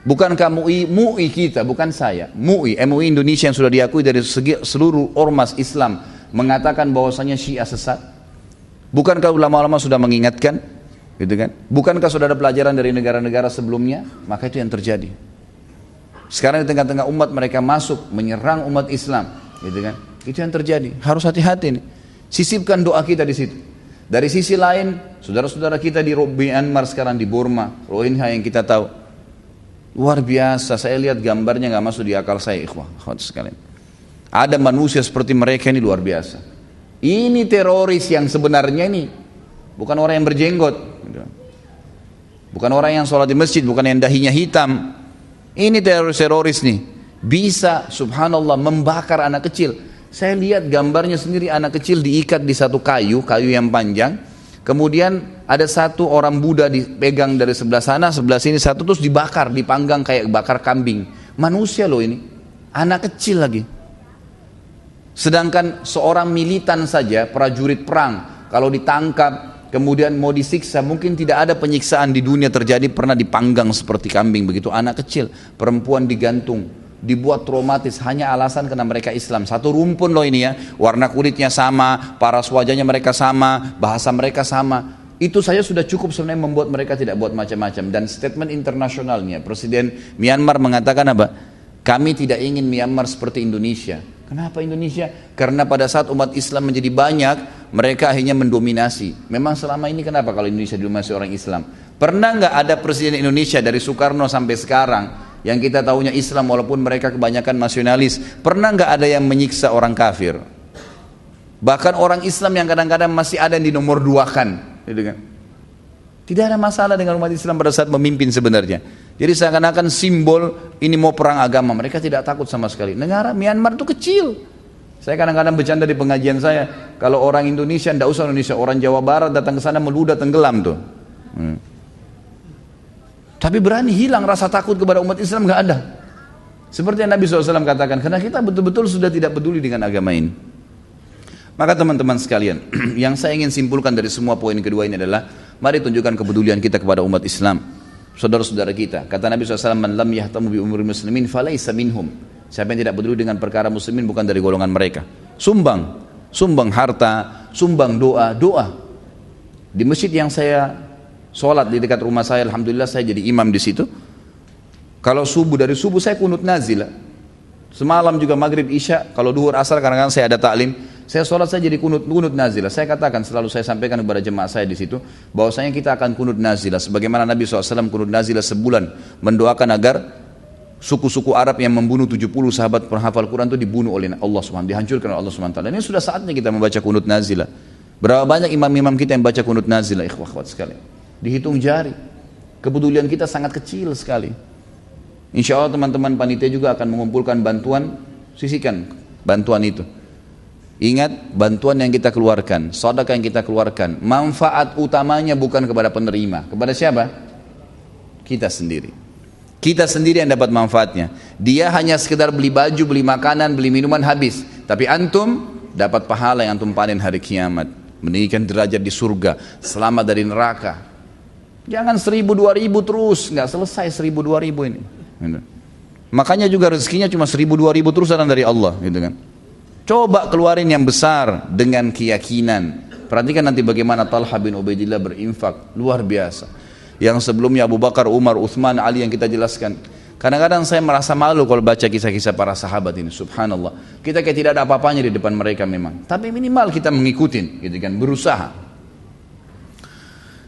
Bukankah MUI, MUI kita, bukan saya, MUI, MUI Indonesia yang sudah diakui dari segi, seluruh ormas Islam mengatakan bahwasanya Syiah sesat? Bukankah ulama-ulama sudah mengingatkan? Gitu kan? Bukankah sudah ada pelajaran dari negara-negara sebelumnya? Maka itu yang terjadi. Sekarang di tengah-tengah umat mereka masuk menyerang umat Islam, gitu kan? Itu yang terjadi. Harus hati-hati nih. Sisipkan doa kita di situ. Dari sisi lain, saudara-saudara kita di Myanmar sekarang di Burma, Rohingya yang kita tahu, luar biasa. Saya lihat gambarnya nggak masuk di akal saya, ikhwah, sekalian. Ada manusia seperti mereka ini luar biasa. Ini teroris yang sebenarnya ini bukan orang yang berjenggot, bukan orang yang sholat di masjid, bukan yang dahinya hitam. Ini teroris-teroris nih bisa, subhanallah, membakar anak kecil saya lihat gambarnya sendiri anak kecil diikat di satu kayu, kayu yang panjang. Kemudian ada satu orang Buddha dipegang dari sebelah sana, sebelah sini satu terus dibakar, dipanggang kayak bakar kambing. Manusia loh ini, anak kecil lagi. Sedangkan seorang militan saja, prajurit perang, kalau ditangkap, kemudian mau disiksa, mungkin tidak ada penyiksaan di dunia terjadi pernah dipanggang seperti kambing begitu. Anak kecil, perempuan digantung, dibuat traumatis hanya alasan karena mereka Islam. Satu rumpun loh ini ya, warna kulitnya sama, paras wajahnya mereka sama, bahasa mereka sama. Itu saja sudah cukup sebenarnya membuat mereka tidak buat macam-macam. Dan statement internasionalnya, Presiden Myanmar mengatakan apa? Kami tidak ingin Myanmar seperti Indonesia. Kenapa Indonesia? Karena pada saat umat Islam menjadi banyak, mereka akhirnya mendominasi. Memang selama ini kenapa kalau Indonesia didominasi orang Islam? Pernah nggak ada presiden Indonesia dari Soekarno sampai sekarang yang kita tahunya Islam walaupun mereka kebanyakan nasionalis? Pernah nggak ada yang menyiksa orang kafir? Bahkan orang Islam yang kadang-kadang masih ada yang dua gitu kan? Tidak ada masalah dengan umat Islam pada saat memimpin sebenarnya. Jadi seakan-akan simbol ini mau perang agama. Mereka tidak takut sama sekali. Negara Myanmar itu kecil. Saya kadang-kadang bercanda di pengajian saya. Kalau orang Indonesia, tidak usah Indonesia. Orang Jawa Barat datang ke sana meludah tenggelam tuh. Hmm. Tapi berani hilang rasa takut kepada umat Islam nggak ada. Seperti yang Nabi SAW katakan. Karena kita betul-betul sudah tidak peduli dengan agama ini. Maka teman-teman sekalian. *clears throat* yang saya ingin simpulkan dari semua poin kedua ini adalah Mari tunjukkan kepedulian kita kepada umat Islam. Saudara-saudara kita. Kata Nabi SAW, Man lam yahtamu bi umur muslimin falaysa minhum. Siapa yang tidak peduli dengan perkara muslimin bukan dari golongan mereka. Sumbang. Sumbang harta, sumbang doa, doa. Di masjid yang saya sholat di dekat rumah saya, Alhamdulillah saya jadi imam di situ. Kalau subuh, dari subuh saya kunut nazilah. Semalam juga maghrib isya, kalau duhur asar kadang-kadang saya ada taklim, saya sholat saya jadi kunut kunut nazilah. Saya katakan selalu saya sampaikan kepada jemaah saya di situ bahwasanya kita akan kunut nazilah sebagaimana Nabi SAW kunut nazilah sebulan mendoakan agar suku-suku Arab yang membunuh 70 sahabat penghafal Quran itu dibunuh oleh Allah SWT, dihancurkan oleh Allah SWT. Ini sudah saatnya kita membaca kunut nazilah. Berapa banyak imam-imam kita yang baca kunut nazilah, ikhwah ikhwat sekali. Dihitung jari. Kepedulian kita sangat kecil sekali. Insya Allah teman-teman panitia juga akan mengumpulkan bantuan, sisikan bantuan itu. Ingat bantuan yang kita keluarkan, sedekah yang kita keluarkan, manfaat utamanya bukan kepada penerima, kepada siapa? Kita sendiri. Kita sendiri yang dapat manfaatnya. Dia hanya sekedar beli baju, beli makanan, beli minuman habis. Tapi antum dapat pahala yang antum panen hari kiamat. Meninggikan derajat di surga, selamat dari neraka. Jangan seribu dua ribu terus, nggak selesai seribu dua ribu ini. Gitu. Makanya juga rezekinya cuma seribu dua ribu terus dari Allah, gitu kan. Coba keluarin yang besar dengan keyakinan. Perhatikan nanti bagaimana Talha bin Ubaidillah berinfak. Luar biasa. Yang sebelumnya Abu Bakar, Umar, Uthman, Ali yang kita jelaskan. Kadang-kadang saya merasa malu kalau baca kisah-kisah para sahabat ini. Subhanallah. Kita kayak tidak ada apa-apanya di depan mereka memang. Tapi minimal kita mengikutin, gitu kan, berusaha.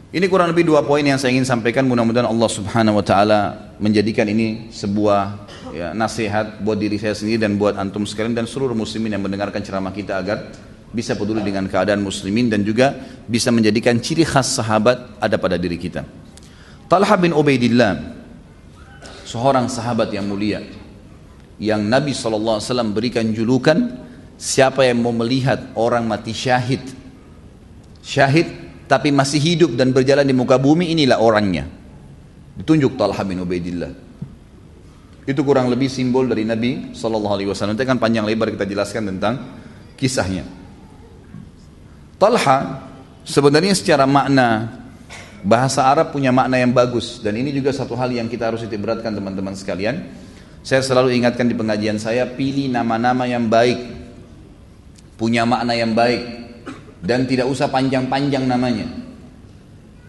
Ini kurang lebih dua poin yang saya ingin sampaikan. Mudah-mudahan Allah Subhanahu wa taala menjadikan ini sebuah ya, nasihat buat diri saya sendiri dan buat antum sekalian dan seluruh muslimin yang mendengarkan ceramah kita agar bisa peduli dengan keadaan muslimin dan juga bisa menjadikan ciri khas sahabat ada pada diri kita. Talha bin Ubaidillah seorang sahabat yang mulia yang Nabi SAW berikan julukan siapa yang mau melihat orang mati syahid syahid tapi masih hidup dan berjalan di muka bumi inilah orangnya ditunjuk Talha bin Ubaidillah itu kurang lebih simbol dari Nabi Wasallam. Itu kan panjang lebar kita jelaskan tentang kisahnya. Talha sebenarnya secara makna bahasa Arab punya makna yang bagus dan ini juga satu hal yang kita harus beratkan teman-teman sekalian. Saya selalu ingatkan di pengajian saya pilih nama-nama yang baik, punya makna yang baik dan tidak usah panjang-panjang namanya.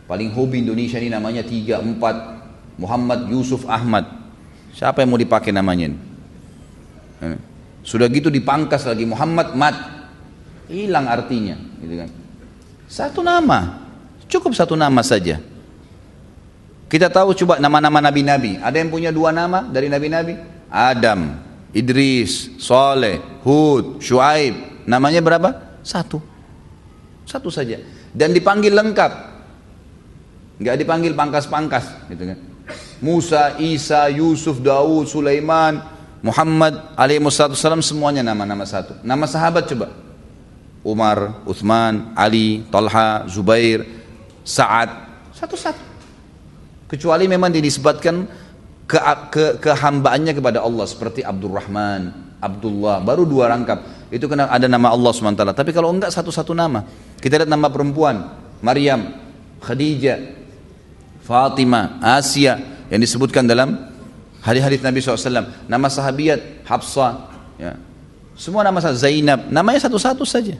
Paling hobi Indonesia ini namanya tiga empat Muhammad Yusuf Ahmad Siapa yang mau dipakai namanya ini? Eh, sudah gitu dipangkas lagi Muhammad Mat. Hilang artinya, gitu kan. Satu nama. Cukup satu nama saja. Kita tahu coba nama-nama nabi-nabi. Ada yang punya dua nama dari nabi-nabi? Adam, Idris, Soleh, Hud, Shu'aib. Namanya berapa? Satu. Satu saja. Dan dipanggil lengkap. Enggak dipanggil pangkas-pangkas, gitu kan. Musa, Isa, Yusuf, Daud, Sulaiman, Muhammad alaihi wasallam semuanya nama-nama satu. Nama sahabat coba. Umar, Uthman, Ali, Talha, Zubair, Sa'ad, satu-satu. Kecuali memang dinisbatkan ke, ke kehambaannya kepada Allah seperti Abdurrahman, Abdullah, baru dua rangkap. Itu kena ada nama Allah SWT. Tapi kalau enggak satu-satu nama. Kita lihat nama perempuan, Maryam, Khadijah, Fatimah, Asia, yang disebutkan dalam Hadis-hadis Nabi SAW. Nama sahabiat Hafsah. Ya. Semua nama Zainab. Namanya satu-satu saja.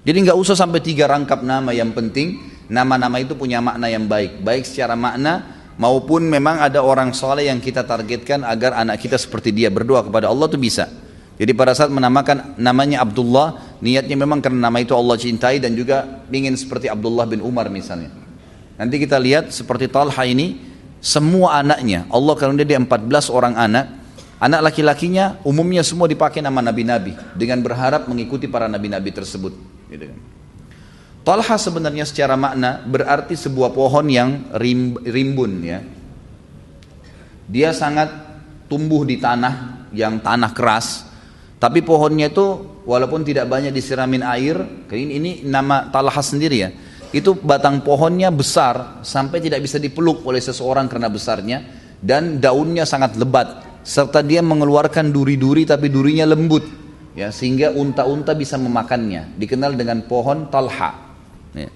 Jadi nggak usah sampai tiga rangkap nama. Yang penting nama-nama itu punya makna yang baik. Baik secara makna maupun memang ada orang soleh yang kita targetkan agar anak kita seperti dia berdoa kepada Allah itu bisa. Jadi pada saat menamakan namanya Abdullah, niatnya memang karena nama itu Allah cintai dan juga ingin seperti Abdullah bin Umar misalnya. Nanti kita lihat seperti Talha ini, semua anaknya, Allah karena dia 14 orang anak, anak laki-lakinya umumnya semua dipakai nama nabi-nabi dengan berharap mengikuti para nabi-nabi tersebut. Gitu kan. Talha sebenarnya secara makna berarti sebuah pohon yang rimbun ya. Dia sangat tumbuh di tanah yang tanah keras tapi pohonnya itu walaupun tidak banyak disiramin air, ini, ini nama talha sendiri ya. Itu batang pohonnya besar sampai tidak bisa dipeluk oleh seseorang karena besarnya dan daunnya sangat lebat serta dia mengeluarkan duri-duri tapi durinya lembut ya sehingga unta-unta bisa memakannya. Dikenal dengan pohon talha. Ya.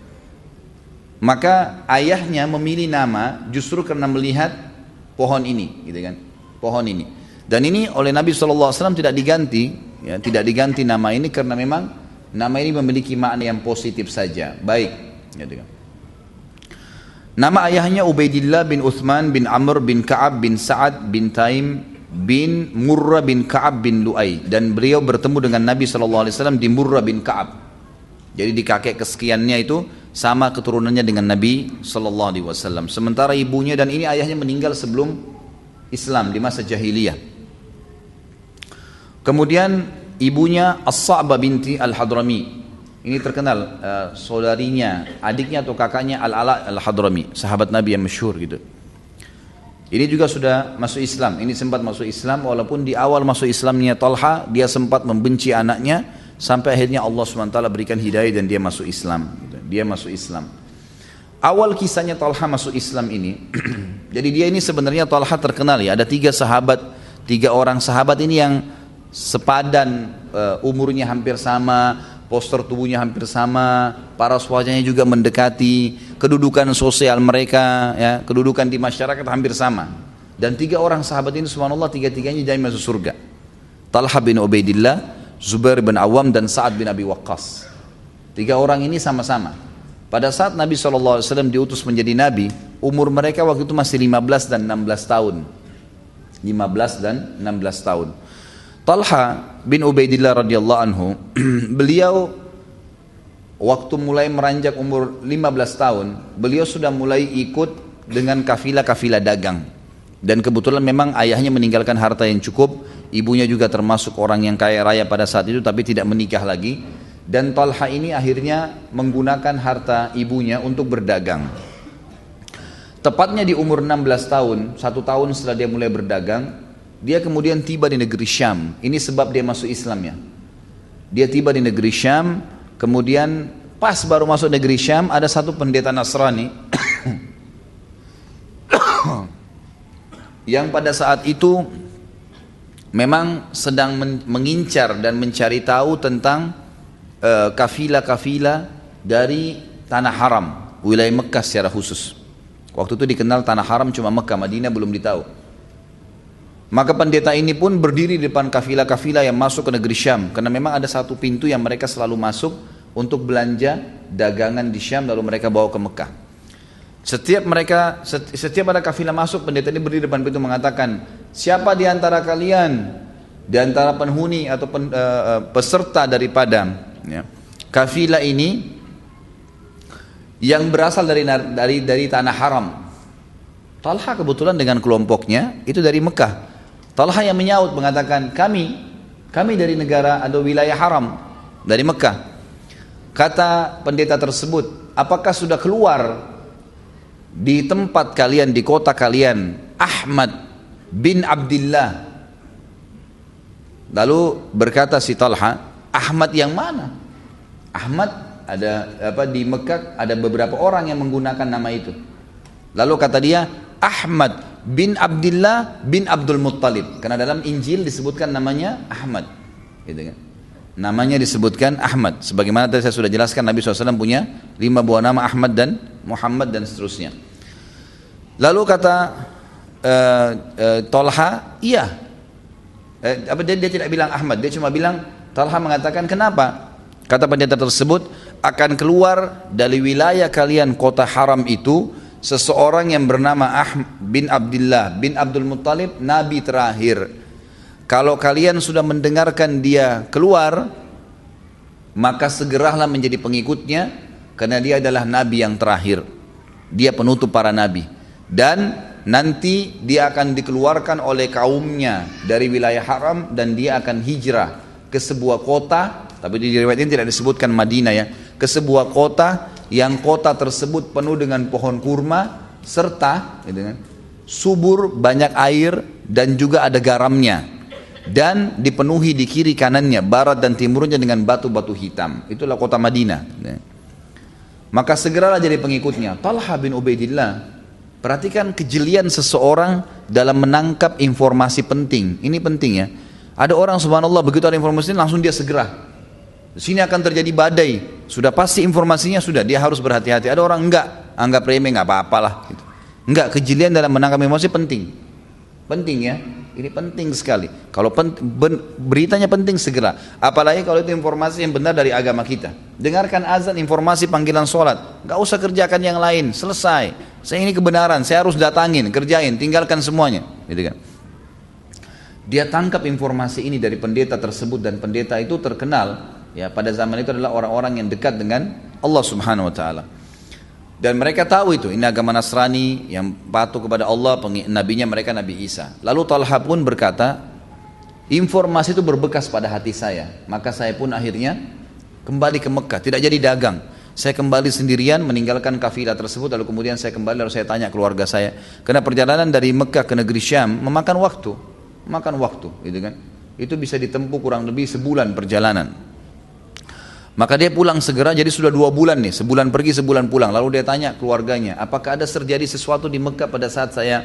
Maka ayahnya memilih nama justru karena melihat pohon ini, gitu kan? Pohon ini. Dan ini oleh Nabi SAW tidak diganti, ya, tidak diganti nama ini karena memang nama ini memiliki makna yang positif saja, baik. Gitu kan. Nama ayahnya Ubaidillah bin Uthman bin Amr bin Ka'ab bin Sa'ad bin Taim bin Murrah bin Ka'ab bin Lu'ay dan beliau bertemu dengan Nabi SAW di Murrah bin Ka'ab. Jadi di kakek kesekiannya itu sama keturunannya dengan Nabi SAW. Sementara ibunya dan ini ayahnya meninggal sebelum Islam di masa jahiliyah. Kemudian ibunya As-Sa'bah binti Al-Hadrami. Ini terkenal uh, saudarinya, adiknya atau kakaknya Al-Ala Al-Hadrami, sahabat Nabi yang masyhur gitu. Ini juga sudah masuk Islam. Ini sempat masuk Islam walaupun di awal masuk Islamnya Talha dia sempat membenci anaknya sampai akhirnya Allah SWT berikan hidayah dan dia masuk Islam. Gitu. Dia masuk Islam. Awal kisahnya Talha masuk Islam ini, *clears throat* jadi dia ini sebenarnya Talha terkenal ya. Ada tiga sahabat, tiga orang sahabat ini yang sepadan uh, umurnya hampir sama, poster tubuhnya hampir sama, para wajahnya juga mendekati, kedudukan sosial mereka, ya, kedudukan di masyarakat hampir sama. Dan tiga orang sahabat ini subhanallah tiga-tiganya jadi masuk surga. Talha bin Ubaidillah, Zubair bin Awam dan Sa'ad bin Abi Waqqas. Tiga orang ini sama-sama. Pada saat Nabi SAW diutus menjadi Nabi, umur mereka waktu itu masih 15 dan 16 tahun. 15 dan 16 tahun. Talha bin Ubaidillah radhiyallahu anhu, *clears throat* beliau waktu mulai meranjak umur 15 tahun, beliau sudah mulai ikut dengan kafilah-kafilah dagang. Dan kebetulan memang ayahnya meninggalkan harta yang cukup, ibunya juga termasuk orang yang kaya raya pada saat itu tapi tidak menikah lagi. Dan Talha ini akhirnya menggunakan harta ibunya untuk berdagang. Tepatnya di umur 16 tahun, satu tahun setelah dia mulai berdagang, dia kemudian tiba di negeri Syam. Ini sebab dia masuk Islam ya. Dia tiba di negeri Syam, kemudian pas baru masuk negeri Syam ada satu pendeta Nasrani *coughs* *coughs* yang pada saat itu memang sedang mengincar dan mencari tahu tentang uh, kafilah-kafilah dari tanah haram, wilayah Mekah secara khusus. Waktu itu dikenal tanah haram cuma Mekah, Madinah belum ditahu. Maka pendeta ini pun berdiri di depan kafilah-kafilah yang masuk ke negeri Syam. Karena memang ada satu pintu yang mereka selalu masuk untuk belanja dagangan di Syam lalu mereka bawa ke Mekah. Setiap mereka, setiap ada kafilah masuk, pendeta ini berdiri di depan pintu mengatakan, siapa di antara kalian, di antara penghuni atau pen, uh, peserta daripada ya, kafilah ini yang berasal dari dari dari tanah haram. Talha kebetulan dengan kelompoknya itu dari Mekah. Talha yang menyaut mengatakan kami kami dari negara atau wilayah haram dari Mekah. Kata pendeta tersebut, apakah sudah keluar di tempat kalian di kota kalian Ahmad bin Abdullah? Lalu berkata si Talha, Ahmad yang mana? Ahmad ada apa di Mekah ada beberapa orang yang menggunakan nama itu. Lalu kata dia, Ahmad bin Abdullah bin Abdul Muttalib karena dalam Injil disebutkan namanya Ahmad gitu kan namanya disebutkan Ahmad sebagaimana tadi saya sudah jelaskan Nabi SAW punya lima buah nama Ahmad dan Muhammad dan seterusnya lalu kata uh, uh, Tolha, iya. Uh, apa dia, dia tidak bilang Ahmad, dia cuma bilang Talha mengatakan kenapa? Kata pendeta tersebut akan keluar dari wilayah kalian kota haram itu seseorang yang bernama Ahmad bin Abdullah bin Abdul Muttalib nabi terakhir. Kalau kalian sudah mendengarkan dia keluar, maka segeralah menjadi pengikutnya karena dia adalah nabi yang terakhir. Dia penutup para nabi dan nanti dia akan dikeluarkan oleh kaumnya dari wilayah haram dan dia akan hijrah ke sebuah kota tapi di riwayat ini tidak disebutkan Madinah ya ke sebuah kota yang kota tersebut penuh dengan pohon kurma serta gitu kan, subur banyak air dan juga ada garamnya dan dipenuhi di kiri kanannya barat dan timurnya dengan batu-batu hitam itulah kota Madinah ya. maka segeralah jadi pengikutnya Talha bin Ubaidillah perhatikan kejelian seseorang dalam menangkap informasi penting ini penting ya ada orang subhanallah begitu ada informasi langsung dia segera sini akan terjadi badai. Sudah pasti informasinya sudah, dia harus berhati-hati. Ada orang enggak, anggap remeh enggak apa-apalah gitu. Enggak, kejelian dalam menangkap informasi penting. Penting ya. Ini penting sekali. Kalau pen, ben, beritanya penting segera. Apalagi kalau itu informasi yang benar dari agama kita. Dengarkan azan informasi panggilan sholat. Gak usah kerjakan yang lain. Selesai. Saya ini kebenaran. Saya harus datangin, kerjain, tinggalkan semuanya. Gitu kan. Dia tangkap informasi ini dari pendeta tersebut dan pendeta itu terkenal ya pada zaman itu adalah orang-orang yang dekat dengan Allah Subhanahu wa taala. Dan mereka tahu itu, ini agama Nasrani yang patuh kepada Allah, nabinya mereka Nabi Isa. Lalu Talha pun berkata, informasi itu berbekas pada hati saya. Maka saya pun akhirnya kembali ke Mekah, tidak jadi dagang. Saya kembali sendirian meninggalkan kafilah tersebut lalu kemudian saya kembali lalu saya tanya keluarga saya. Karena perjalanan dari Mekah ke negeri Syam memakan waktu, makan waktu, gitu kan. Itu bisa ditempuh kurang lebih sebulan perjalanan. Maka dia pulang segera, jadi sudah dua bulan nih, sebulan pergi, sebulan pulang. Lalu dia tanya keluarganya, apakah ada terjadi sesuatu di Mekah pada saat saya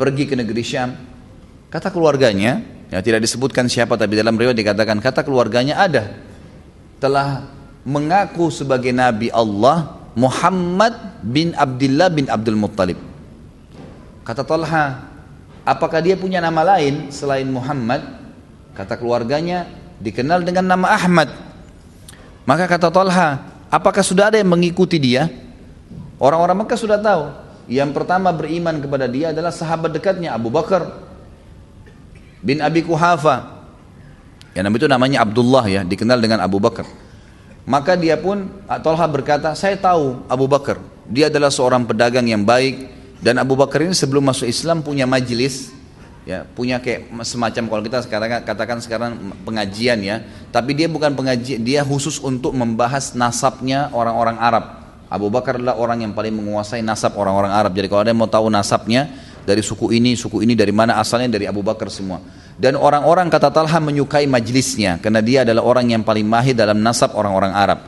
pergi ke negeri Syam? Kata keluarganya, ya tidak disebutkan siapa, tapi dalam riwayat dikatakan, kata keluarganya ada. Telah mengaku sebagai Nabi Allah Muhammad bin Abdullah bin Abdul Muttalib. Kata Talha, apakah dia punya nama lain selain Muhammad? Kata keluarganya, dikenal dengan nama Ahmad. Maka kata Talha, apakah sudah ada yang mengikuti dia? Orang-orang Mekah sudah tahu. Yang pertama beriman kepada dia adalah sahabat dekatnya Abu Bakar bin Abi Kuhafa. Yang nama itu namanya Abdullah ya, dikenal dengan Abu Bakar. Maka dia pun Talha berkata, saya tahu Abu Bakar. Dia adalah seorang pedagang yang baik dan Abu Bakar ini sebelum masuk Islam punya majelis ya punya kayak semacam kalau kita sekarang katakan sekarang pengajian ya. Tapi dia bukan pengajian dia khusus untuk membahas nasabnya orang-orang Arab. Abu Bakar adalah orang yang paling menguasai nasab orang-orang Arab. Jadi kalau ada yang mau tahu nasabnya dari suku ini suku ini dari mana asalnya dari Abu Bakar semua. Dan orang-orang kata Talha menyukai majlisnya karena dia adalah orang yang paling mahir dalam nasab orang-orang Arab.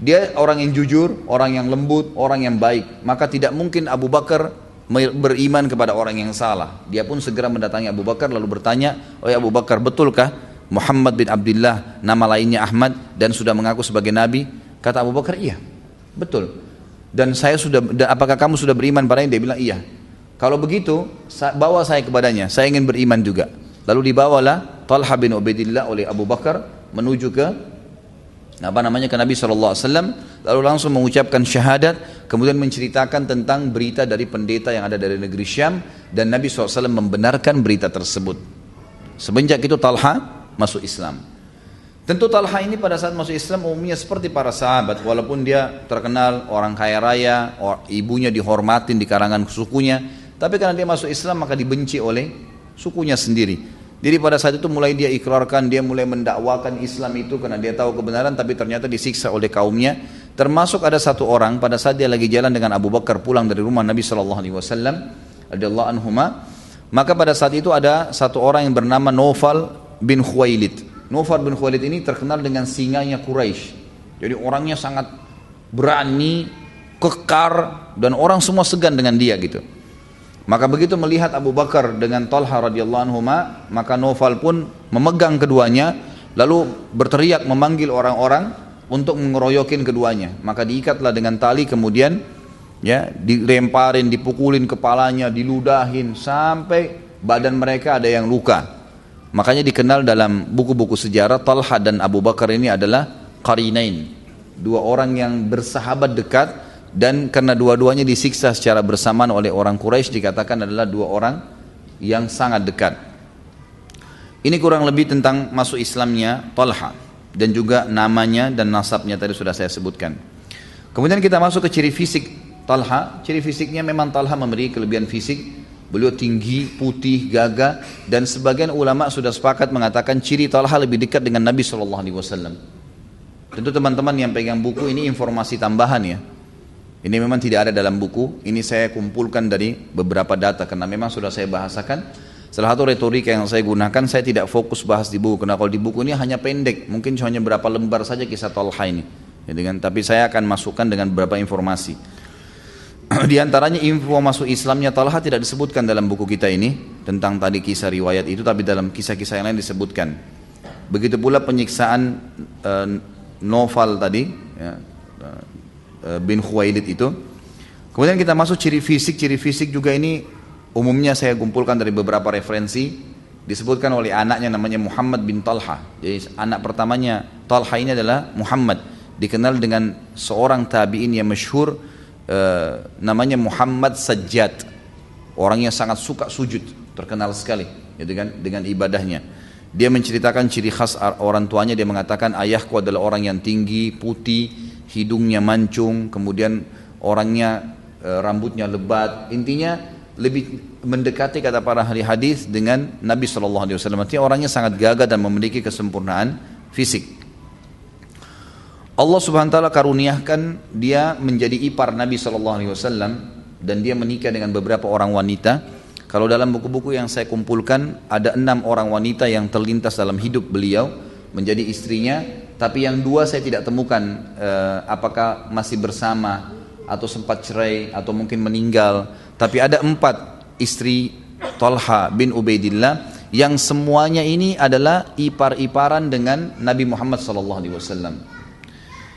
Dia orang yang jujur orang yang lembut orang yang baik. Maka tidak mungkin Abu Bakar beriman kepada orang yang salah. Dia pun segera mendatangi Abu Bakar lalu bertanya, "Oh ya Abu Bakar, betulkah Muhammad bin Abdullah nama lainnya Ahmad dan sudah mengaku sebagai nabi?" Kata Abu Bakar, "Iya." Betul. Dan saya sudah apakah kamu sudah beriman padanya? Dia bilang, "Iya." Kalau begitu, bawa saya kepadanya. Saya ingin beriman juga. Lalu dibawalah Talha bin Ubaidillah oleh Abu Bakar menuju ke apa namanya? Ke Nabi SAW lalu langsung mengucapkan syahadat kemudian menceritakan tentang berita dari pendeta yang ada dari negeri Syam dan Nabi SAW membenarkan berita tersebut. Semenjak itu Talha masuk Islam. Tentu Talha ini pada saat masuk Islam umumnya seperti para sahabat walaupun dia terkenal orang kaya raya ibunya dihormatin di karangan sukunya tapi karena dia masuk Islam maka dibenci oleh sukunya sendiri jadi pada saat itu mulai dia ikrarkan, dia mulai mendakwakan Islam itu karena dia tahu kebenaran tapi ternyata disiksa oleh kaumnya. Termasuk ada satu orang pada saat dia lagi jalan dengan Abu Bakar pulang dari rumah Nabi Shallallahu Alaihi Wasallam, radhiyallahu anhuma. Maka pada saat itu ada satu orang yang bernama Nofal bin Khuwailid. Nofal bin Khuwailid ini terkenal dengan singanya Quraisy. Jadi orangnya sangat berani, kekar dan orang semua segan dengan dia gitu. Maka begitu melihat Abu Bakar dengan Talha radhiyallahu anhu maka Nofal pun memegang keduanya lalu berteriak memanggil orang-orang untuk mengeroyokin keduanya. Maka diikatlah dengan tali kemudian ya dilemparin, dipukulin kepalanya, diludahin sampai badan mereka ada yang luka. Makanya dikenal dalam buku-buku sejarah Talha dan Abu Bakar ini adalah qarinain, dua orang yang bersahabat dekat dan karena dua-duanya disiksa secara bersamaan oleh orang Quraisy dikatakan adalah dua orang yang sangat dekat. Ini kurang lebih tentang masuk Islamnya Talha dan juga namanya dan nasabnya tadi sudah saya sebutkan. Kemudian kita masuk ke ciri fisik Talha. Ciri fisiknya memang Talha memiliki kelebihan fisik. Beliau tinggi, putih, gagah dan sebagian ulama sudah sepakat mengatakan ciri Talha lebih dekat dengan Nabi Shallallahu Alaihi Wasallam. Tentu teman-teman yang pegang buku ini informasi tambahan ya. Ini memang tidak ada dalam buku. Ini saya kumpulkan dari beberapa data karena memang sudah saya bahasakan Salah satu retorika yang saya gunakan, saya tidak fokus bahas di buku. Karena kalau di buku ini hanya pendek, mungkin hanya berapa lembar saja kisah Tolha ini. Ya, dengan, tapi saya akan masukkan dengan beberapa informasi. *clears throat* di antaranya info masuk Islamnya Talha tidak disebutkan dalam buku kita ini tentang tadi kisah riwayat itu tapi dalam kisah-kisah yang lain disebutkan. Begitu pula penyiksaan e, Noval tadi ya, bin Khuwailid itu. Kemudian kita masuk ciri fisik, ciri fisik juga ini Umumnya saya kumpulkan dari beberapa referensi disebutkan oleh anaknya namanya Muhammad bin Talha. Jadi anak pertamanya Talha ini adalah Muhammad, dikenal dengan seorang tabi'in yang masyhur uh, namanya Muhammad Sajjad. Orang yang sangat suka sujud, terkenal sekali gitu kan dengan ibadahnya. Dia menceritakan ciri khas orang tuanya dia mengatakan ayahku adalah orang yang tinggi, putih, hidungnya mancung, kemudian orangnya uh, rambutnya lebat. Intinya lebih mendekati kata para ahli hadis dengan Nabi Shallallahu Alaihi Wasallam. Artinya orangnya sangat gagah dan memiliki kesempurnaan fisik. Allah Subhanahu Taala karuniakan dia menjadi ipar Nabi Shallallahu Alaihi Wasallam dan dia menikah dengan beberapa orang wanita. Kalau dalam buku-buku yang saya kumpulkan ada enam orang wanita yang terlintas dalam hidup beliau menjadi istrinya, tapi yang dua saya tidak temukan eh, apakah masih bersama atau sempat cerai atau mungkin meninggal tapi ada empat istri Talha bin Ubaidillah yang semuanya ini adalah ipar-iparan dengan Nabi Muhammad SAW.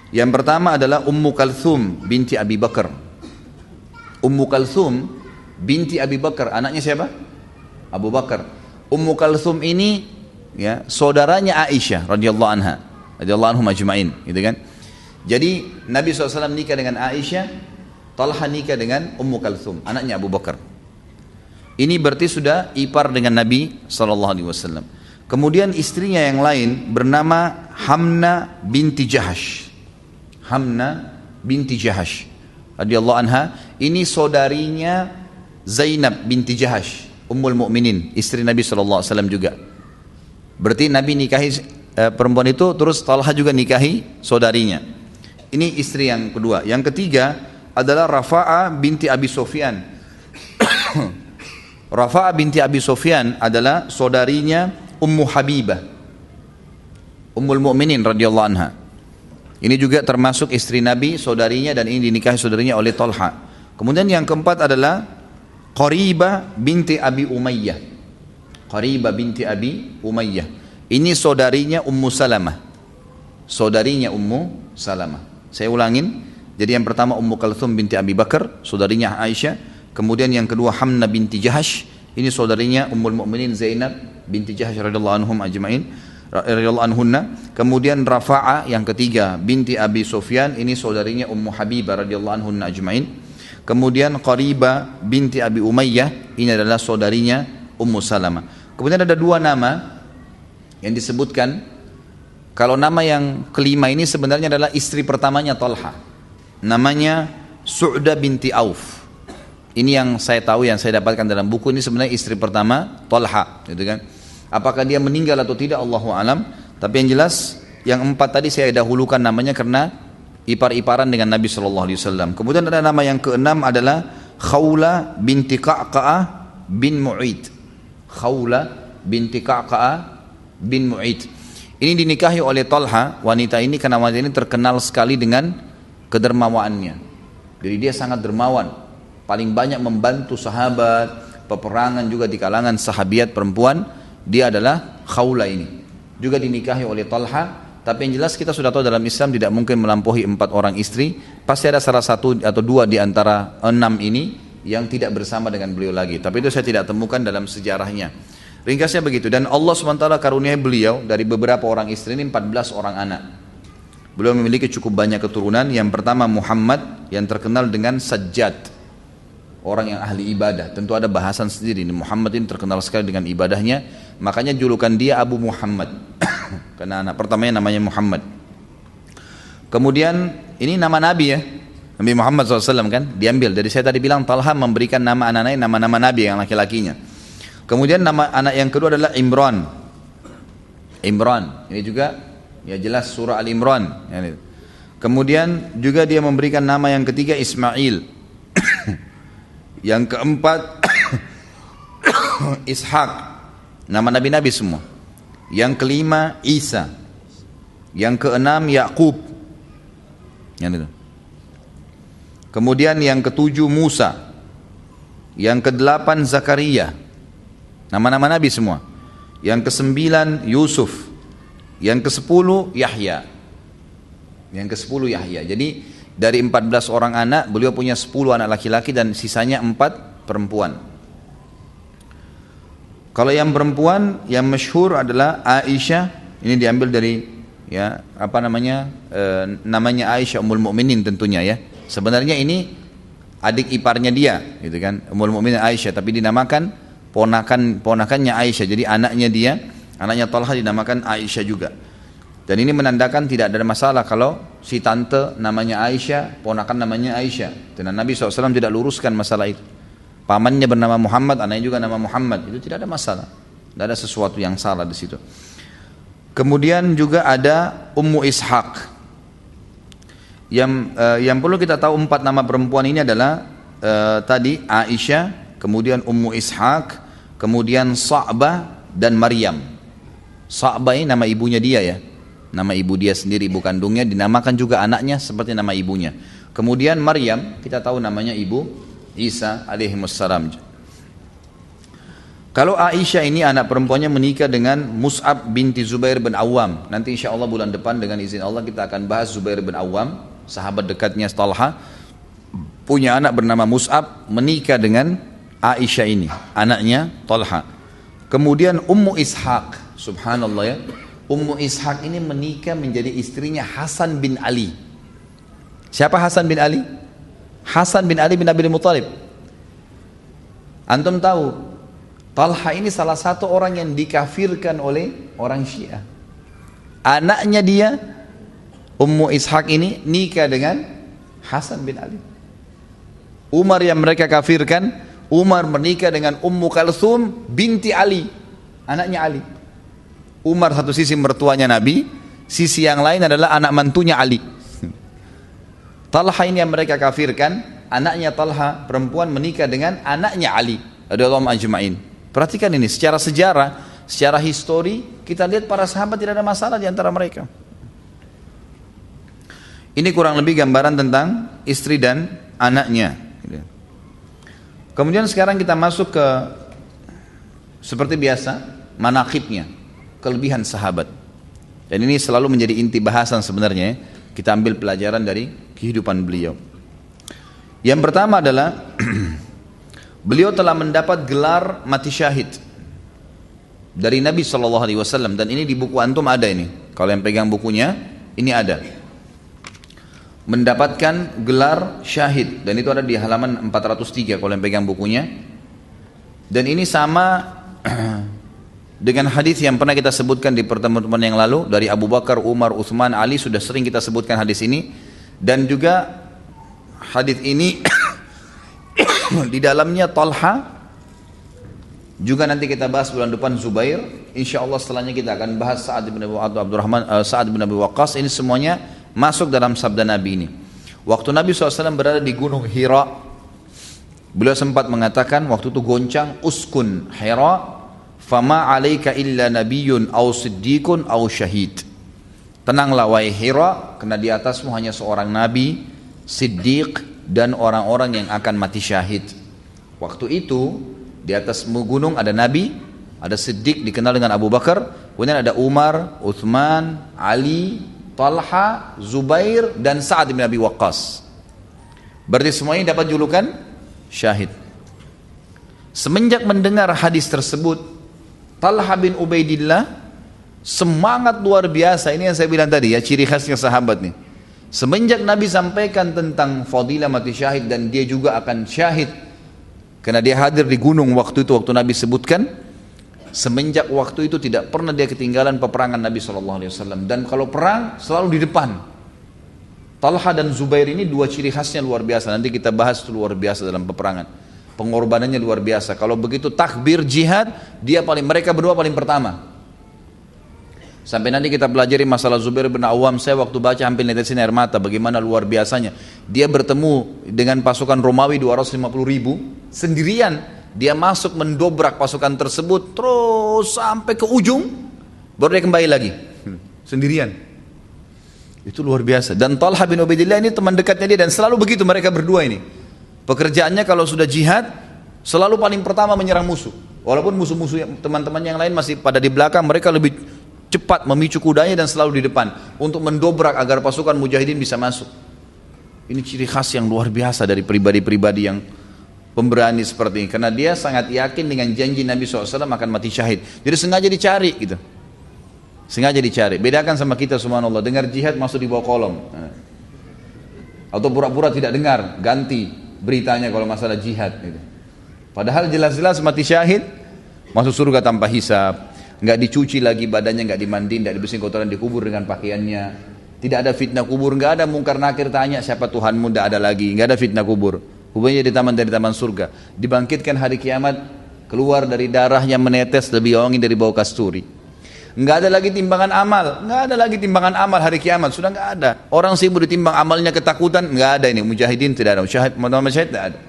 Yang pertama adalah Ummu Kalthum binti Abi Bakar. Ummu Kalthum binti Abi Bakar, anaknya siapa? Abu Bakar. Ummu Kalthum ini ya saudaranya Aisyah radhiyallahu anha, radhiyallahu anhum ajma'in, gitu kan? Jadi Nabi SAW nikah dengan Aisyah Talha nikah dengan Ummu Kalthum, anaknya Abu Bakar. Ini berarti sudah ipar dengan Nabi Wasallam. Kemudian istrinya yang lain bernama Hamna binti Jahash. Hamna binti Jahash. Radiyallahu anha. Ini saudarinya Zainab binti Jahash. Ummul Mukminin, istri Nabi Wasallam juga. Berarti Nabi nikahi eh, perempuan itu, terus Talha juga nikahi saudarinya. Ini istri yang kedua. Yang ketiga, adalah Rafa'a binti Abi Sofyan. *coughs* Rafa'a binti Abi Sofyan adalah saudarinya Ummu Habibah. Ummul Mukminin radhiyallahu anha. Ini juga termasuk istri Nabi, saudarinya dan ini dinikahi saudarinya oleh Talha. Kemudian yang keempat adalah Qaribah binti Abi Umayyah. Qaribah binti Abi Umayyah. Ini saudarinya Ummu Salamah. Saudarinya Ummu Salamah. Saya ulangin, jadi yang pertama Ummu Kalthum binti Abi Bakar, saudarinya Aisyah. Kemudian yang kedua Hamna binti Jahash, ini saudarinya Ummul Mukminin Zainab binti Jahash radhiyallahu anhum ajma'in radhiyallahu anhunna. Kemudian Rafa'a yang ketiga binti Abi Sufyan, ini saudarinya Ummu Habibah radhiyallahu anhunna ajma'in. Kemudian Qariba binti Abi Umayyah, ini adalah saudarinya Ummu Salamah. Kemudian ada dua nama yang disebutkan kalau nama yang kelima ini sebenarnya adalah istri pertamanya Talha namanya Su'da binti Auf. Ini yang saya tahu yang saya dapatkan dalam buku ini sebenarnya istri pertama Talha, gitu kan. Apakah dia meninggal atau tidak Allahu alam, tapi yang jelas yang empat tadi saya dahulukan namanya karena ipar-iparan dengan Nabi Shallallahu alaihi wasallam. Kemudian ada nama yang keenam adalah Khawla binti Qa'qa'ah bin Mu'id. Khawla binti Qa'qa'ah bin Mu'id. Ini dinikahi oleh Talha, wanita ini karena wanita ini terkenal sekali dengan kedermawaannya. Jadi dia sangat dermawan, paling banyak membantu sahabat, peperangan juga di kalangan sahabiat perempuan, dia adalah Khawla ini. Juga dinikahi oleh Talha, Tapi yang jelas kita sudah tahu dalam Islam tidak mungkin melampaui empat orang istri. Pasti ada salah satu atau dua di antara enam ini yang tidak bersama dengan beliau lagi. Tapi itu saya tidak temukan dalam sejarahnya. Ringkasnya begitu. Dan Allah SWT karuniai beliau dari beberapa orang istri ini 14 orang anak. Beliau memiliki cukup banyak keturunan. Yang pertama Muhammad yang terkenal dengan Sajjad. Orang yang ahli ibadah. Tentu ada bahasan sendiri. Muhammad ini terkenal sekali dengan ibadahnya. Makanya julukan dia Abu Muhammad. *coughs* Karena anak pertamanya namanya Muhammad. Kemudian ini nama Nabi ya. Nabi Muhammad SAW kan diambil. Jadi saya tadi bilang Talha memberikan nama anak-anaknya nama-nama Nabi yang laki-lakinya. Kemudian nama anak yang kedua adalah Imran. Imran. Ini juga ya jelas surah Al-Imran. Kemudian juga dia memberikan nama yang ketiga Ismail. *coughs* yang keempat *coughs* Ishak. Nama nabi-nabi semua. Yang kelima Isa. Yang keenam Yakub. Yang itu. Kemudian yang ketujuh Musa. Yang kedelapan Zakaria. Nama-nama Nabi semua. Yang kesembilan Yusuf. Yang kesepuluh Yahya. Yang kesepuluh Yahya. Jadi dari empat belas orang anak, beliau punya sepuluh anak laki-laki dan sisanya empat perempuan. Kalau yang perempuan yang masyhur adalah Aisyah, ini diambil dari ya apa namanya e, namanya Aisyah Ummul Mukminin tentunya ya. Sebenarnya ini adik iparnya dia, gitu kan, Ummul Mukminin Aisyah, tapi dinamakan ponakan ponakannya Aisyah. Jadi anaknya dia, anaknya Talha dinamakan Aisyah juga. Dan ini menandakan tidak ada masalah kalau si tante namanya Aisyah, ponakan namanya Aisyah. Dan Nabi SAW tidak luruskan masalah itu pamannya bernama Muhammad, anaknya juga nama Muhammad, itu tidak ada masalah. Tidak ada sesuatu yang salah di situ. Kemudian juga ada Ummu Ishaq. Yang uh, yang perlu kita tahu empat nama perempuan ini adalah uh, tadi Aisyah, kemudian Ummu Ishaq, kemudian Sa'bah dan Maryam. Sa'bah ini nama ibunya dia ya. Nama ibu dia sendiri, ibu kandungnya dinamakan juga anaknya seperti nama ibunya. Kemudian Maryam, kita tahu namanya ibu Isa alaihissalam. Kalau Aisyah ini anak perempuannya menikah dengan Mus'ab binti Zubair bin Awam. Nanti insya Allah bulan depan dengan izin Allah kita akan bahas Zubair bin Awam, sahabat dekatnya Talha. Punya anak bernama Mus'ab menikah dengan Aisyah ini, anaknya Talha. Kemudian Ummu Ishaq, subhanallah ya. Ummu Ishaq ini menikah menjadi istrinya Hasan bin Ali. Siapa Hasan bin Ali? Hasan bin Ali bin Abi Muthalib. Antum tahu, Talha ini salah satu orang yang dikafirkan oleh orang Syiah. Anaknya dia, Ummu Ishaq ini nikah dengan Hasan bin Ali. Umar yang mereka kafirkan, Umar menikah dengan Ummu Kalsum binti Ali, anaknya Ali. Umar satu sisi mertuanya Nabi, sisi yang lain adalah anak mantunya Ali. *laughs* Talha ini yang mereka kafirkan, anaknya Talha perempuan menikah dengan anaknya Ali radhiyallahu ajma'in. Perhatikan ini secara sejarah, secara histori kita lihat para sahabat tidak ada masalah di antara mereka. Ini kurang lebih gambaran tentang istri dan anaknya. Kemudian sekarang kita masuk ke seperti biasa manakibnya, kelebihan sahabat. Dan ini selalu menjadi inti bahasan sebenarnya. Kita ambil pelajaran dari kehidupan beliau. Yang pertama adalah *clears throat* beliau telah mendapat gelar mati syahid dari Nabi Wasallam dan ini di buku antum ada ini. Kalau yang pegang bukunya ini ada. Mendapatkan gelar syahid. Dan itu ada di halaman 403 kalau yang pegang bukunya. Dan ini sama *clears throat* dengan hadis yang pernah kita sebutkan di pertemuan yang lalu dari Abu Bakar, Umar, Uthman, Ali sudah sering kita sebutkan hadis ini. Dan juga hadis ini *clears throat* di dalamnya Talha. Juga nanti kita bahas bulan depan Zubair. Insya Allah setelahnya kita akan bahas Sa'ad bin Abu Abdurrahman uh, Sa'ad bin Abi Waqqas. Ini semuanya masuk dalam sabda Nabi ini waktu Nabi SAW berada di gunung Hira beliau sempat mengatakan waktu itu goncang uskun Hira fama alaika illa nabiyyun au siddiqun au syahid Tenanglah wahai Hira, karena di atasmu hanya seorang nabi, siddiq dan orang-orang yang akan mati syahid. Waktu itu di atas gunung ada nabi, ada siddiq dikenal dengan Abu Bakar, Kemudian ada Umar, Uthman, Ali, Talha, Zubair, dan Sa'ad bin Abi Waqqas. Berarti semuanya dapat julukan syahid. Semenjak mendengar hadis tersebut, Talha bin Ubaidillah semangat luar biasa. Ini yang saya bilang tadi ya, ciri khasnya sahabat nih. Semenjak Nabi sampaikan tentang fadilah mati syahid dan dia juga akan syahid karena dia hadir di gunung waktu itu waktu Nabi sebutkan semenjak waktu itu tidak pernah dia ketinggalan peperangan Nabi SAW dan kalau perang selalu di depan. Talha dan Zubair ini dua ciri khasnya luar biasa. Nanti kita bahas itu luar biasa dalam peperangan. Pengorbanannya luar biasa. Kalau begitu takbir jihad dia paling mereka berdua paling pertama. Sampai nanti kita pelajari masalah Zubair bin Awam, saya waktu baca hampir netesin air mata, bagaimana luar biasanya. Dia bertemu dengan pasukan Romawi 250 ribu, sendirian. Dia masuk mendobrak pasukan tersebut, terus sampai ke ujung, baru dia kembali lagi. Sendirian. Itu luar biasa. Dan Talha bin Ubaidillah ini teman dekatnya dia dan selalu begitu mereka berdua ini. Pekerjaannya kalau sudah jihad, selalu paling pertama menyerang musuh. Walaupun musuh-musuh teman-teman yang lain masih pada di belakang, mereka lebih cepat memicu kudanya dan selalu di depan untuk mendobrak agar pasukan mujahidin bisa masuk. Ini ciri khas yang luar biasa dari pribadi-pribadi yang pemberani seperti ini. Karena dia sangat yakin dengan janji Nabi SAW akan mati syahid. Jadi sengaja dicari gitu. Sengaja dicari. Bedakan sama kita subhanallah. Dengar jihad masuk di bawah kolom. Atau pura-pura tidak dengar. Ganti beritanya kalau masalah jihad. Gitu. Padahal jelas-jelas mati syahid. Masuk surga tanpa hisab nggak dicuci lagi badannya, nggak dimandiin, nggak dibersihin kotoran dikubur dengan pakaiannya. Tidak ada fitnah kubur, nggak ada mungkar nakir tanya siapa Tuhanmu, nggak ada lagi, nggak ada fitnah kubur. Kuburnya di taman dari taman surga. Dibangkitkan hari kiamat, keluar dari darahnya menetes lebih wangi dari bau kasturi. Nggak ada lagi timbangan amal, nggak ada lagi timbangan amal hari kiamat, sudah nggak ada. Orang sibuk ditimbang amalnya ketakutan, nggak ada ini. Mujahidin tidak ada, syahid, syahid tidak ada.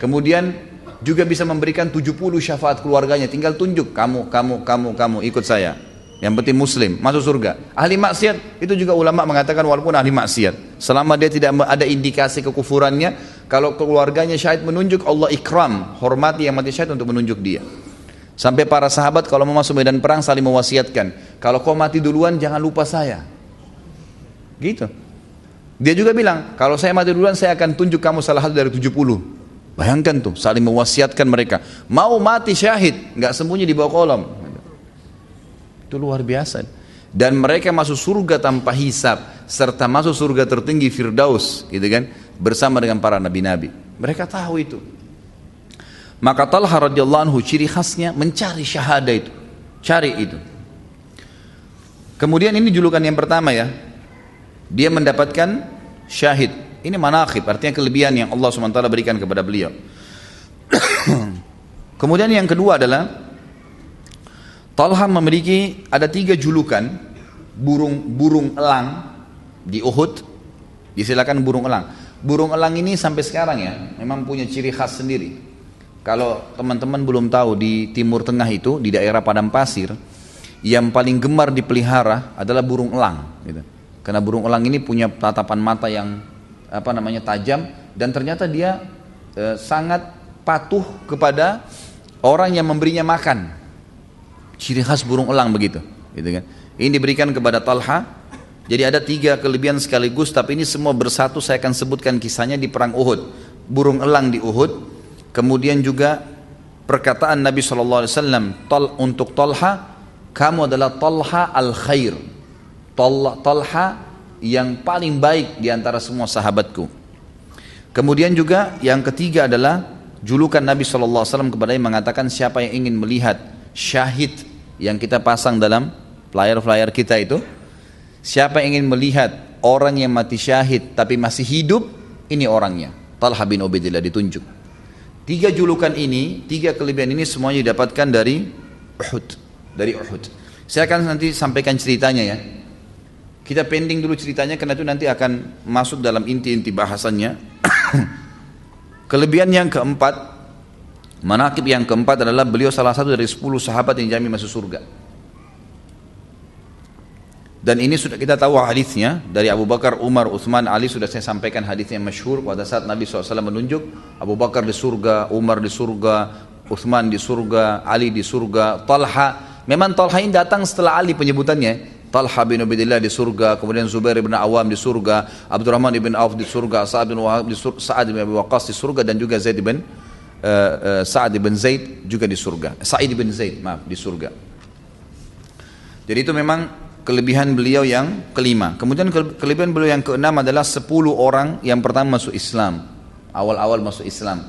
Kemudian juga bisa memberikan 70 syafaat keluarganya tinggal tunjuk kamu kamu kamu kamu ikut saya yang penting muslim masuk surga ahli maksiat itu juga ulama mengatakan walaupun ahli maksiat selama dia tidak ada indikasi kekufurannya kalau keluarganya syahid menunjuk Allah ikram hormati yang mati syahid untuk menunjuk dia sampai para sahabat kalau mau masuk medan perang saling mewasiatkan kalau kau mati duluan jangan lupa saya gitu dia juga bilang kalau saya mati duluan saya akan tunjuk kamu salah satu dari 70 Bayangkan tuh, saling mewasiatkan mereka. Mau mati syahid, nggak sembunyi di bawah kolom. Itu luar biasa. Dan mereka masuk surga tanpa hisap, serta masuk surga tertinggi Firdaus, gitu kan? Bersama dengan para nabi-nabi. Mereka tahu itu. Maka Talha radhiyallahu anhu ciri khasnya mencari syahada itu. Cari itu. Kemudian ini julukan yang pertama ya. Dia mendapatkan syahid ini manakib, artinya kelebihan yang Allah SWT berikan kepada beliau. *coughs* Kemudian yang kedua adalah Talha memiliki ada tiga julukan burung burung elang di Uhud. Disilakan burung elang. Burung elang ini sampai sekarang ya memang punya ciri khas sendiri. Kalau teman-teman belum tahu di Timur Tengah itu di daerah padang pasir yang paling gemar dipelihara adalah burung elang. Gitu. Karena burung elang ini punya tatapan mata yang apa namanya tajam dan ternyata dia e, sangat patuh kepada orang yang memberinya makan. Ciri khas burung elang begitu, gitu kan. Ini diberikan kepada Talha. Jadi ada tiga kelebihan sekaligus, tapi ini semua bersatu saya akan sebutkan kisahnya di perang Uhud. Burung elang di Uhud, kemudian juga perkataan Nabi SAW Tal, untuk Talha, kamu adalah Talha al Khair. Talha yang paling baik di antara semua sahabatku. Kemudian juga yang ketiga adalah julukan Nabi SAW kepada yang mengatakan siapa yang ingin melihat syahid yang kita pasang dalam flyer-flyer kita itu. Siapa yang ingin melihat orang yang mati syahid tapi masih hidup, ini orangnya. Talha bin Ubaidillah ditunjuk. Tiga julukan ini, tiga kelebihan ini semuanya didapatkan dari Uhud. Dari Uhud. Saya akan nanti sampaikan ceritanya ya. Kita pending dulu ceritanya karena itu nanti akan masuk dalam inti-inti bahasannya. *coughs* Kelebihan yang keempat, manakib yang keempat adalah beliau salah satu dari sepuluh sahabat yang jamin masuk surga. Dan ini sudah kita tahu hadisnya dari Abu Bakar, Umar, Uthman, Ali sudah saya sampaikan hadisnya masyhur pada saat Nabi SAW menunjuk Abu Bakar di surga, Umar di surga, Uthman di surga, Ali di surga, Talha Memang Talha ini datang setelah Ali penyebutannya. Talha bin Ubaidillah di surga, kemudian Zubair bin Awam di surga, Abdurrahman bin Auf di surga, Sa'ad bin Wahab di surga, Sa'ad bin Abi Waqqas di surga dan juga Zaid bin uh, uh, Sa'ad bin Zaid juga di surga. Sa'id bin Zaid, maaf, di surga. Jadi itu memang kelebihan beliau yang kelima. Kemudian kelebihan beliau yang keenam adalah sepuluh orang yang pertama masuk Islam. Awal-awal masuk Islam.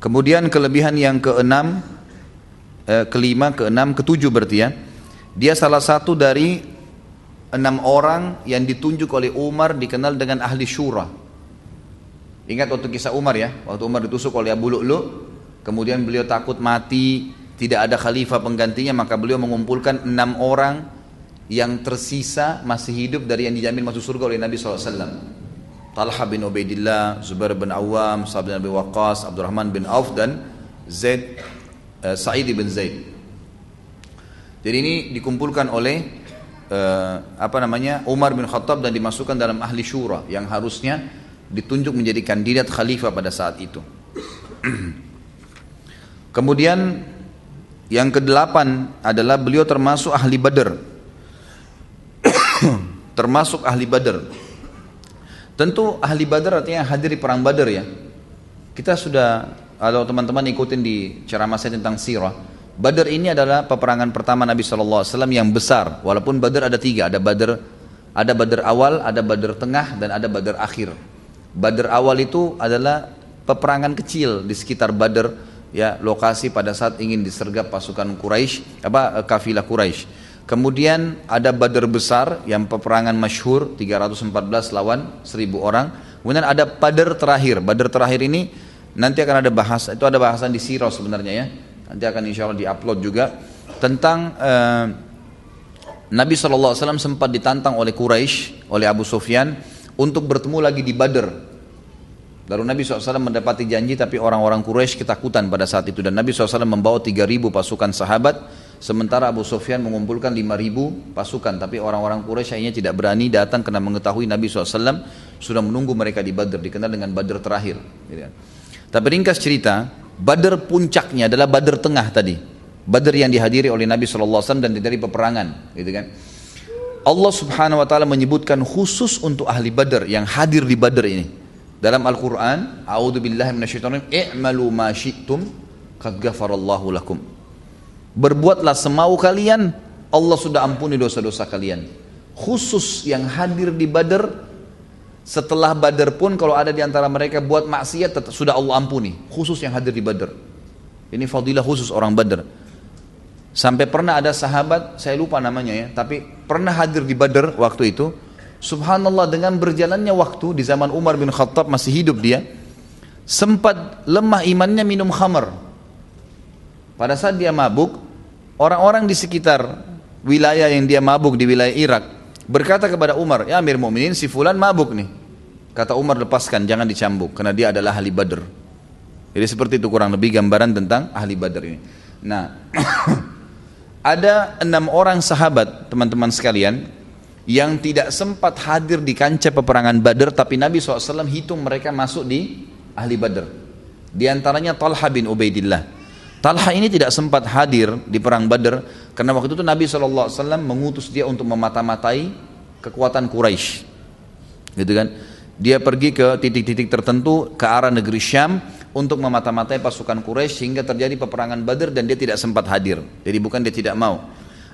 Kemudian kelebihan yang keenam, eh, kelima, keenam, ketujuh berarti ya. Dia salah satu dari enam orang yang ditunjuk oleh Umar dikenal dengan ahli syura. Ingat waktu kisah Umar ya, waktu Umar ditusuk oleh Abu Lu'lu, kemudian beliau takut mati, tidak ada khalifah penggantinya, maka beliau mengumpulkan enam orang yang tersisa masih hidup dari yang dijamin masuk surga oleh Nabi SAW. Talha bin Ubaidillah, Zubair bin Awam, Sa'ad bin Abi Waqqas, Abdurrahman bin Auf dan Zaid uh, Sa'id bin Zaid. Jadi ini dikumpulkan oleh uh, apa namanya Umar bin Khattab dan dimasukkan dalam ahli syura yang harusnya ditunjuk menjadi kandidat khalifah pada saat itu. *clears throat* Kemudian yang kedelapan adalah beliau termasuk ahli Badar. *coughs* termasuk ahli Badar. Tentu ahli badar artinya hadir di perang badar ya. Kita sudah, kalau teman-teman ikutin di ceramah saya tentang sirah, badar ini adalah peperangan pertama Nabi SAW yang besar. Walaupun badar ada tiga, ada badar ada badar awal, ada badar tengah, dan ada badar akhir. Badar awal itu adalah peperangan kecil di sekitar badar, ya lokasi pada saat ingin disergap pasukan Quraisy, apa kafilah Quraisy. Kemudian ada Badar besar yang peperangan masyhur 314 lawan 1000 orang. Kemudian ada Badar terakhir. Badar terakhir ini nanti akan ada bahasa itu ada bahasan di sirah sebenarnya ya. Nanti akan insya Allah diupload juga tentang uh, Nabi SAW sempat ditantang oleh Quraisy, oleh Abu Sufyan untuk bertemu lagi di Badar. Lalu Nabi SAW mendapati janji tapi orang-orang Quraisy ketakutan pada saat itu dan Nabi SAW membawa 3000 pasukan sahabat Sementara Abu Sufyan mengumpulkan 5000 pasukan, tapi orang-orang Quraisy akhirnya tidak berani datang karena mengetahui Nabi SAW sudah menunggu mereka di Badr, dikenal dengan Badr terakhir. Gitu kan. Tapi ringkas cerita, Badr puncaknya adalah Badr tengah tadi. Badr yang dihadiri oleh Nabi SAW dan dari peperangan, gitu kan. Allah Subhanahu wa taala menyebutkan khusus untuk ahli Badr yang hadir di Badr ini. Dalam Al-Qur'an, a'udzubillahi minasyaitonir i'malu ma syi'tum qad lakum. Berbuatlah semau kalian, Allah sudah ampuni dosa-dosa kalian. Khusus yang hadir di Badar, setelah Badar pun kalau ada di antara mereka buat maksiat tetap sudah Allah ampuni. Khusus yang hadir di Badar. Ini fadilah khusus orang Badar. Sampai pernah ada sahabat, saya lupa namanya ya, tapi pernah hadir di Badar waktu itu. Subhanallah dengan berjalannya waktu di zaman Umar bin Khattab masih hidup dia, sempat lemah imannya minum khamar. Pada saat dia mabuk, orang-orang di sekitar wilayah yang dia mabuk di wilayah Irak berkata kepada Umar, "Ya Amir Mu'minin, si fulan mabuk nih." Kata Umar, "Lepaskan, jangan dicambuk karena dia adalah ahli Badr." Jadi seperti itu kurang lebih gambaran tentang ahli Badr ini. Nah, *coughs* ada enam orang sahabat teman-teman sekalian yang tidak sempat hadir di kancah peperangan Badr tapi Nabi SAW hitung mereka masuk di ahli Badr. Di antaranya Talha bin Ubaidillah. Talha ini tidak sempat hadir di perang Badar karena waktu itu Nabi SAW mengutus dia untuk memata-matai kekuatan Quraisy. Gitu kan? Dia pergi ke titik-titik tertentu ke arah negeri Syam untuk memata-matai pasukan Quraisy sehingga terjadi peperangan Badar dan dia tidak sempat hadir. Jadi bukan dia tidak mau.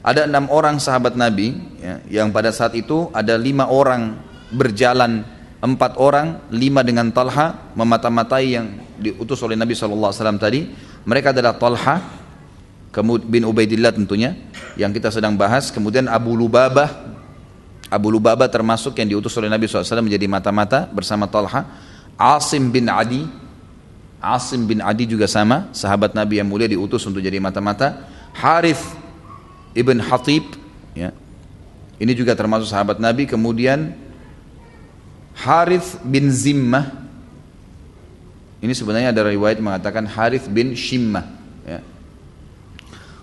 Ada enam orang sahabat Nabi ya, yang pada saat itu ada lima orang berjalan empat orang, lima dengan Talha memata-matai yang diutus oleh Nabi SAW tadi mereka adalah Talha bin Ubaidillah tentunya yang kita sedang bahas. Kemudian Abu Lubabah. Abu Lubabah termasuk yang diutus oleh Nabi SAW menjadi mata-mata bersama Talha. Asim bin Adi. Asim bin Adi juga sama. Sahabat Nabi yang mulia diutus untuk jadi mata-mata. Harith ibn Hatib. Ya. Ini juga termasuk sahabat Nabi. Kemudian Harith bin Zimmah ini sebenarnya ada riwayat mengatakan Harith bin Shimmah. Ya.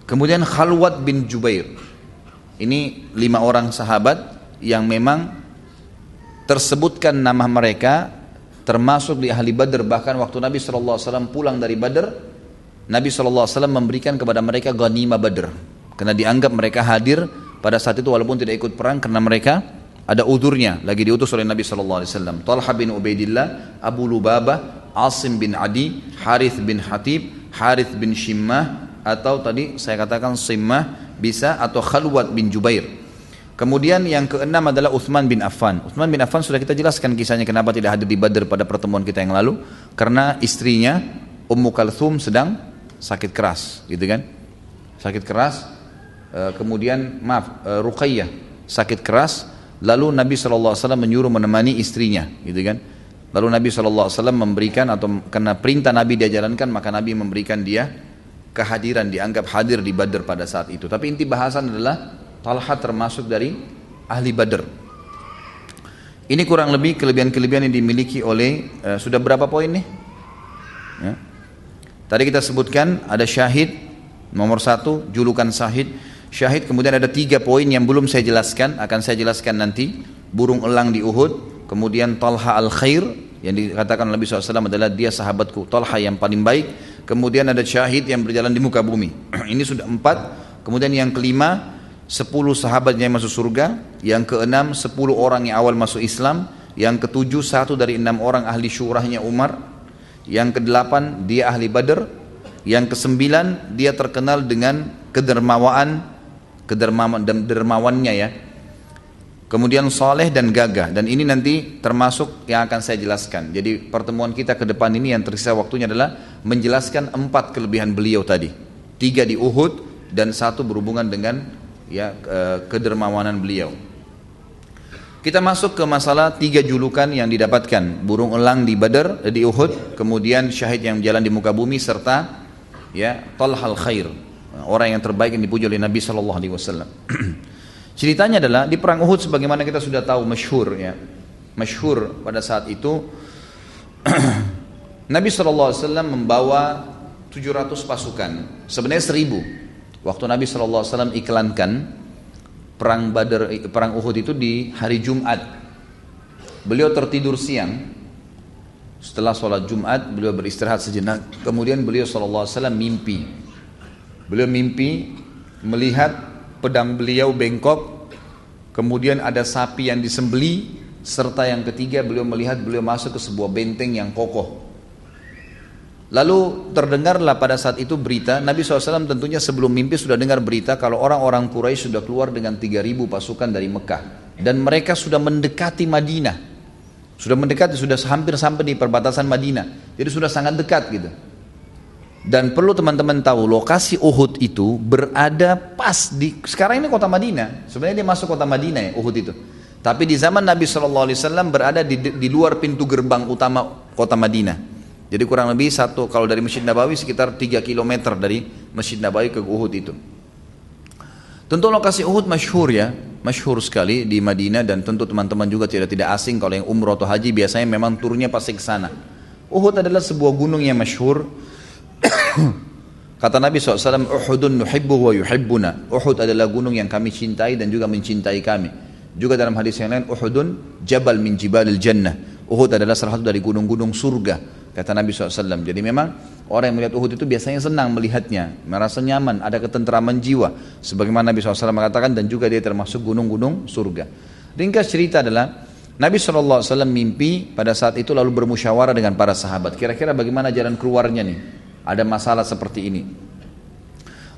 Kemudian Khalwat bin Jubair. Ini lima orang sahabat yang memang tersebutkan nama mereka termasuk di ahli Badr bahkan waktu Nabi SAW pulang dari Badr Nabi SAW memberikan kepada mereka ghanimah badr. Karena dianggap mereka hadir pada saat itu walaupun tidak ikut perang karena mereka ada udurnya lagi diutus oleh Nabi SAW. Talha bin Ubaidillah, Abu Lubabah, Asim bin Adi, Harith bin Hatib, Harith bin Shimmah, atau tadi saya katakan Simmah bisa atau Khalwat bin Jubair. Kemudian yang keenam adalah Uthman bin Affan. Uthman bin Affan sudah kita jelaskan kisahnya kenapa tidak hadir di Badr pada pertemuan kita yang lalu. Karena istrinya Ummu Kalthum sedang sakit keras, gitu kan? Sakit keras. Eh, kemudian maaf, eh, Ruqayyah sakit keras. Lalu Nabi SAW menyuruh menemani istrinya, gitu kan? Lalu Nabi SAW memberikan atau karena perintah Nabi dia jalankan maka Nabi memberikan dia kehadiran dianggap hadir di Badr pada saat itu. Tapi inti bahasan adalah Talha termasuk dari ahli Badr. Ini kurang lebih kelebihan-kelebihan yang dimiliki oleh uh, sudah berapa poin nih? Ya. Tadi kita sebutkan ada syahid nomor satu julukan syahid syahid kemudian ada tiga poin yang belum saya jelaskan akan saya jelaskan nanti. Burung elang di Uhud kemudian Talha al Khair yang dikatakan Nabi SAW adalah dia sahabatku Talha yang paling baik. Kemudian ada syahid yang berjalan di muka bumi. *clears throat* Ini sudah empat. Kemudian yang kelima sepuluh sahabat yang masuk surga. Yang keenam sepuluh orang yang awal masuk Islam. Yang ketujuh satu dari enam orang ahli syurahnya Umar. Yang kedelapan dia ahli badar yang kesembilan dia terkenal dengan kedermawaan kedermawan dermawannya ya. Kemudian soleh dan gagah. Dan ini nanti termasuk yang akan saya jelaskan. Jadi pertemuan kita ke depan ini yang tersisa waktunya adalah menjelaskan empat kelebihan beliau tadi. Tiga di Uhud dan satu berhubungan dengan ya kedermawanan beliau. Kita masuk ke masalah tiga julukan yang didapatkan. Burung elang di Badar di Uhud kemudian syahid yang jalan di muka bumi serta ya Talhal Khair orang yang terbaik yang dipuji oleh Nabi Shallallahu Alaihi Wasallam *clears throat* ceritanya adalah di perang Uhud sebagaimana kita sudah tahu masyhur ya masyhur pada saat itu *clears throat* Nabi Shallallahu Alaihi Wasallam membawa 700 pasukan sebenarnya 1000 waktu Nabi Shallallahu Alaihi Wasallam iklankan perang Badar perang Uhud itu di hari Jumat. Beliau tertidur siang. Setelah sholat Jumat, beliau beristirahat sejenak. Kemudian beliau SAW mimpi. Beliau mimpi melihat pedang beliau bengkok. Kemudian ada sapi yang disembeli. Serta yang ketiga beliau melihat beliau masuk ke sebuah benteng yang kokoh. Lalu terdengarlah pada saat itu berita, Nabi SAW tentunya sebelum mimpi sudah dengar berita kalau orang-orang Quraisy sudah keluar dengan 3000 pasukan dari Mekah. Dan mereka sudah mendekati Madinah. Sudah mendekati, sudah hampir sampai di perbatasan Madinah. Jadi sudah sangat dekat gitu. Dan perlu teman-teman tahu lokasi Uhud itu berada pas di sekarang ini kota Madinah. Sebenarnya dia masuk kota Madinah ya Uhud itu. Tapi di zaman Nabi SAW berada di, di luar pintu gerbang utama kota Madinah. Jadi kurang lebih satu kalau dari Masjid Nabawi sekitar 3 km dari Masjid Nabawi ke Uhud itu. Tentu lokasi Uhud masyhur ya, masyhur sekali di Madinah dan tentu teman-teman juga tidak tidak asing kalau yang umroh atau haji biasanya memang turunnya pasti ke sana. Uhud adalah sebuah gunung yang masyhur. *coughs* Kata Nabi SAW, Uhudun nuhibbu wa yuhibbuna. Uhud adalah gunung yang kami cintai dan juga mencintai kami. Juga dalam hadis yang lain, Uhudun jabal min jibalil jannah. Uhud adalah salah satu dari gunung-gunung surga. Kata Nabi SAW. Jadi memang orang yang melihat Uhud itu biasanya senang melihatnya. Merasa nyaman, ada ketentraman jiwa. Sebagaimana Nabi SAW mengatakan dan juga dia termasuk gunung-gunung surga. Ringkas cerita adalah Nabi SAW mimpi pada saat itu lalu bermusyawarah dengan para sahabat. Kira-kira bagaimana jalan keluarnya nih? Ada masalah seperti ini.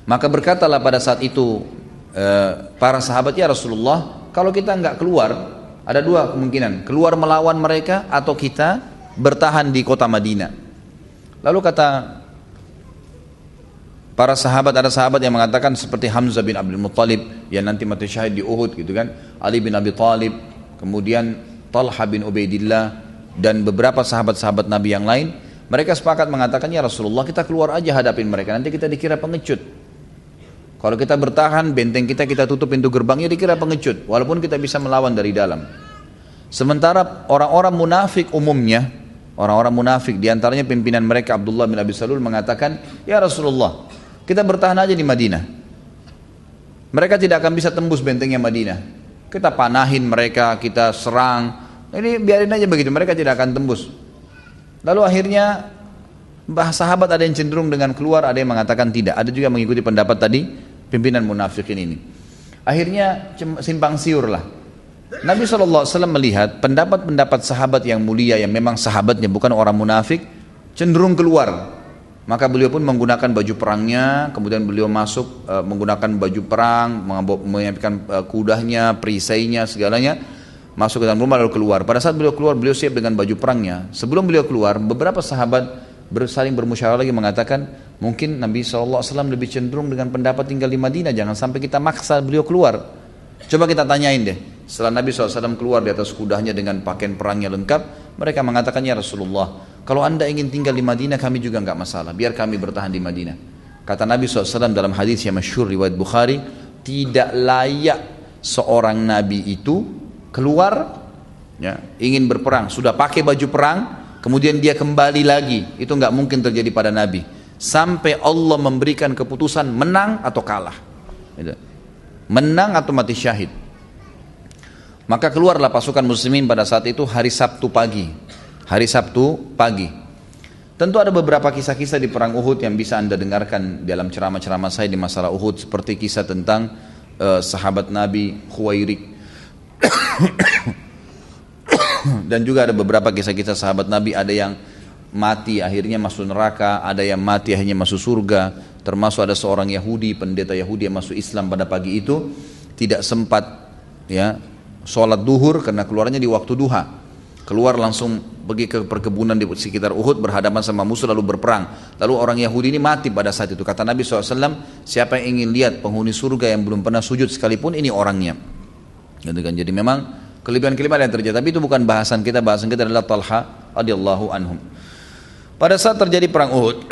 Maka berkatalah pada saat itu eh, para sahabat ya Rasulullah, kalau kita nggak keluar, ada dua kemungkinan, keluar melawan mereka atau kita bertahan di kota Madinah. Lalu kata para sahabat ada sahabat yang mengatakan seperti Hamzah bin Abdul Muttalib yang nanti mati syahid di Uhud gitu kan, Ali bin Abi Thalib, kemudian Talha bin Ubaidillah dan beberapa sahabat-sahabat Nabi yang lain, mereka sepakat mengatakan ya Rasulullah kita keluar aja hadapin mereka nanti kita dikira pengecut. Kalau kita bertahan benteng kita kita tutup pintu gerbangnya dikira pengecut walaupun kita bisa melawan dari dalam. Sementara orang-orang munafik umumnya Orang-orang munafik di antaranya pimpinan mereka Abdullah bin Abi Salul mengatakan, Ya Rasulullah, kita bertahan aja di Madinah. Mereka tidak akan bisa tembus bentengnya Madinah. Kita panahin mereka, kita serang. Ini biarin aja begitu, mereka tidak akan tembus. Lalu akhirnya Bah, sahabat ada yang cenderung dengan keluar, ada yang mengatakan tidak. Ada juga mengikuti pendapat tadi pimpinan munafikin ini. Akhirnya simpang siur lah. Nabi SAW melihat pendapat-pendapat sahabat yang mulia yang memang sahabatnya bukan orang munafik cenderung keluar. Maka beliau pun menggunakan baju perangnya, kemudian beliau masuk uh, menggunakan baju perang, menyiapkan uh, kudahnya, perisainya, segalanya, masuk ke dalam rumah lalu keluar. Pada saat beliau keluar, beliau siap dengan baju perangnya. Sebelum beliau keluar, beberapa sahabat saling bermusyawarah lagi mengatakan mungkin Nabi SAW lebih cenderung dengan pendapat tinggal di Madinah. Jangan sampai kita maksa beliau keluar. Coba kita tanyain deh. Setelah Nabi SAW keluar di atas kudahnya dengan pakaian perangnya lengkap mereka mengatakan ya Rasulullah kalau anda ingin tinggal di Madinah kami juga nggak masalah. Biar kami bertahan di Madinah. Kata Nabi SAW dalam hadis yang masyhur riwayat Bukhari tidak layak seorang Nabi itu keluar ya, ingin berperang sudah pakai baju perang kemudian dia kembali lagi, itu nggak mungkin terjadi pada Nabi. Sampai Allah memberikan keputusan menang atau kalah. Menang atau mati syahid. Maka keluarlah pasukan muslimin pada saat itu hari Sabtu pagi. Hari Sabtu pagi. Tentu ada beberapa kisah-kisah di perang Uhud yang bisa anda dengarkan dalam ceramah-ceramah saya di masalah Uhud. Seperti kisah tentang uh, sahabat Nabi Khuwairik *coughs* dan juga ada beberapa kisah-kisah sahabat Nabi ada yang mati akhirnya masuk neraka, ada yang mati akhirnya masuk surga, termasuk ada seorang Yahudi, pendeta Yahudi yang masuk Islam pada pagi itu tidak sempat ya sholat duhur karena keluarnya di waktu duha. Keluar langsung pergi ke perkebunan di sekitar Uhud berhadapan sama musuh lalu berperang. Lalu orang Yahudi ini mati pada saat itu. Kata Nabi SAW, siapa yang ingin lihat penghuni surga yang belum pernah sujud sekalipun ini orangnya. Gitu kan. Jadi memang kelebihan-kelebihan yang terjadi. Tapi itu bukan bahasan kita, bahasan kita adalah Talha radhiyallahu anhum. Pada saat terjadi perang Uhud,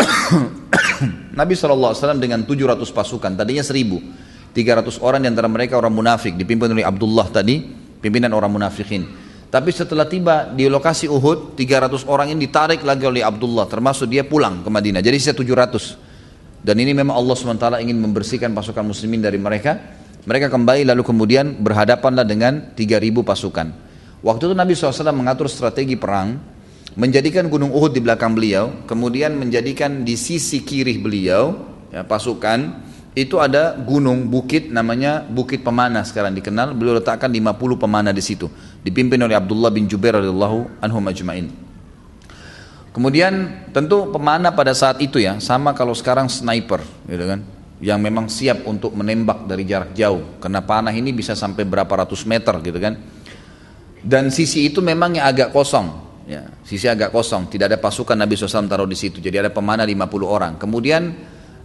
*coughs* Nabi SAW dengan 700 pasukan, tadinya 1000. 300 orang di antara mereka orang munafik, dipimpin oleh Abdullah tadi, pimpinan orang munafikin. Tapi setelah tiba di lokasi Uhud, 300 orang ini ditarik lagi oleh Abdullah, termasuk dia pulang ke Madinah. Jadi sisa 700. Dan ini memang Allah SWT ingin membersihkan pasukan muslimin dari mereka mereka kembali lalu kemudian berhadapanlah dengan 3000 pasukan. Waktu itu Nabi SAW mengatur strategi perang, menjadikan gunung Uhud di belakang beliau, kemudian menjadikan di sisi kiri beliau ya, pasukan itu ada gunung bukit namanya Bukit Pemana sekarang dikenal. Beliau letakkan 50 pemana di situ, dipimpin oleh Abdullah bin Jubair radhiyallahu anhu majma'in. Kemudian tentu pemana pada saat itu ya sama kalau sekarang sniper, gitu kan yang memang siap untuk menembak dari jarak jauh. Karena panah ini bisa sampai berapa ratus meter gitu kan. Dan sisi itu memang yang agak kosong. Ya sisi agak kosong. Tidak ada pasukan Nabi SAW taruh di situ. Jadi ada pemanah 50 orang. Kemudian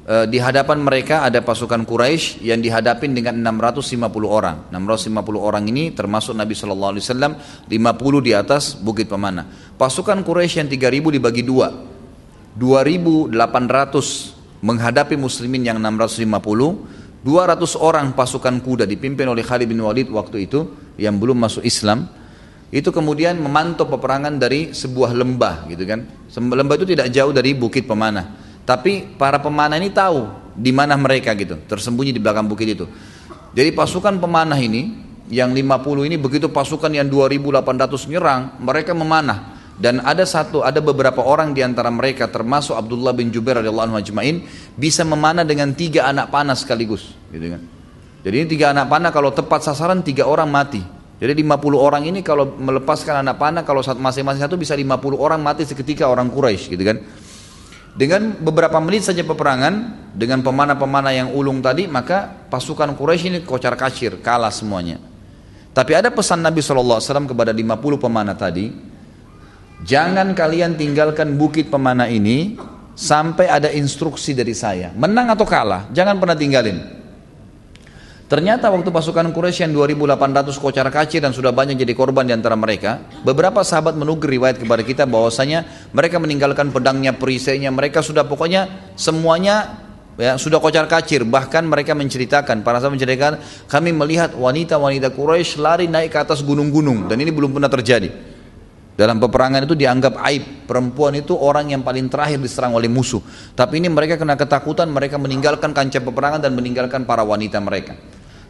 eh, di hadapan mereka ada pasukan Quraisy yang dihadapin dengan 650 orang. 650 orang ini termasuk Nabi SAW 50 di atas bukit pemanah. Pasukan Quraisy yang 3000 dibagi dua. 2800 menghadapi muslimin yang 650 200 orang pasukan kuda dipimpin oleh Khalid bin Walid waktu itu yang belum masuk Islam itu kemudian memantau peperangan dari sebuah lembah gitu kan. Lembah itu tidak jauh dari bukit pemanah. Tapi para pemanah ini tahu di mana mereka gitu. Tersembunyi di belakang bukit itu. Jadi pasukan pemanah ini yang 50 ini begitu pasukan yang 2800 nyerang mereka memanah dan ada satu ada beberapa orang di antara mereka termasuk Abdullah bin Jubair radhiyallahu anhu ajmain bisa memanah dengan tiga anak panah sekaligus gitu kan. Jadi ini tiga anak panah kalau tepat sasaran tiga orang mati. Jadi 50 orang ini kalau melepaskan anak panah kalau masing-masing satu bisa 50 orang mati seketika orang Quraisy gitu kan. Dengan beberapa menit saja peperangan dengan pemanah-pemanah yang ulung tadi maka pasukan Quraisy ini kocar kacir kalah semuanya. Tapi ada pesan Nabi SAW kepada 50 pemanah tadi Jangan kalian tinggalkan bukit pemanah ini sampai ada instruksi dari saya. Menang atau kalah, jangan pernah tinggalin. Ternyata waktu pasukan Quraisy yang 2800 kocar kacir dan sudah banyak jadi korban di antara mereka, beberapa sahabat menukir riwayat kepada kita bahwasanya mereka meninggalkan pedangnya, perisainya, mereka sudah pokoknya semuanya ya sudah kocar kacir bahkan mereka menceritakan para sahabat menceritakan kami melihat wanita-wanita Quraisy lari naik ke atas gunung-gunung dan ini belum pernah terjadi dalam peperangan itu dianggap aib. Perempuan itu orang yang paling terakhir diserang oleh musuh. Tapi ini mereka kena ketakutan, mereka meninggalkan kancah peperangan dan meninggalkan para wanita mereka.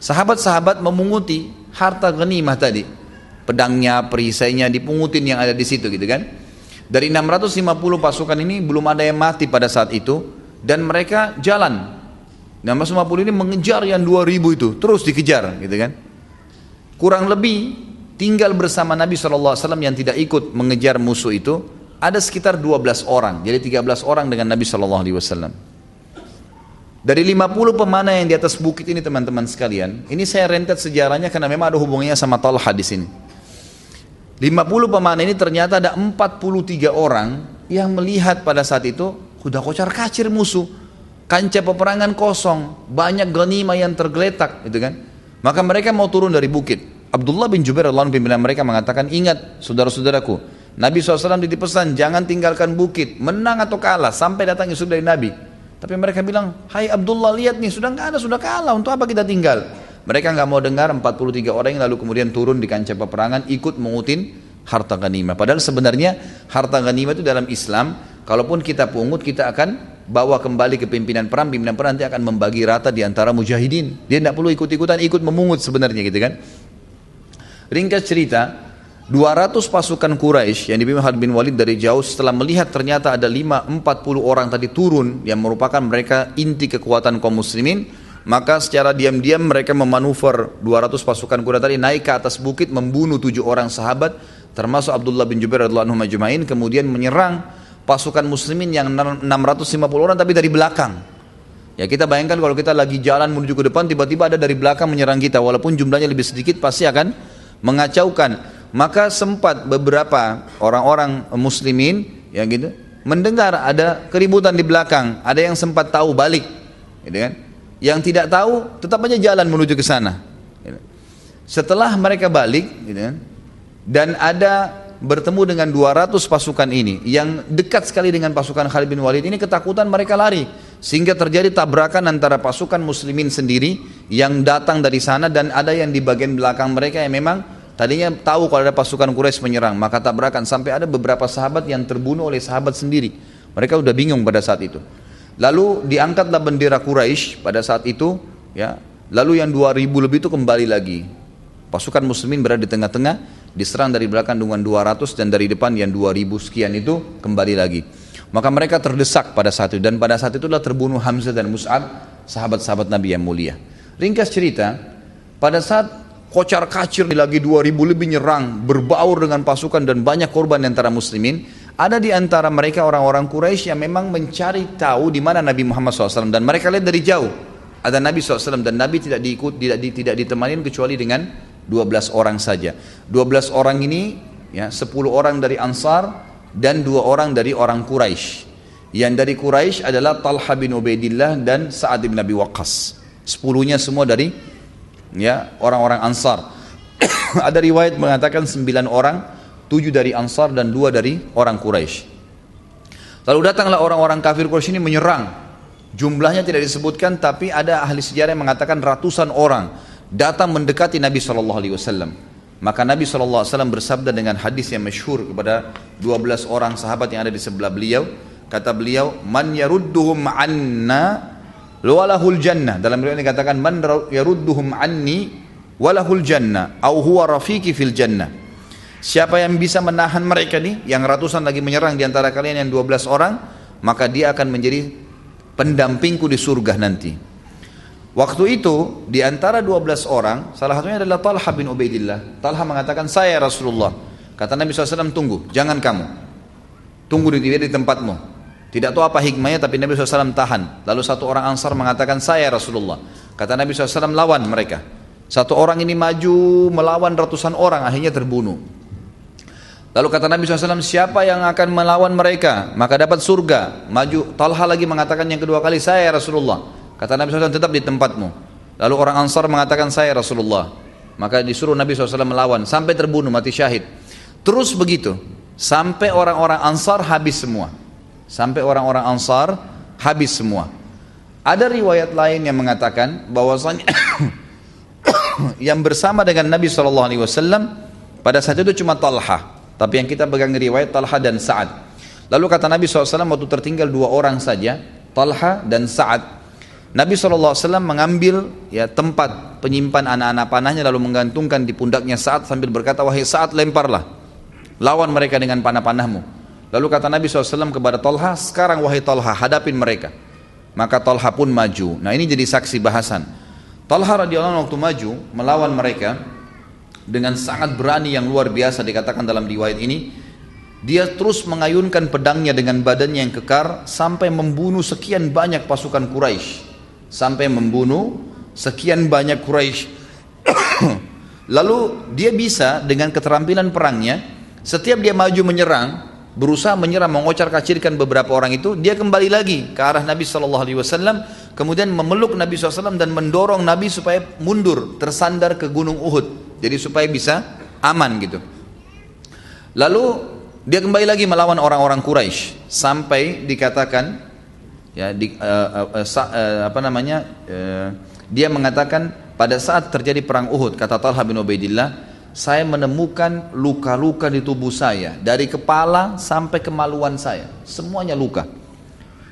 Sahabat-sahabat memunguti harta genimah tadi. Pedangnya, perisainya dipungutin yang ada di situ gitu kan. Dari 650 pasukan ini belum ada yang mati pada saat itu dan mereka jalan. 650 ini mengejar yang 2000 itu, terus dikejar gitu kan. Kurang lebih tinggal bersama Nabi SAW yang tidak ikut mengejar musuh itu ada sekitar 12 orang. Jadi 13 orang dengan Nabi SAW. Dari 50 pemanah yang di atas bukit ini teman-teman sekalian, ini saya rentet sejarahnya karena memang ada hubungannya sama Talha di sini. 50 pemanah ini ternyata ada 43 orang yang melihat pada saat itu sudah kocar kacir musuh. Kancah peperangan kosong, banyak ganima yang tergeletak, gitu kan. Maka mereka mau turun dari bukit. Abdullah bin Jubair Allah pimpinan mereka mengatakan, ingat saudara-saudaraku, Nabi SAW dipesan jangan tinggalkan bukit, menang atau kalah sampai datang Yusuf dari Nabi. Tapi mereka bilang, Hai Abdullah lihat nih, sudah nggak ada, sudah kalah, untuk apa kita tinggal? Mereka nggak mau dengar 43 orang yang lalu kemudian turun di kancah peperangan ikut mengutin harta ganima. Padahal sebenarnya harta ganima itu dalam Islam, kalaupun kita pungut kita akan bawa kembali ke pimpinan perang, pimpinan perang nanti akan membagi rata di antara mujahidin. Dia tidak perlu ikut-ikutan, ikut memungut sebenarnya gitu kan. Ringkas cerita, 200 pasukan Quraisy yang dipimpin Khalid bin Walid dari jauh setelah melihat ternyata ada 5 40 orang tadi turun yang merupakan mereka inti kekuatan kaum muslimin, maka secara diam-diam mereka memanuver 200 pasukan Quraisy tadi naik ke atas bukit membunuh tujuh orang sahabat termasuk Abdullah bin Jubair radhiyallahu anhu kemudian menyerang pasukan muslimin yang 650 orang tapi dari belakang. Ya kita bayangkan kalau kita lagi jalan menuju ke depan tiba-tiba ada dari belakang menyerang kita walaupun jumlahnya lebih sedikit pasti akan mengacaukan. Maka sempat beberapa orang-orang muslimin ya gitu mendengar ada keributan di belakang, ada yang sempat tahu balik, gitu kan? Yang tidak tahu tetap aja jalan menuju ke sana. Gitu. Setelah mereka balik, gitu kan? Dan ada bertemu dengan 200 pasukan ini yang dekat sekali dengan pasukan Khalid bin Walid ini ketakutan mereka lari sehingga terjadi tabrakan antara pasukan muslimin sendiri yang datang dari sana dan ada yang di bagian belakang mereka yang memang tadinya tahu kalau ada pasukan Quraisy menyerang. Maka tabrakan sampai ada beberapa sahabat yang terbunuh oleh sahabat sendiri. Mereka udah bingung pada saat itu. Lalu diangkatlah bendera Quraisy pada saat itu ya. Lalu yang 2000 lebih itu kembali lagi. Pasukan muslimin berada di tengah-tengah diserang dari belakang dengan 200 dan dari depan yang 2000 sekian itu kembali lagi. Maka mereka terdesak pada saat itu dan pada saat itulah terbunuh Hamzah dan Mus'ab, sahabat-sahabat Nabi yang mulia. Ringkas cerita, pada saat kocar kacir lagi 2000 lebih nyerang, berbaur dengan pasukan dan banyak korban antara muslimin, ada di antara mereka orang-orang Quraisy yang memang mencari tahu di mana Nabi Muhammad SAW dan mereka lihat dari jauh ada Nabi SAW dan Nabi tidak diikut tidak, tidak ditemani kecuali dengan 12 orang saja. 12 orang ini ya 10 orang dari Ansar dan dua orang dari orang Quraisy. Yang dari Quraisy adalah Talha bin Ubaidillah dan Sa'ad bin Abi Waqqas. Sepuluhnya semua dari ya orang-orang Ansar. *coughs* Ada riwayat mengatakan sembilan orang, tujuh dari Ansar dan dua dari orang Quraisy. Lalu datanglah orang-orang kafir Quraisy ini menyerang. Jumlahnya tidak disebutkan, tapi ada ahli sejarah yang mengatakan ratusan orang datang mendekati Nabi Shallallahu Alaihi Wasallam. Maka Nabi Wasallam bersabda dengan hadis yang masyhur kepada 12 orang sahabat yang ada di sebelah beliau. Kata beliau, Man yarudduhum anna walahul jannah. Dalam riwayat dikatakan, Man yarudduhum anni walahul jannah. Au huwa rafiki fil jannah. Siapa yang bisa menahan mereka nih, yang ratusan lagi menyerang di antara kalian yang 12 orang, maka dia akan menjadi pendampingku di surga nanti. Waktu itu di antara 12 orang salah satunya adalah Talha bin Ubaidillah. Talha mengatakan saya Rasulullah. Kata Nabi SAW tunggu, jangan kamu. Tunggu di, di tempatmu. Tidak tahu apa hikmahnya tapi Nabi SAW tahan. Lalu satu orang Ansar mengatakan saya Rasulullah. Kata Nabi SAW lawan mereka. Satu orang ini maju melawan ratusan orang akhirnya terbunuh. Lalu kata Nabi SAW siapa yang akan melawan mereka maka dapat surga. Maju Talha lagi mengatakan yang kedua kali saya Rasulullah. Kata Nabi SAW tetap di tempatmu. Lalu orang Ansar mengatakan saya Rasulullah. Maka disuruh Nabi SAW melawan sampai terbunuh mati syahid. Terus begitu sampai orang-orang Ansar habis semua. Sampai orang-orang Ansar habis semua. Ada riwayat lain yang mengatakan bahwasanya *coughs* yang bersama dengan Nabi SAW pada saat itu cuma Talha. Tapi yang kita pegang riwayat Talha dan Sa'ad. Lalu kata Nabi SAW waktu tertinggal dua orang saja, Talha dan Sa'ad Nabi SAW mengambil ya tempat penyimpan anak-anak panahnya lalu menggantungkan di pundaknya saat sambil berkata wahai saat lemparlah lawan mereka dengan panah-panahmu Lalu kata Nabi SAW kepada Talha, sekarang wahai Talha, hadapin mereka. Maka Talha pun maju. Nah ini jadi saksi bahasan. Talha radhiyallahu waktu maju melawan mereka dengan sangat berani yang luar biasa dikatakan dalam riwayat ini. Dia terus mengayunkan pedangnya dengan badannya yang kekar sampai membunuh sekian banyak pasukan Quraisy. Sampai membunuh sekian banyak Quraisy. *coughs* Lalu dia bisa dengan keterampilan perangnya, setiap dia maju menyerang, berusaha menyerang mengocar kacirkan beberapa orang itu dia kembali lagi ke arah Nabi Shallallahu Alaihi Wasallam kemudian memeluk Nabi SAW dan mendorong Nabi supaya mundur tersandar ke gunung Uhud jadi supaya bisa aman gitu lalu dia kembali lagi melawan orang-orang Quraisy sampai dikatakan ya di, uh, uh, uh, uh, apa namanya uh, dia mengatakan pada saat terjadi perang Uhud kata Talha bin Ubaidillah saya menemukan luka-luka di tubuh saya dari kepala sampai kemaluan saya. Semuanya luka.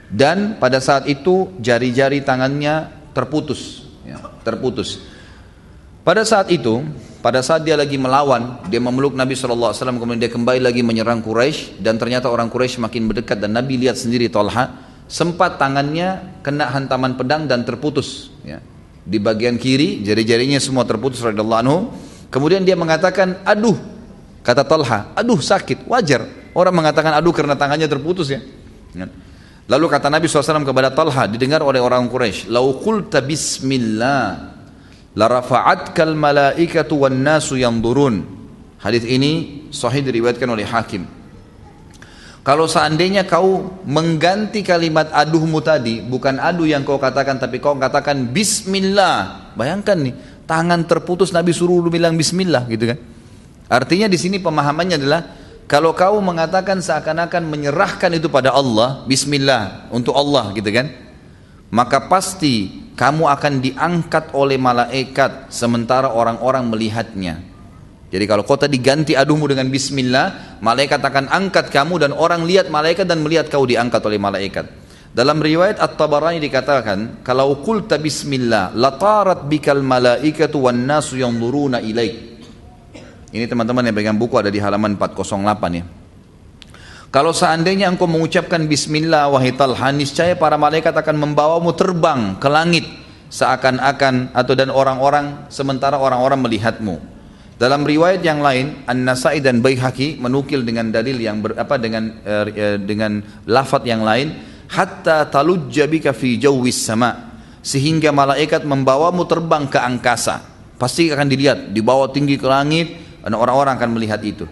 Dan pada saat itu jari-jari tangannya terputus. Ya, terputus. Pada saat itu pada saat dia lagi melawan dia memeluk Nabi SAW kemudian dia kembali lagi menyerang Quraisy dan ternyata orang Quraisy makin mendekat dan Nabi lihat sendiri Tolha sempat tangannya kena hantaman pedang dan terputus ya. di bagian kiri jari-jarinya semua terputus radhiyallahu anhu Kemudian dia mengatakan, aduh, kata Talha, aduh sakit, wajar. Orang mengatakan aduh karena tangannya terputus ya. Kan? Lalu kata Nabi SAW kepada Talha, didengar oleh orang Quraisy, lau qulta bismillah, la rafa'atkal malaikatu wan nasu yang durun. Hadis ini sahih diriwayatkan oleh Hakim. Kalau seandainya kau mengganti kalimat aduhmu tadi, bukan aduh yang kau katakan, tapi kau katakan Bismillah. Bayangkan nih, tangan terputus Nabi suruh lu bilang bismillah gitu kan. Artinya di sini pemahamannya adalah kalau kau mengatakan seakan-akan menyerahkan itu pada Allah, bismillah untuk Allah gitu kan. Maka pasti kamu akan diangkat oleh malaikat sementara orang-orang melihatnya. Jadi kalau kau tadi ganti aduhmu dengan bismillah, malaikat akan angkat kamu dan orang lihat malaikat dan melihat kau diangkat oleh malaikat. Dalam riwayat At-Tabarani dikatakan, kalau qulta bismillah, latarat bikal malaikatu wan nasu yanzuruna ilaik. Ini teman-teman yang pegang buku ada di halaman 408 ya. Kalau seandainya engkau mengucapkan bismillah wahai Talha, niscaya para malaikat akan membawamu terbang ke langit seakan-akan atau dan orang-orang sementara orang-orang melihatmu. Dalam riwayat yang lain, An-Nasai dan Baihaqi menukil dengan dalil yang ber, apa dengan eh, dengan lafaz yang lain hatta talujja bika fi jawwis sama. Sehingga malaikat membawamu terbang ke angkasa. Pasti akan dilihat dibawa tinggi ke langit orang-orang akan melihat itu.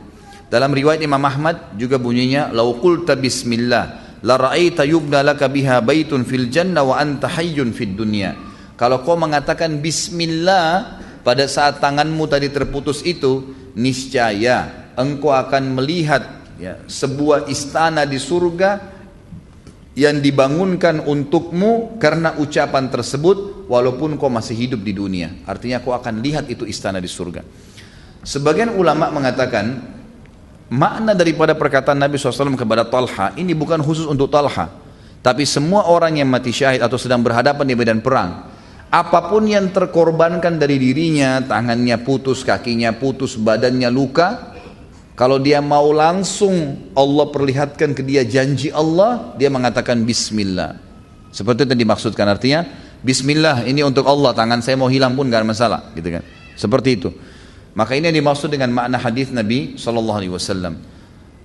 Dalam riwayat Imam Ahmad juga bunyinya lau qulta bismillah la ra'aita yubna laka biha baitun fil jannah wa anta hayyun fid dunya. Kalau kau mengatakan bismillah pada saat tanganmu tadi terputus itu niscaya engkau akan melihat ya, sebuah istana di surga yang dibangunkan untukmu karena ucapan tersebut walaupun kau masih hidup di dunia. Artinya kau akan lihat itu istana di surga. Sebagian ulama mengatakan makna daripada perkataan Nabi SAW kepada Talha ini bukan khusus untuk Talha. Tapi semua orang yang mati syahid atau sedang berhadapan di medan perang. Apa pun yang terkorbankan dari dirinya, tangannya putus, kakinya putus, badannya luka, kalau dia mau langsung Allah perlihatkan ke dia janji Allah, dia mengatakan bismillah. Seperti itu yang dimaksudkan artinya, bismillah ini untuk Allah, tangan saya mau hilang pun gak ada masalah, gitu kan. Seperti itu. Maka ini yang dimaksud dengan makna hadis Nabi sallallahu alaihi wasallam.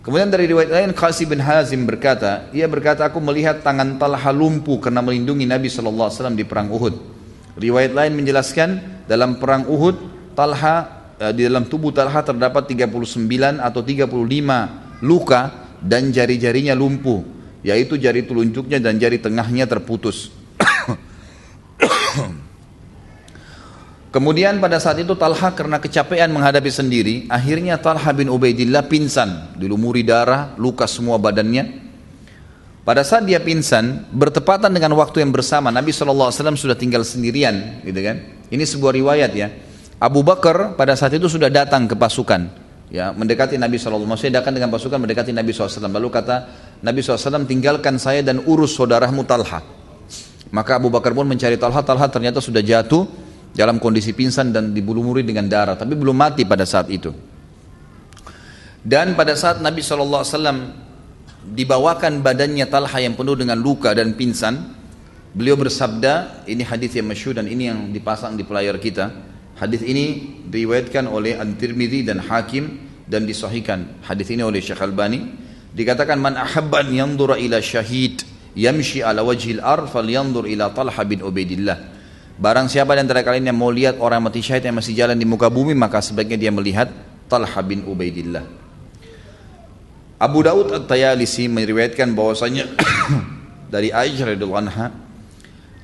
Kemudian dari riwayat lain Qasim bin Hazim berkata, ia berkata aku melihat tangan Talha lumpuh karena melindungi Nabi sallallahu alaihi wasallam di perang Uhud. Riwayat lain menjelaskan dalam perang Uhud Talha Eh, di dalam tubuh Talha terdapat 39 atau 35 luka dan jari-jarinya lumpuh yaitu jari telunjuknya dan jari tengahnya terputus. *coughs* Kemudian pada saat itu Talha karena kecapean menghadapi sendiri akhirnya Talha bin Ubaidillah pingsan. Dilumuri darah luka semua badannya pada saat dia pingsan bertepatan dengan waktu yang bersama Nabi SAW sudah tinggal sendirian gitu kan? Ini sebuah riwayat ya. Abu Bakar pada saat itu sudah datang ke pasukan ya mendekati Nabi SAW maksudnya datang dengan pasukan mendekati Nabi SAW lalu kata Nabi SAW tinggalkan saya dan urus saudaramu Talha. Maka Abu Bakar pun mencari Talha. Talha ternyata sudah jatuh dalam kondisi pingsan dan dibulumuri dengan darah tapi belum mati pada saat itu. Dan pada saat Nabi SAW dibawakan badannya Talha yang penuh dengan luka dan pingsan, beliau bersabda, ini hadis yang masyhur dan ini yang dipasang di pelayar kita. Hadis ini diriwayatkan oleh An-Tirmidzi dan Hakim dan disahihkan. Hadis ini oleh Syekh Albani. Dikatakan man ahabban yanzura ila syahid yamshi ala wajhil ar falyanzur ila Talha bin Ubaidillah. Barang siapa di antara kalian yang mau lihat orang mati syahid yang masih jalan di muka bumi maka sebaiknya dia melihat Talha bin Ubaidillah. Abu Daud At-Tayalisi meriwayatkan bahwasanya *coughs* dari Aisyah radhiyallahu anha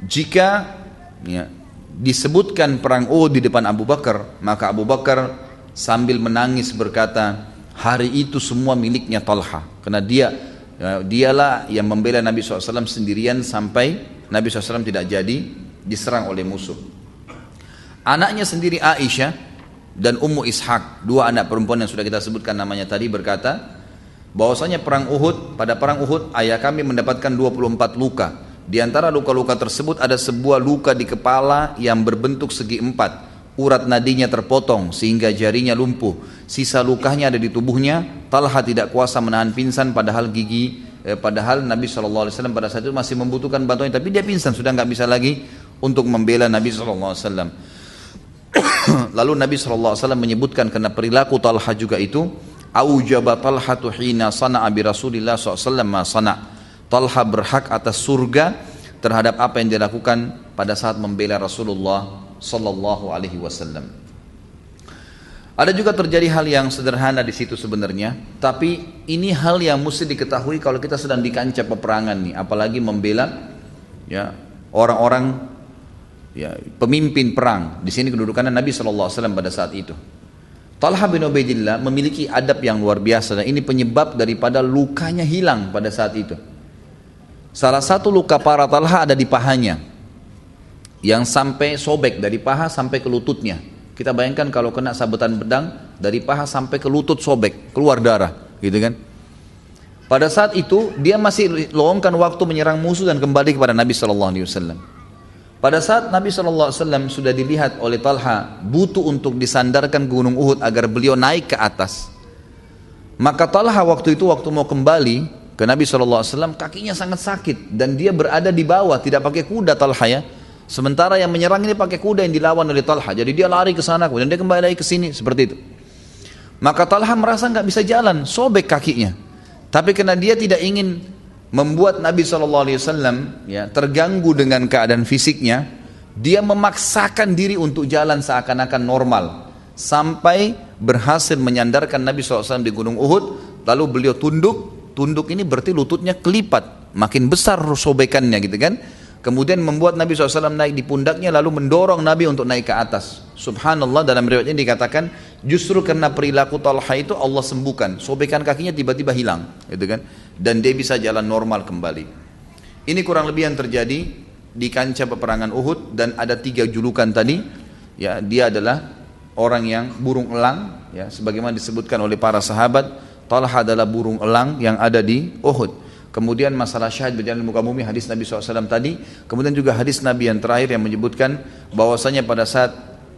jika ya, disebutkan perang Uhud di depan Abu Bakar, maka Abu Bakar sambil menangis berkata, hari itu semua miliknya Talha. Karena dia ya, dialah yang membela Nabi SAW sendirian sampai Nabi SAW tidak jadi diserang oleh musuh. Anaknya sendiri Aisyah dan Ummu Ishaq, dua anak perempuan yang sudah kita sebutkan namanya tadi berkata, bahwasanya perang Uhud, pada perang Uhud ayah kami mendapatkan 24 luka di antara luka-luka tersebut ada sebuah luka di kepala yang berbentuk segi empat. Urat nadinya terpotong sehingga jarinya lumpuh. Sisa lukanya ada di tubuhnya. Talha tidak kuasa menahan pingsan padahal gigi eh, padahal Nabi SAW pada saat itu masih membutuhkan bantuan tapi dia pingsan sudah nggak bisa lagi untuk membela Nabi SAW. *coughs* Lalu Nabi SAW menyebutkan karena perilaku Talha juga itu, Aujaba Talha hina sana'a bi Rasulillah SAW ma sana' Talha berhak atas surga terhadap apa yang dilakukan pada saat membela Rasulullah sallallahu alaihi wasallam. Ada juga terjadi hal yang sederhana di situ sebenarnya, tapi ini hal yang mesti diketahui kalau kita sedang di kancah peperangan nih, apalagi membela ya orang-orang ya pemimpin perang. Di sini kedudukannya Nabi sallallahu alaihi wasallam pada saat itu. Talha bin Ubaidillah memiliki adab yang luar biasa dan ini penyebab daripada lukanya hilang pada saat itu. Salah satu luka parah Talha ada di pahanya yang sampai sobek dari paha sampai ke lututnya. Kita bayangkan kalau kena sabetan pedang dari paha sampai ke lutut sobek, keluar darah, gitu kan? Pada saat itu dia masih lowongkan waktu menyerang musuh dan kembali kepada Nabi Shallallahu Alaihi Wasallam. Pada saat Nabi Wasallam sudah dilihat oleh Talha butuh untuk disandarkan gunung Uhud agar beliau naik ke atas, maka Talha waktu itu waktu mau kembali ke Nabi SAW kakinya sangat sakit dan dia berada di bawah tidak pakai kuda Talha ya. Sementara yang menyerang ini pakai kuda yang dilawan oleh Talha. Jadi dia lari ke sana kemudian dia kembali lagi ke sini seperti itu. Maka Talha merasa nggak bisa jalan sobek kakinya. Tapi karena dia tidak ingin membuat Nabi SAW ya terganggu dengan keadaan fisiknya dia memaksakan diri untuk jalan seakan-akan normal sampai berhasil menyandarkan Nabi SAW di Gunung Uhud lalu beliau tunduk Tunduk ini berarti lututnya kelipat, makin besar sobekannya gitu kan. Kemudian membuat Nabi SAW naik di pundaknya lalu mendorong Nabi untuk naik ke atas. Subhanallah dalam riwayat ini dikatakan justru karena perilaku Talha itu Allah sembuhkan. Sobekan kakinya tiba-tiba hilang gitu kan. Dan dia bisa jalan normal kembali. Ini kurang lebih yang terjadi di kancah peperangan Uhud dan ada tiga julukan tadi. Ya, dia adalah orang yang burung elang ya sebagaimana disebutkan oleh para sahabat Talha adalah burung elang yang ada di Uhud. Kemudian masalah syahid berjalan di muka bumi hadis Nabi SAW tadi. Kemudian juga hadis Nabi yang terakhir yang menyebutkan bahwasanya pada saat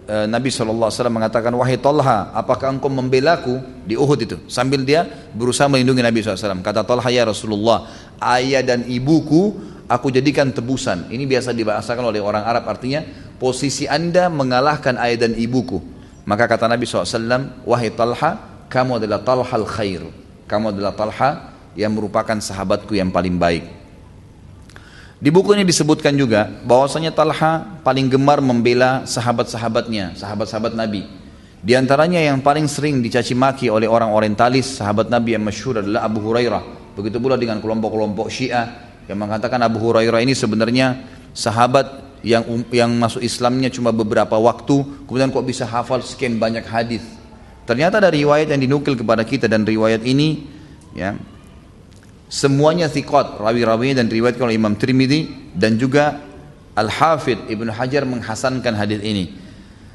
e, Nabi SAW mengatakan wahai Talha apakah engkau membelaku di Uhud itu sambil dia berusaha melindungi Nabi SAW kata Talha ya Rasulullah ayah dan ibuku aku jadikan tebusan ini biasa dibahasakan oleh orang Arab artinya posisi anda mengalahkan ayah dan ibuku maka kata Nabi SAW wahai Talha kamu adalah talhal khair. Kamu adalah talha yang merupakan sahabatku yang paling baik. Di buku ini disebutkan juga bahwasanya Talha paling gemar membela sahabat-sahabatnya, sahabat-sahabat Nabi. Di antaranya yang paling sering dicaci maki oleh orang orientalis, sahabat Nabi yang masyhur adalah Abu Hurairah. Begitu pula dengan kelompok-kelompok Syiah yang mengatakan Abu Hurairah ini sebenarnya sahabat yang um, yang masuk Islamnya cuma beberapa waktu, kemudian kok bisa hafal sekian banyak hadis. Ternyata dari riwayat yang dinukil kepada kita dan riwayat ini ya semuanya thiqat, rawi-rawi dan riwayat oleh Imam Tirmidzi dan juga Al-Hafidh Ibnu Hajar menghasankan hadis ini.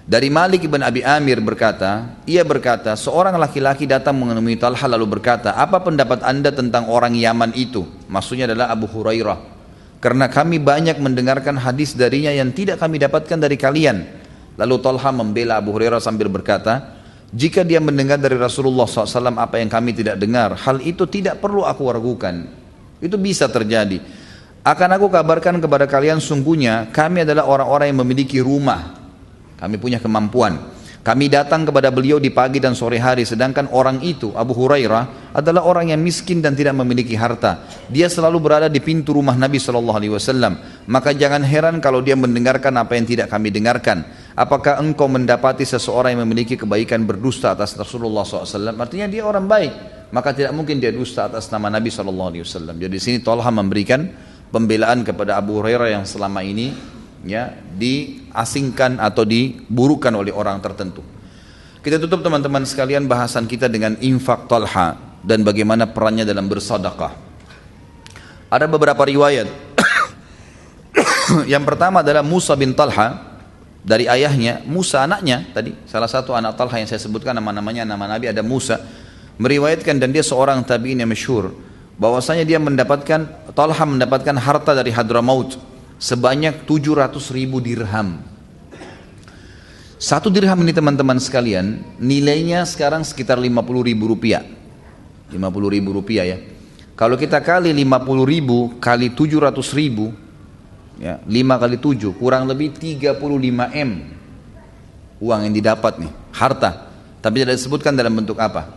Dari Malik ibn Abi Amir berkata, ia berkata, seorang laki-laki datang menemui Talha lalu berkata, apa pendapat anda tentang orang Yaman itu? Maksudnya adalah Abu Hurairah. Karena kami banyak mendengarkan hadis darinya yang tidak kami dapatkan dari kalian. Lalu Talha membela Abu Hurairah sambil berkata, Jika dia mendengar dari Rasulullah SAW apa yang kami tidak dengar, hal itu tidak perlu aku ragukan. Itu bisa terjadi. Akan aku kabarkan kepada kalian sungguhnya kami adalah orang-orang yang memiliki rumah. Kami punya kemampuan. Kami datang kepada beliau di pagi dan sore hari sedangkan orang itu Abu Hurairah adalah orang yang miskin dan tidak memiliki harta. Dia selalu berada di pintu rumah Nabi wasallam. Maka jangan heran kalau dia mendengarkan apa yang tidak kami dengarkan. Apakah engkau mendapati seseorang yang memiliki kebaikan berdusta atas Rasulullah SAW? Artinya dia orang baik. Maka tidak mungkin dia dusta atas nama Nabi SAW. Jadi di sini Tolha memberikan pembelaan kepada Abu Hurairah yang selama ini ya diasingkan atau diburukan oleh orang tertentu. Kita tutup teman-teman sekalian bahasan kita dengan infak talha dan bagaimana perannya dalam bersedekah. Ada beberapa riwayat. *coughs* Yang pertama adalah Musa bin Talha dari ayahnya, Musa anaknya tadi, salah satu anak Talha yang saya sebutkan nama-namanya nama Nabi ada Musa meriwayatkan dan dia seorang tabi'in yang masyhur bahwasanya dia mendapatkan Talha mendapatkan harta dari Hadramaut sebanyak 700 ribu dirham. Satu dirham ini teman-teman sekalian, nilainya sekarang sekitar 50 ribu rupiah. 50 ribu rupiah ya. Kalau kita kali 50 ribu kali 700 ribu, ya, 5 kali 7 kurang lebih 35 M uang yang didapat nih, harta. Tapi tidak disebutkan dalam bentuk apa.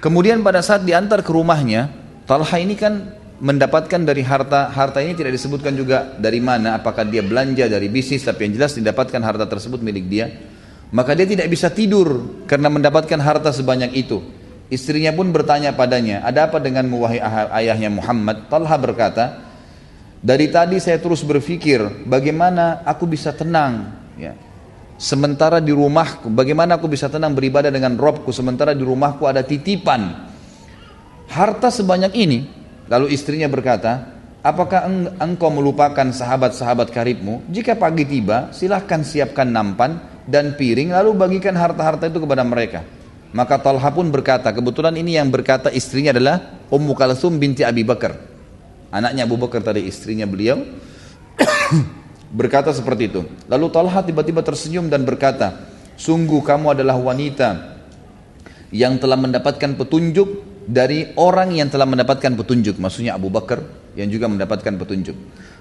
Kemudian pada saat diantar ke rumahnya, Talha ini kan mendapatkan dari harta harta ini tidak disebutkan juga dari mana apakah dia belanja dari bisnis tapi yang jelas didapatkan harta tersebut milik dia maka dia tidak bisa tidur karena mendapatkan harta sebanyak itu istrinya pun bertanya padanya ada apa dengan wahai ayahnya Muhammad Talha berkata dari tadi saya terus berpikir bagaimana aku bisa tenang ya sementara di rumahku bagaimana aku bisa tenang beribadah dengan Robku sementara di rumahku ada titipan harta sebanyak ini Lalu istrinya berkata, apakah engkau melupakan sahabat-sahabat karibmu? Jika pagi tiba, silahkan siapkan nampan dan piring lalu bagikan harta-harta itu kepada mereka. Maka Talha pun berkata, kebetulan ini yang berkata istrinya adalah Ummu Kalsum binti Abi Bakar. Anaknya Abu Bakar tadi istrinya beliau *coughs* berkata seperti itu. Lalu Talha tiba-tiba tersenyum dan berkata, sungguh kamu adalah wanita yang telah mendapatkan petunjuk dari orang yang telah mendapatkan petunjuk. Maksudnya Abu Bakar yang juga mendapatkan petunjuk.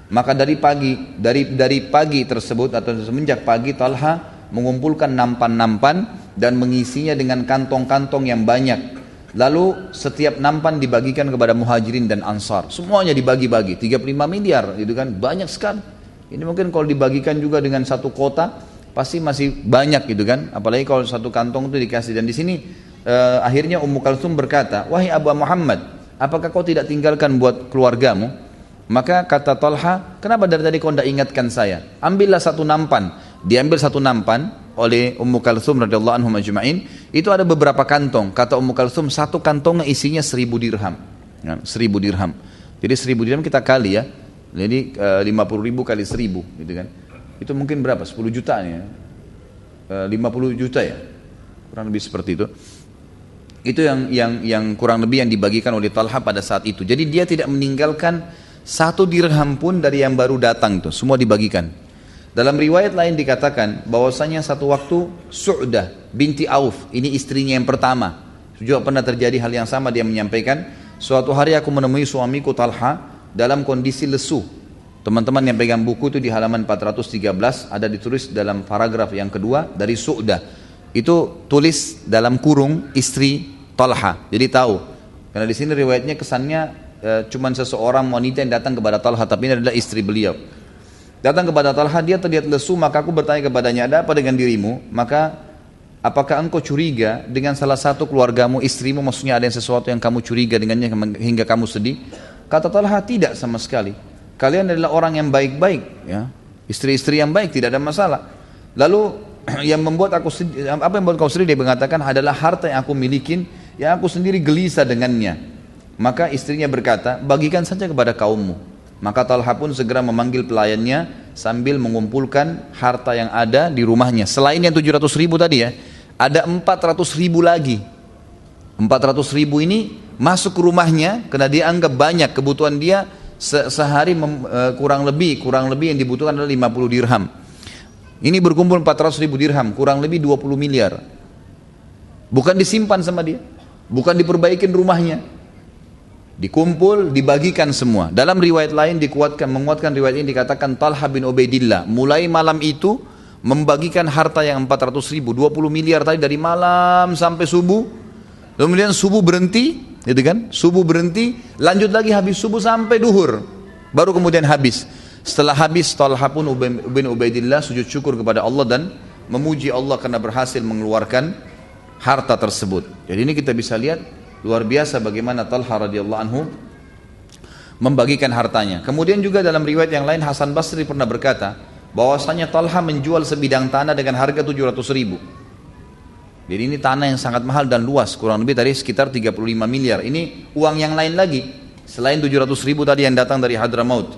Maka dari pagi dari dari pagi tersebut atau semenjak pagi Talha mengumpulkan nampan-nampan dan mengisinya dengan kantong-kantong yang banyak lalu setiap nampan dibagikan kepada muhajirin dan ansar semuanya dibagi-bagi 35 miliar itu kan banyak sekali ini mungkin kalau dibagikan juga dengan satu kota pasti masih banyak gitu kan apalagi kalau satu kantong itu dikasih dan di sini uh, akhirnya Ummu Kalsum berkata, "Wahai Abu Muhammad, apakah kau tidak tinggalkan buat keluargamu?" Maka kata Talha, "Kenapa dari tadi kau tidak ingatkan saya? Ambillah satu nampan." Diambil satu nampan oleh Ummu Kalsum radhiyallahu anhu majma'in. Itu ada beberapa kantong. Kata Ummu Kalsum, satu kantongnya isinya seribu dirham. Ya, seribu dirham. Jadi seribu dirham kita kali ya. Jadi eh, lima puluh ribu kali seribu, gitu kan? Itu mungkin berapa? 10 juta ya. Lima puluh juta ya. Kurang lebih seperti itu. Itu yang yang yang kurang lebih yang dibagikan oleh Talha pada saat itu. Jadi dia tidak meninggalkan satu dirham pun dari yang baru datang itu, semua dibagikan. Dalam riwayat lain dikatakan bahwasanya satu waktu Su'dah binti Auf, ini istrinya yang pertama. Juga pernah terjadi hal yang sama dia menyampaikan, suatu hari aku menemui suamiku Talha dalam kondisi lesu. Teman-teman yang pegang buku itu di halaman 413 ada ditulis dalam paragraf yang kedua dari Su'dah. Itu tulis dalam kurung istri Talha. Jadi tahu. Karena di sini riwayatnya kesannya e, cuman seseorang wanita yang datang kepada Talha, tapi ini adalah istri beliau. Datang kepada Talha, dia terlihat lesu, maka aku bertanya kepadanya, ada apa dengan dirimu? Maka apakah engkau curiga dengan salah satu keluargamu, istrimu, maksudnya ada yang sesuatu yang kamu curiga dengannya hingga kamu sedih? Kata Talha, tidak sama sekali. Kalian adalah orang yang baik-baik, ya. Istri-istri yang baik, tidak ada masalah. Lalu *clears throat* yang membuat aku sedih, apa yang membuat kau sedih? Dia mengatakan adalah harta yang aku milikin yang aku sendiri gelisah dengannya. Maka istrinya berkata, bagikan saja kepada kaummu. Maka Talha pun segera memanggil pelayannya sambil mengumpulkan harta yang ada di rumahnya. Selain yang 700 ribu tadi ya, ada 400 ribu lagi. 400 ribu ini masuk ke rumahnya karena dia anggap banyak kebutuhan dia se sehari uh, kurang lebih kurang lebih yang dibutuhkan adalah 50 dirham. Ini berkumpul 400 ribu dirham, kurang lebih 20 miliar. Bukan disimpan sama dia. Bukan diperbaikin rumahnya. Dikumpul, dibagikan semua. Dalam riwayat lain dikuatkan, menguatkan riwayat ini dikatakan Talha bin Ubaidillah. Mulai malam itu membagikan harta yang 400 ribu, 20 miliar tadi dari malam sampai subuh. Kemudian subuh berhenti, gitu kan? Subuh berhenti, lanjut lagi habis subuh sampai duhur. Baru kemudian habis. Setelah habis Talha pun bin Ubaidillah sujud syukur kepada Allah dan memuji Allah karena berhasil mengeluarkan harta tersebut. Jadi ini kita bisa lihat Luar biasa bagaimana Talha radhiyallahu anhu membagikan hartanya. Kemudian juga dalam riwayat yang lain Hasan Basri pernah berkata bahwasanya Talha menjual sebidang tanah dengan harga 700 ribu. Jadi ini tanah yang sangat mahal dan luas, kurang lebih tadi sekitar 35 miliar. Ini uang yang lain lagi, selain 700 ribu tadi yang datang dari Hadramaut.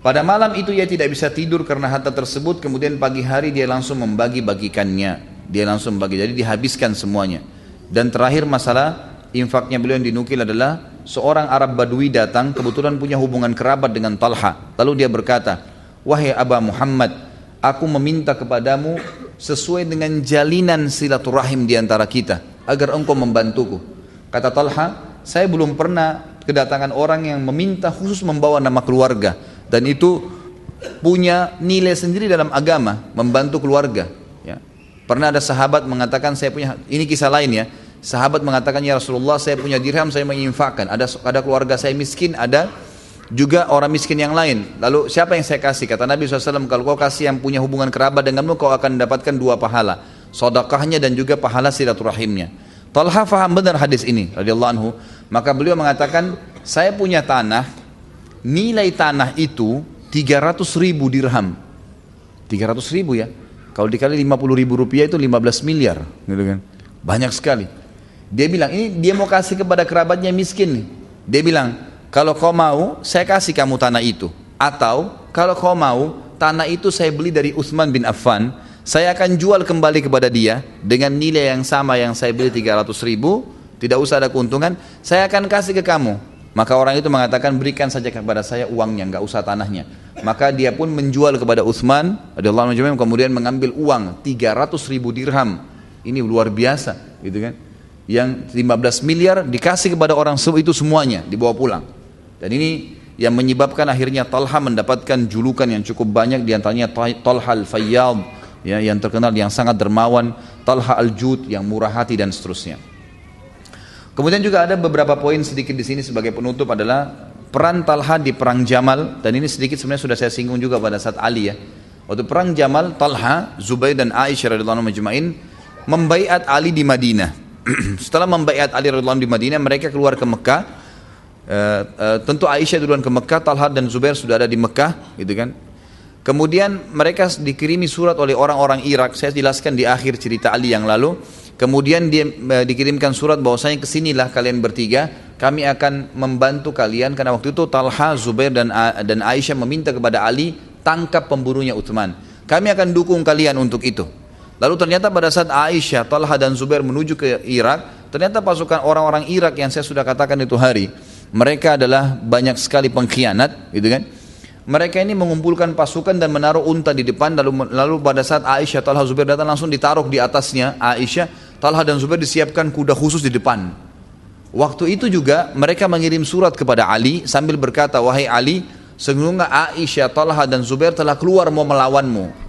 Pada malam itu ia tidak bisa tidur karena harta tersebut, kemudian pagi hari dia langsung membagi-bagikannya. Dia langsung membagi, jadi dihabiskan semuanya. Dan terakhir masalah infaknya beliau yang dinukil adalah seorang Arab Badui datang kebetulan punya hubungan kerabat dengan Talha. Lalu dia berkata, "Wahai Aba Muhammad, aku meminta kepadamu sesuai dengan jalinan silaturahim di antara kita agar engkau membantuku." Kata Talha, "Saya belum pernah kedatangan orang yang meminta khusus membawa nama keluarga dan itu punya nilai sendiri dalam agama membantu keluarga." Ya. Pernah ada sahabat mengatakan saya punya ini kisah lain ya Sahabat mengatakan ya Rasulullah saya punya dirham saya menginfakkan. Ada ada keluarga saya miskin, ada juga orang miskin yang lain. Lalu siapa yang saya kasih? Kata Nabi SAW, kalau kau kasih yang punya hubungan kerabat denganmu, kau akan mendapatkan dua pahala. Sodakahnya dan juga pahala silaturahimnya. Talha faham benar hadis ini, radhiyallahu anhu. Maka beliau mengatakan, saya punya tanah, nilai tanah itu 300 ribu dirham. 300 ribu ya. Kalau dikali 50 ribu rupiah itu 15 miliar. Gitu kan. Banyak sekali. Dia bilang, ini dia mau kasih kepada kerabatnya miskin nih. Dia bilang, kalau kau mau, saya kasih kamu tanah itu. Atau, kalau kau mau, tanah itu saya beli dari Utsman bin Affan, saya akan jual kembali kepada dia dengan nilai yang sama yang saya beli 300 ribu, tidak usah ada keuntungan, saya akan kasih ke kamu. Maka orang itu mengatakan berikan saja kepada saya uangnya, nggak usah tanahnya. Maka dia pun menjual kepada Utsman, kemudian mengambil uang 300 ribu dirham. Ini luar biasa, gitu kan? Yang 15 miliar dikasih kepada orang itu semuanya dibawa pulang. Dan ini yang menyebabkan akhirnya Talha mendapatkan julukan yang cukup banyak di antaranya Talha al-Fayyad ya, yang terkenal yang sangat dermawan Talha al-Jud yang murah hati dan seterusnya. Kemudian juga ada beberapa poin sedikit di sini sebagai penutup adalah peran Talha di perang Jamal. Dan ini sedikit sebenarnya sudah saya singgung juga pada saat Ali ya. Waktu perang Jamal Talha, Zubair dan Aisyah radhiyallahu anhu membaiat Ali di Madinah *clears throat* setelah membaiat Ali radhiallahu di Madinah, mereka keluar ke Mekah. Uh, uh, tentu Aisyah duluan ke Mekah, Talha dan Zubair sudah ada di Mekah, gitu kan. Kemudian mereka dikirimi surat oleh orang-orang Irak. Saya jelaskan di akhir cerita Ali yang lalu. Kemudian dia uh, dikirimkan surat bahwasanya ke sinilah kalian bertiga. Kami akan membantu kalian karena waktu itu Talha, Zubair dan dan Aisyah meminta kepada Ali tangkap pemburunya Utsman. Kami akan dukung kalian untuk itu. Lalu ternyata pada saat Aisyah, Talha dan Zubair menuju ke Irak, ternyata pasukan orang-orang Irak yang saya sudah katakan itu hari, mereka adalah banyak sekali pengkhianat, gitu kan? Mereka ini mengumpulkan pasukan dan menaruh unta di depan lalu lalu pada saat Aisyah, Talha, Zubair datang langsung ditaruh di atasnya Aisyah, Talha dan Zubair disiapkan kuda khusus di depan. Waktu itu juga mereka mengirim surat kepada Ali sambil berkata, "Wahai Ali, sesungguhnya Aisyah, Talha dan Zubair telah keluar mau melawanmu."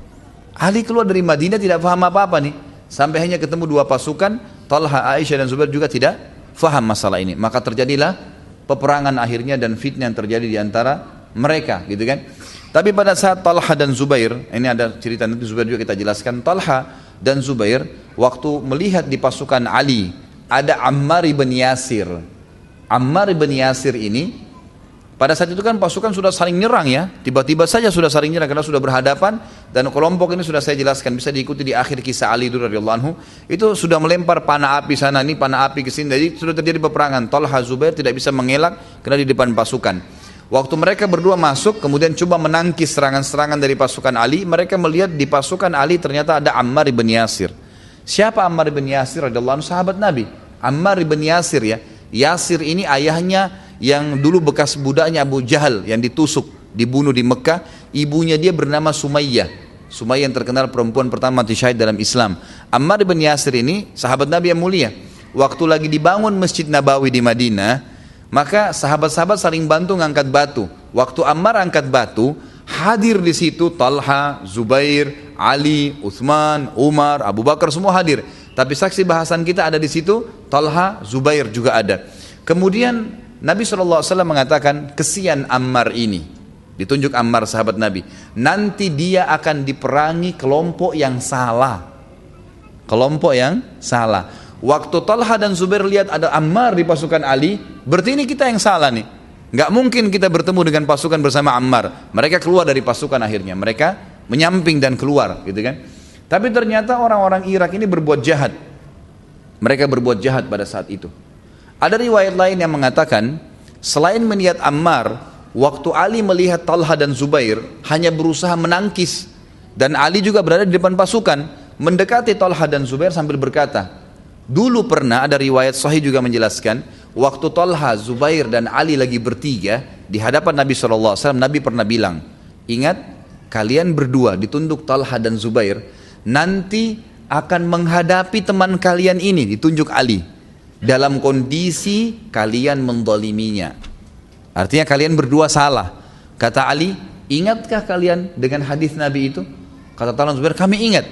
Ali keluar dari Madinah tidak faham apa-apa nih. Sampai hanya ketemu dua pasukan, Talha, Aisyah dan Zubair juga tidak faham masalah ini. Maka terjadilah peperangan akhirnya dan fitnah yang terjadi di antara mereka, gitu kan. Tapi pada saat Talha dan Zubair, ini ada cerita nanti Zubair juga kita jelaskan. Talha dan Zubair waktu melihat di pasukan Ali ada Ammar ibn Yasir. Ammar ibn Yasir ini pada saat itu kan pasukan sudah saling nyerang ya, tiba-tiba saja sudah saling nyerang karena sudah berhadapan dan kelompok ini sudah saya jelaskan bisa diikuti di akhir kisah Ali itu radhiyallahu anhu. Itu sudah melempar panah api sana ini panah api ke sini. Jadi sudah terjadi peperangan. Talha Zubair tidak bisa mengelak karena di depan pasukan. Waktu mereka berdua masuk kemudian coba menangkis serangan-serangan dari pasukan Ali, mereka melihat di pasukan Ali ternyata ada Ammar ibn Yasir. Siapa Ammar ibn Yasir radhiyallahu anhu? Sahabat Nabi. Ammar ibn Yasir ya. Yasir ini ayahnya yang dulu bekas budaknya Abu Jahal yang ditusuk, dibunuh di Mekah, ibunya dia bernama Sumayyah. Sumayyah yang terkenal perempuan pertama mati syahid dalam Islam. Ammar bin Yasir ini sahabat Nabi yang mulia. Waktu lagi dibangun Masjid Nabawi di Madinah, maka sahabat-sahabat saling bantu ngangkat batu. Waktu Ammar angkat batu, hadir di situ Talha, Zubair, Ali, Uthman, Umar, Abu Bakar semua hadir. Tapi saksi bahasan kita ada di situ, Talha, Zubair juga ada. Kemudian Nabi SAW mengatakan, kesian Ammar ini. Ditunjuk Ammar sahabat Nabi. Nanti dia akan diperangi kelompok yang salah. Kelompok yang salah. Waktu Talha dan Zubair lihat ada Ammar di pasukan Ali, berarti ini kita yang salah nih. Gak mungkin kita bertemu dengan pasukan bersama Ammar. Mereka keluar dari pasukan akhirnya. Mereka menyamping dan keluar, gitu kan? Tapi ternyata orang-orang Irak ini berbuat jahat. Mereka berbuat jahat pada saat itu. Ada riwayat lain yang mengatakan, selain melihat Ammar, waktu Ali melihat Talha dan Zubair, hanya berusaha menangkis. Dan Ali juga berada di depan pasukan, mendekati Talha dan Zubair sambil berkata, dulu pernah ada riwayat sahih juga menjelaskan, waktu Talha, Zubair dan Ali lagi bertiga, di hadapan Nabi SAW, Nabi pernah bilang, ingat kalian berdua ditunduk Talha dan Zubair, nanti akan menghadapi teman kalian ini ditunjuk Ali dalam kondisi kalian mendoliminya artinya kalian berdua salah. Kata Ali ingatkah kalian dengan hadis Nabi itu? Kata Talhan Zubair kami ingat.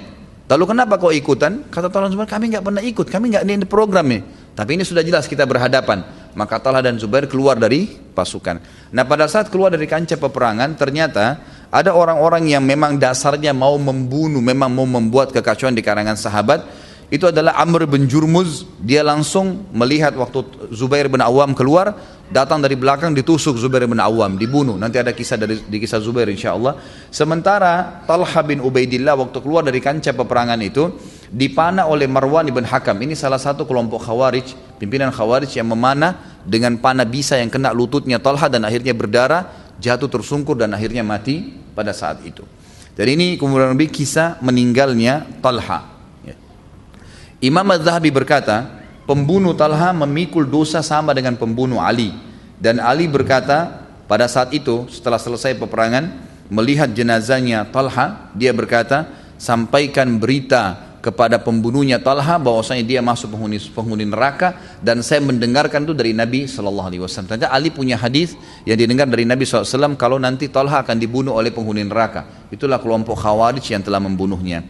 Lalu kenapa kau ikutan? Kata Talhan Zubair kami nggak pernah ikut. Kami nggak di program ini tapi ini sudah jelas kita berhadapan. Maka Talha dan Zubair keluar dari pasukan. Nah pada saat keluar dari kancah peperangan ternyata ada orang-orang yang memang dasarnya mau membunuh, memang mau membuat kekacauan di kalangan sahabat. Itu adalah Amr bin Jurmuz. Dia langsung melihat waktu Zubair bin Awam keluar, datang dari belakang ditusuk Zubair bin Awam, dibunuh. Nanti ada kisah dari di kisah Zubair insya Allah. Sementara Talha bin Ubaidillah waktu keluar dari kancah peperangan itu dipanah oleh Marwan bin Hakam. Ini salah satu kelompok Khawarij, pimpinan Khawarij yang memanah dengan panah bisa yang kena lututnya Talha dan akhirnya berdarah jatuh tersungkur dan akhirnya mati pada saat itu. Dan ini kemudian lebih kisah meninggalnya Talha. Imam Az-Zahabi berkata, pembunuh Talha memikul dosa sama dengan pembunuh Ali. Dan Ali berkata, pada saat itu setelah selesai peperangan, melihat jenazahnya Talha, dia berkata, sampaikan berita kepada pembunuhnya Talha bahwasanya dia masuk penghuni penghuni neraka dan saya mendengarkan itu dari Nabi Shallallahu Alaihi Wasallam. Ternyata Ali punya hadis yang didengar dari Nabi SAW kalau nanti Talha akan dibunuh oleh penghuni neraka. Itulah kelompok Khawarij yang telah membunuhnya.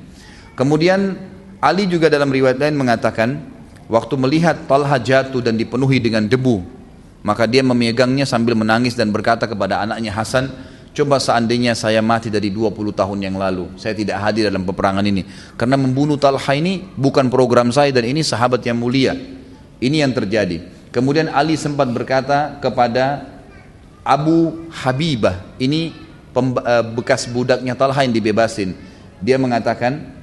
Kemudian Ali juga dalam riwayat lain mengatakan waktu melihat Talha jatuh dan dipenuhi dengan debu maka dia memegangnya sambil menangis dan berkata kepada anaknya Hasan Coba seandainya saya mati dari 20 tahun yang lalu, saya tidak hadir dalam peperangan ini. Karena membunuh Talha ini bukan program saya dan ini sahabat yang mulia. Ini yang terjadi. Kemudian Ali sempat berkata kepada Abu Habibah, ini eh, bekas budaknya Talha yang dibebasin. Dia mengatakan,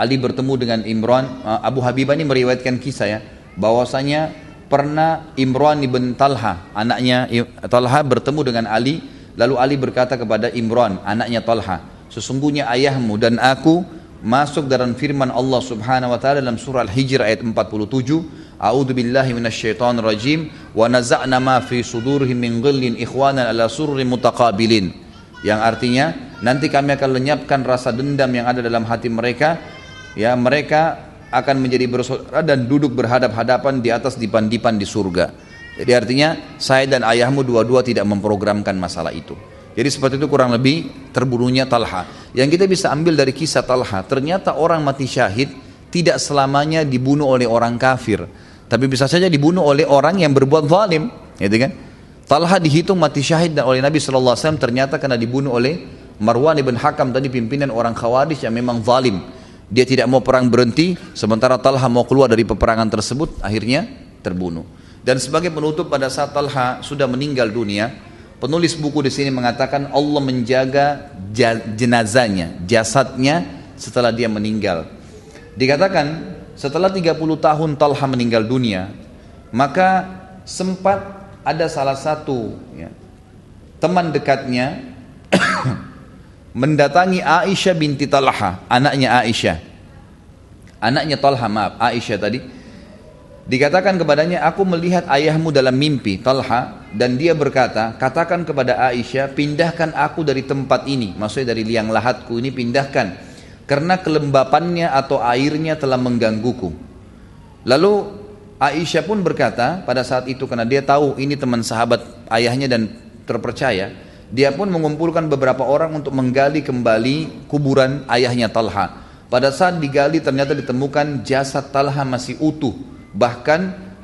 Ali bertemu dengan Imran, eh, Abu Habibah ini meriwayatkan kisah ya, bahwasanya pernah Imran ibn Talha, anaknya Talha bertemu dengan Ali Lalu Ali berkata kepada Imran, anaknya Talha, sesungguhnya ayahmu dan aku masuk dalam firman Allah Subhanahu wa taala dalam surah Al-Hijr ayat 47, A'udzu billahi minasyaitonir rajim. Wa naza'na ma fi sudurihim min ghillin ikhwanan ala surrin mutaqabilin. Yang artinya nanti kami akan lenyapkan rasa dendam yang ada dalam hati mereka ya mereka akan menjadi bersaudara dan duduk berhadap-hadapan di atas dipan-dipan di surga. Jadi artinya saya dan ayahmu dua-dua tidak memprogramkan masalah itu. Jadi seperti itu kurang lebih terbunuhnya Talha. Yang kita bisa ambil dari kisah Talha, ternyata orang mati syahid tidak selamanya dibunuh oleh orang kafir. Tapi bisa saja dibunuh oleh orang yang berbuat zalim. Gitu kan? Talha dihitung mati syahid dan oleh Nabi SAW ternyata karena dibunuh oleh Marwan ibn Hakam tadi pimpinan orang Khawarij yang memang zalim. Dia tidak mau perang berhenti, sementara Talha mau keluar dari peperangan tersebut, akhirnya terbunuh. Dan sebagai penutup pada saat Talha sudah meninggal dunia, penulis buku di sini mengatakan Allah menjaga jenazahnya, jasadnya setelah dia meninggal. Dikatakan setelah 30 tahun Talha meninggal dunia, maka sempat ada salah satu ya, teman dekatnya mendatangi Aisyah binti Talha, anaknya Aisyah. Anaknya Talha, maaf, Aisyah tadi Dikatakan kepadanya, aku melihat ayahmu dalam mimpi, Talha, dan dia berkata, katakan kepada Aisyah, pindahkan aku dari tempat ini, maksudnya dari liang lahatku ini pindahkan, karena kelembapannya atau airnya telah menggangguku. Lalu Aisyah pun berkata pada saat itu, karena dia tahu ini teman sahabat ayahnya dan terpercaya, dia pun mengumpulkan beberapa orang untuk menggali kembali kuburan ayahnya Talha. Pada saat digali ternyata ditemukan jasad Talha masih utuh Bahkan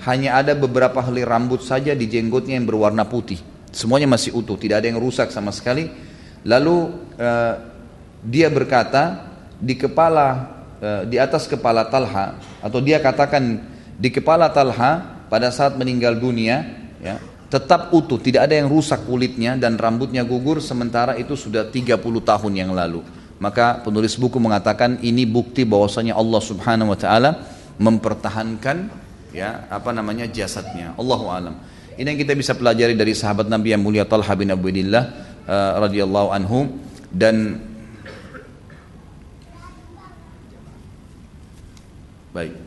hanya ada beberapa helai rambut saja di jenggotnya yang berwarna putih. Semuanya masih utuh, tidak ada yang rusak sama sekali. Lalu uh, dia berkata di kepala uh, di atas kepala Talha atau dia katakan di kepala Talha pada saat meninggal dunia ya, tetap utuh, tidak ada yang rusak kulitnya dan rambutnya gugur sementara itu sudah 30 tahun yang lalu. Maka penulis buku mengatakan ini bukti bahwasanya Allah Subhanahu wa taala mempertahankan ya apa namanya jasadnya. Allahu alam. Ini yang kita bisa pelajari dari sahabat Nabi yang mulia Talha bin Ubaidillah uh, radhiyallahu anhu dan baik.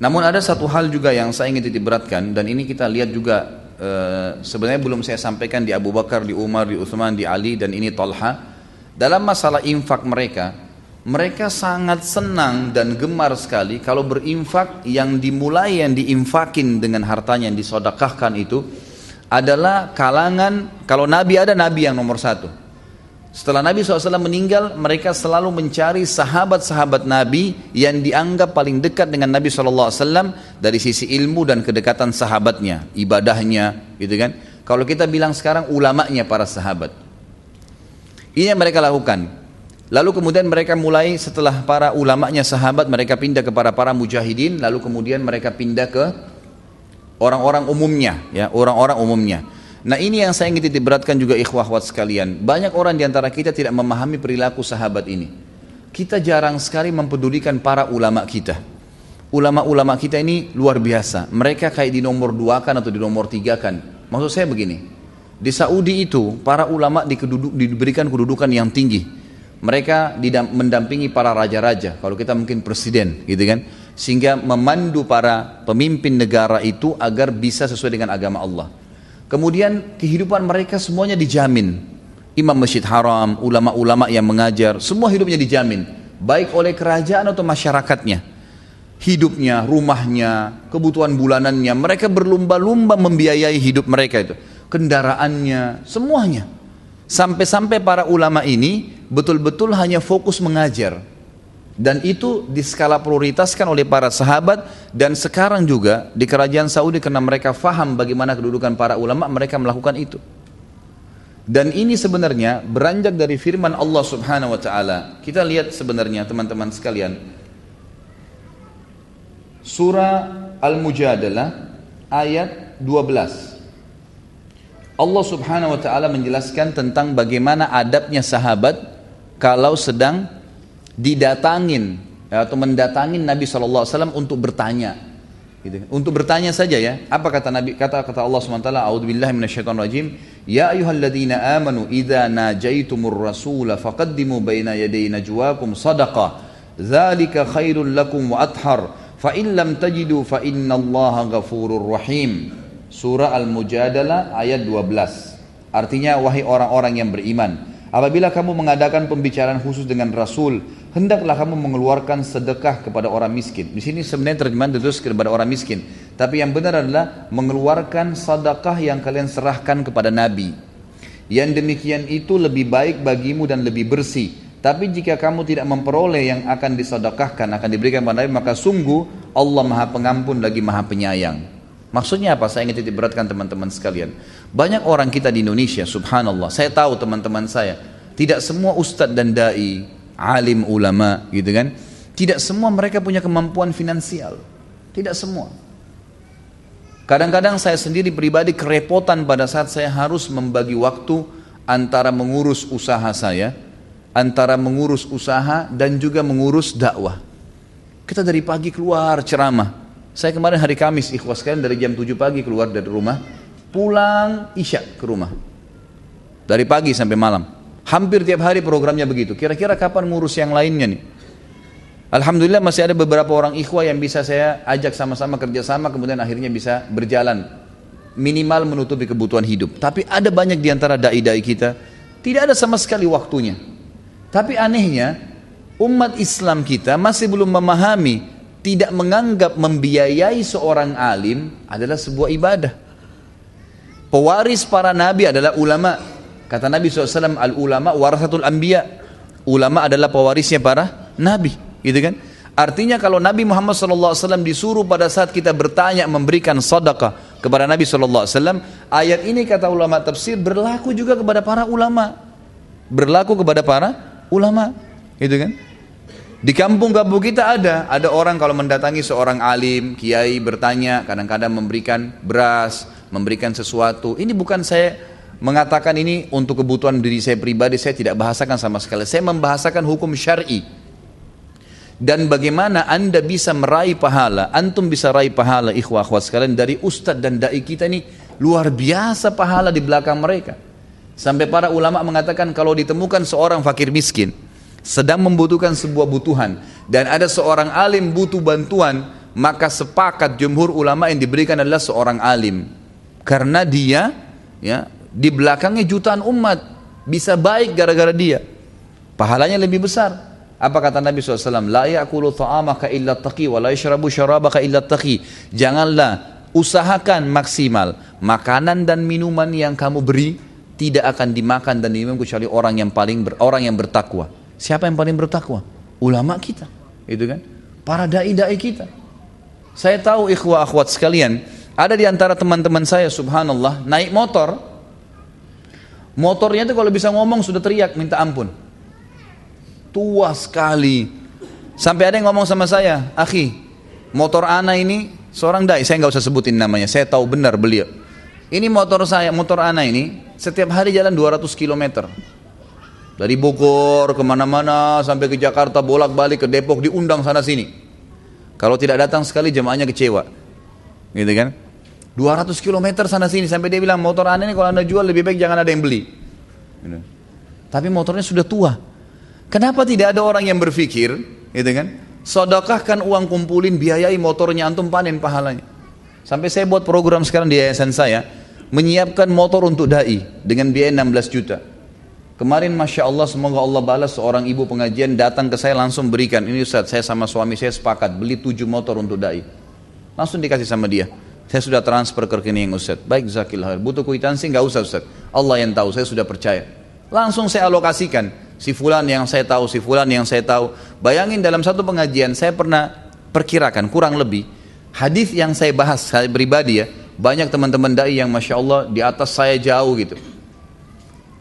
Namun ada satu hal juga yang saya ingin titik beratkan dan ini kita lihat juga uh, sebenarnya belum saya sampaikan di Abu Bakar, di Umar, di Uthman, di Ali dan ini Talha. Dalam masalah infak mereka mereka sangat senang dan gemar sekali kalau berinfak yang dimulai yang diinfakin dengan hartanya yang disodakahkan itu adalah kalangan kalau Nabi ada Nabi yang nomor satu setelah Nabi SAW meninggal mereka selalu mencari sahabat-sahabat Nabi yang dianggap paling dekat dengan Nabi SAW dari sisi ilmu dan kedekatan sahabatnya ibadahnya gitu kan? Kalau kita bilang sekarang ulamanya para sahabat. Ini yang mereka lakukan. Lalu kemudian mereka mulai setelah para ulamanya sahabat mereka pindah kepada para mujahidin lalu kemudian mereka pindah ke orang-orang umumnya ya orang-orang umumnya. Nah ini yang saya ingin beratkan juga ikhwah wat sekalian. Banyak orang di antara kita tidak memahami perilaku sahabat ini. Kita jarang sekali mempedulikan para ulama kita. Ulama-ulama kita ini luar biasa. Mereka kayak di nomor dua kan atau di nomor tiga kan. Maksud saya begini. Di Saudi itu para ulama diberikan kedudukan yang tinggi mereka mendampingi para raja-raja kalau kita mungkin presiden gitu kan sehingga memandu para pemimpin negara itu agar bisa sesuai dengan agama Allah kemudian kehidupan mereka semuanya dijamin. Imam masjid haram ulama-ulama yang mengajar semua hidupnya dijamin. Baik oleh kerajaan atau masyarakatnya. Hidupnya rumahnya kebutuhan bulanannya mereka berlumba-lumba membiayai hidup mereka itu. Kendaraannya semuanya. Sampai-sampai para ulama ini betul-betul hanya fokus mengajar. Dan itu diskala prioritaskan oleh para sahabat dan sekarang juga di kerajaan Saudi karena mereka faham bagaimana kedudukan para ulama mereka melakukan itu. Dan ini sebenarnya beranjak dari firman Allah Subhanahu wa taala. Kita lihat sebenarnya teman-teman sekalian. Surah Al-Mujadalah ayat 12. Allah subhanahu wa ta'ala menjelaskan tentang bagaimana adabnya sahabat kalau sedang didatangin atau mendatangin Nabi SAW untuk bertanya. Gitu. untuk bertanya saja ya. Apa kata Nabi kata kata Allah SWT a'udzubillahi minasyaitonirrajim ya ayyuhalladzina amanu idza najaitumur rasula faqaddimu baina yaday najwakum sadaqah dzalika khairul lakum wa athhar. Fa in lam tajidu fa innallaha ghafurur rahim. Surah Al-Mujadalah ayat 12. Artinya wahai orang-orang yang beriman, apabila kamu mengadakan pembicaraan khusus dengan Rasul, hendaklah kamu mengeluarkan sedekah kepada orang miskin. Di sini sebenarnya terjemahan terus kepada orang miskin, tapi yang benar adalah mengeluarkan sedekah yang kalian serahkan kepada Nabi. Yang demikian itu lebih baik bagimu dan lebih bersih. Tapi jika kamu tidak memperoleh yang akan disedekahkan, akan diberikan kepada Nabi, maka sungguh Allah Maha Pengampun lagi Maha Penyayang. Maksudnya apa? Saya ingin titik beratkan teman-teman sekalian. Banyak orang kita di Indonesia, subhanallah. Saya tahu teman-teman saya, tidak semua ustadz dan dai, alim ulama, gitu kan? Tidak semua mereka punya kemampuan finansial. Tidak semua. Kadang-kadang saya sendiri pribadi kerepotan pada saat saya harus membagi waktu antara mengurus usaha saya, antara mengurus usaha dan juga mengurus dakwah. Kita dari pagi keluar ceramah, saya kemarin hari Kamis ikhwas sekalian dari jam 7 pagi keluar dari rumah, pulang isya ke rumah. Dari pagi sampai malam. Hampir tiap hari programnya begitu. Kira-kira kapan ngurus yang lainnya nih? Alhamdulillah masih ada beberapa orang ikhwah yang bisa saya ajak sama-sama kerjasama kemudian akhirnya bisa berjalan minimal menutupi kebutuhan hidup. Tapi ada banyak di antara dai-dai kita tidak ada sama sekali waktunya. Tapi anehnya umat Islam kita masih belum memahami tidak menganggap membiayai seorang alim adalah sebuah ibadah. Pewaris para nabi adalah ulama. Kata Nabi SAW, al-ulama warasatul anbiya. Ulama adalah pewarisnya para nabi gitu kan? Artinya kalau Nabi Muhammad SAW disuruh pada saat kita bertanya memberikan sedekah kepada Nabi SAW, ayat ini kata ulama tafsir berlaku juga kepada para ulama, berlaku kepada para ulama, gitu kan? Di kampung-kampung kita ada, ada orang kalau mendatangi seorang alim, kiai bertanya, kadang-kadang memberikan beras, memberikan sesuatu. Ini bukan saya mengatakan ini untuk kebutuhan diri saya pribadi, saya tidak bahasakan sama sekali. Saya membahasakan hukum syar'i. Dan bagaimana anda bisa meraih pahala antum bisa raih pahala ikhwah akhwat sekalian dari ustadz dan dai kita ini luar biasa pahala di belakang mereka. Sampai para ulama mengatakan kalau ditemukan seorang fakir miskin sedang membutuhkan sebuah butuhan dan ada seorang alim butuh bantuan maka sepakat jumhur ulama yang diberikan adalah seorang alim. Karena dia ya di belakangnya jutaan umat bisa baik gara-gara dia pahalanya lebih besar apa kata Nabi SAW? La ya'kulu ta'amaka illa taqi wa la yashrabu syarabaka illa taqi. Janganlah usahakan maksimal makanan dan minuman yang kamu beri tidak akan dimakan dan diminum kecuali orang yang paling ber, orang yang bertakwa. Siapa yang paling bertakwa? Ulama kita. Itu kan? Para dai-dai kita. Saya tahu ikhwah akhwat sekalian, ada di antara teman-teman saya subhanallah naik motor. Motornya itu kalau bisa ngomong sudah teriak minta ampun tua sekali. Sampai ada yang ngomong sama saya, akhi, motor ana ini seorang dai, saya nggak usah sebutin namanya, saya tahu benar beliau. Ini motor saya, motor ana ini setiap hari jalan 200 km. Dari Bogor ke mana-mana sampai ke Jakarta bolak-balik ke Depok diundang sana sini. Kalau tidak datang sekali jemaahnya kecewa. Gitu kan? 200 km sana sini sampai dia bilang motor ana ini kalau anda jual lebih baik jangan ada yang beli. Gitu. Tapi motornya sudah tua. Kenapa tidak ada orang yang berpikir, gitu kan? Sodokahkan uang kumpulin, biayai motornya antum panen pahalanya. Sampai saya buat program sekarang di yayasan saya, menyiapkan motor untuk dai dengan biaya 16 juta. Kemarin Masya Allah semoga Allah balas seorang ibu pengajian datang ke saya langsung berikan. Ini Ustaz saya sama suami saya sepakat beli 7 motor untuk dai. Langsung dikasih sama dia. Saya sudah transfer ke rekening Ustaz. Baik Zakillah. Butuh kuitansi nggak usah Ustaz. Allah yang tahu saya sudah percaya. Langsung saya alokasikan si fulan yang saya tahu, si fulan yang saya tahu. Bayangin dalam satu pengajian saya pernah perkirakan kurang lebih hadis yang saya bahas saya pribadi ya banyak teman-teman dai yang masya Allah di atas saya jauh gitu.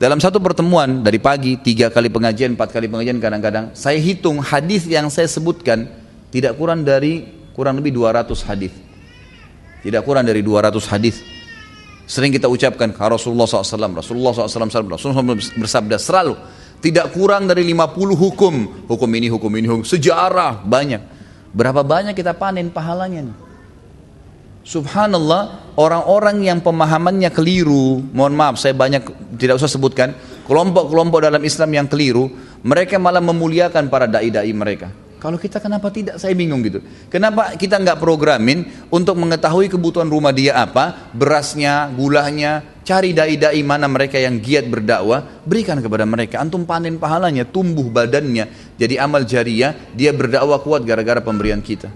Dalam satu pertemuan dari pagi tiga kali pengajian, empat kali pengajian kadang-kadang saya hitung hadis yang saya sebutkan tidak kurang dari kurang lebih 200 hadis. Tidak kurang dari 200 hadis. Sering kita ucapkan Rasulullah SAW, Rasulullah SAW, Rasulullah SAW bersabda selalu tidak kurang dari 50 hukum. Hukum ini, hukum ini, hukum. Sejarah banyak. Berapa banyak kita panen pahalanya nih. Subhanallah, orang-orang yang pemahamannya keliru, mohon maaf saya banyak tidak usah sebutkan, kelompok-kelompok dalam Islam yang keliru, mereka malah memuliakan para dai-dai mereka. Kalau kita kenapa tidak? Saya bingung gitu. Kenapa kita nggak programin untuk mengetahui kebutuhan rumah dia apa, berasnya, gulanya, cari dai-dai mana mereka yang giat berdakwah, berikan kepada mereka. Antum panen pahalanya, tumbuh badannya, jadi amal jariah, dia berdakwah kuat gara-gara pemberian kita.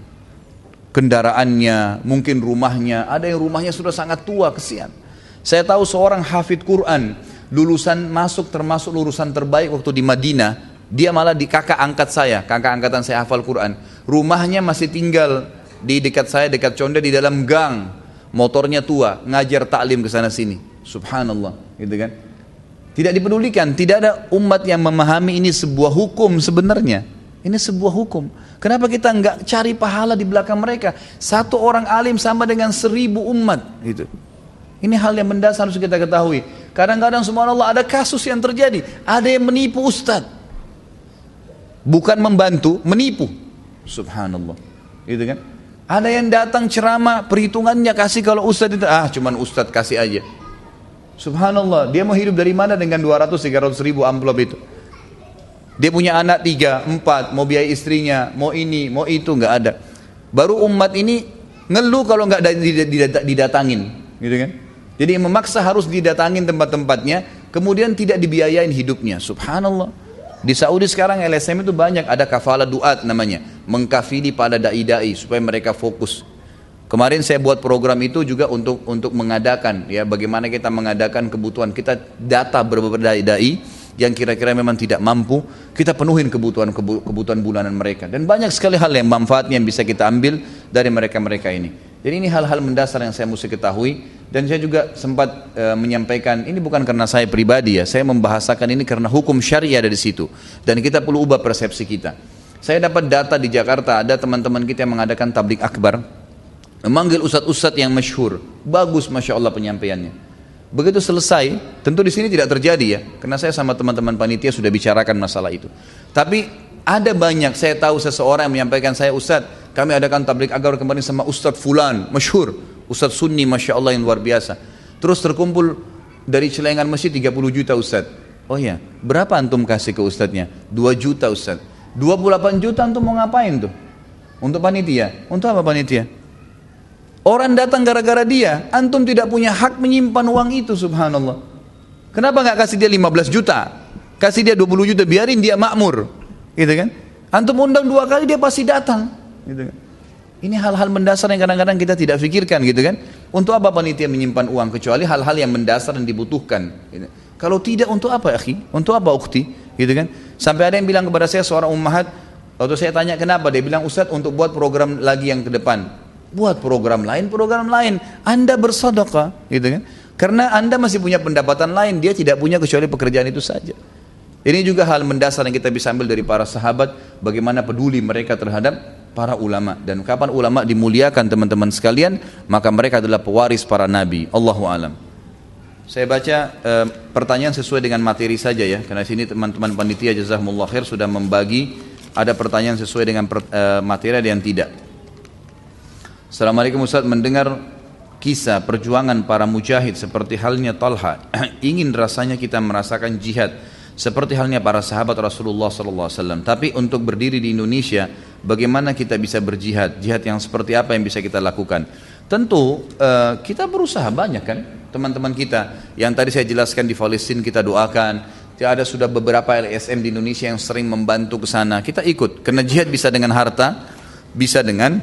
Kendaraannya, mungkin rumahnya, ada yang rumahnya sudah sangat tua, kesian. Saya tahu seorang hafid Quran, lulusan masuk termasuk lulusan terbaik waktu di Madinah, dia malah di kakak angkat saya, kakak angkatan saya hafal Quran. Rumahnya masih tinggal di dekat saya, dekat conde di dalam gang. Motornya tua, ngajar taklim ke sana sini. Subhanallah, gitu kan? Tidak dipedulikan, tidak ada umat yang memahami ini sebuah hukum sebenarnya. Ini sebuah hukum. Kenapa kita nggak cari pahala di belakang mereka? Satu orang alim sama dengan seribu umat. Gitu. Ini hal yang mendasar harus kita ketahui. Kadang-kadang Allah ada kasus yang terjadi. Ada yang menipu ustadz bukan membantu, menipu. Subhanallah. Gitu kan? Ada yang datang ceramah, perhitungannya kasih kalau ustaz itu, ah cuman ustaz kasih aja. Subhanallah, dia mau hidup dari mana dengan 200 300 ribu amplop itu? Dia punya anak tiga, empat, mau biaya istrinya, mau ini, mau itu, nggak ada. Baru umat ini ngeluh kalau nggak didatangin, gitu kan? Jadi memaksa harus didatangin tempat-tempatnya, kemudian tidak dibiayain hidupnya. Subhanallah. Di Saudi sekarang LSM itu banyak ada kafala duat namanya, mengkafili pada dai-dai supaya mereka fokus. Kemarin saya buat program itu juga untuk untuk mengadakan ya bagaimana kita mengadakan kebutuhan kita data beberapa dai-dai yang kira-kira memang tidak mampu, kita penuhin kebutuhan kebutuhan bulanan mereka. Dan banyak sekali hal yang manfaatnya yang bisa kita ambil dari mereka-mereka ini. Jadi ini hal-hal mendasar yang saya mesti ketahui. Dan saya juga sempat e, menyampaikan ini bukan karena saya pribadi ya, saya membahasakan ini karena hukum syariah ada di situ. Dan kita perlu ubah persepsi kita. Saya dapat data di Jakarta. Ada teman-teman kita yang mengadakan tablik akbar, memanggil ustadz-ustadz yang masyhur, bagus masya Allah penyampaiannya. Begitu selesai, tentu di sini tidak terjadi ya, karena saya sama teman-teman panitia sudah bicarakan masalah itu. Tapi ada banyak, saya tahu seseorang yang menyampaikan saya Ustadz, kami adakan tablik agar kemarin sama Ustadz Fulan, masyhur, Ustadz Sunni, masya Allah yang luar biasa. Terus terkumpul dari celengan masjid 30 juta Ustadz. Oh ya, berapa antum kasih ke Ustadznya? 2 juta Ustadz. 28 juta antum mau ngapain tuh? Untuk panitia. Untuk apa panitia? Orang datang gara-gara dia, antum tidak punya hak menyimpan uang itu subhanallah. Kenapa nggak kasih dia 15 juta? Kasih dia 20 juta, biarin dia makmur. Gitu kan? Antum undang dua kali dia pasti datang. Gitu kan? Ini hal-hal mendasar yang kadang-kadang kita tidak pikirkan gitu kan. Untuk apa panitia menyimpan uang kecuali hal-hal yang mendasar dan dibutuhkan. Gitu. Kalau tidak untuk apa akhi? Untuk apa ukti? Gitu kan? Sampai ada yang bilang kepada saya seorang ummahat, waktu saya tanya kenapa, dia bilang Ustaz untuk buat program lagi yang ke depan buat program lain, program lain. Anda bersedekah, gitu kan? Karena Anda masih punya pendapatan lain, dia tidak punya kecuali pekerjaan itu saja. Ini juga hal mendasar yang kita bisa ambil dari para sahabat, bagaimana peduli mereka terhadap para ulama dan kapan ulama dimuliakan teman-teman sekalian, maka mereka adalah pewaris para nabi. Allahu alam. Saya baca e, pertanyaan sesuai dengan materi saja ya, karena sini teman-teman panitia jazakumullah khair sudah membagi ada pertanyaan sesuai dengan per, e, materi dan tidak. Assalamualaikum Ustaz mendengar kisah perjuangan para mujahid seperti halnya Talha *clears throat* ingin rasanya kita merasakan jihad seperti halnya para sahabat Rasulullah SAW tapi untuk berdiri di Indonesia bagaimana kita bisa berjihad? Jihad yang seperti apa yang bisa kita lakukan? Tentu uh, kita berusaha banyak kan teman-teman kita. Yang tadi saya jelaskan di Palestina kita doakan. Ada sudah beberapa LSM di Indonesia yang sering membantu ke sana. Kita ikut. Karena jihad bisa dengan harta bisa dengan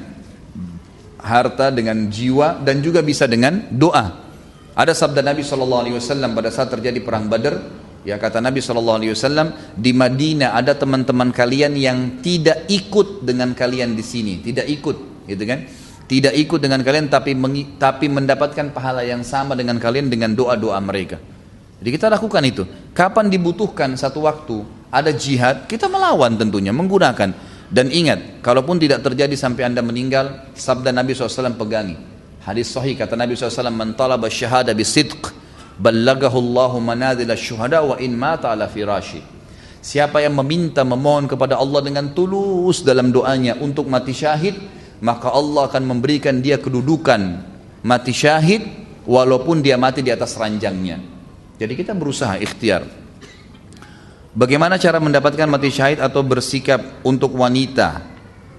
harta, dengan jiwa dan juga bisa dengan doa. Ada sabda Nabi SAW pada saat terjadi perang Badar, ya kata Nabi SAW di Madinah ada teman-teman kalian yang tidak ikut dengan kalian di sini, tidak ikut, gitu kan? Tidak ikut dengan kalian tapi tapi mendapatkan pahala yang sama dengan kalian dengan doa-doa mereka. Jadi kita lakukan itu. Kapan dibutuhkan satu waktu ada jihad, kita melawan tentunya menggunakan dan ingat, kalaupun tidak terjadi sampai anda meninggal, sabda Nabi SAW pegangi. Hadis sahih kata Nabi SAW, Man talaba syahada bisidq, ballagahu Allahu syuhada wa in mata firashi. Siapa yang meminta memohon kepada Allah dengan tulus dalam doanya untuk mati syahid, maka Allah akan memberikan dia kedudukan mati syahid walaupun dia mati di atas ranjangnya. Jadi kita berusaha ikhtiar. Bagaimana cara mendapatkan mati syahid atau bersikap untuk wanita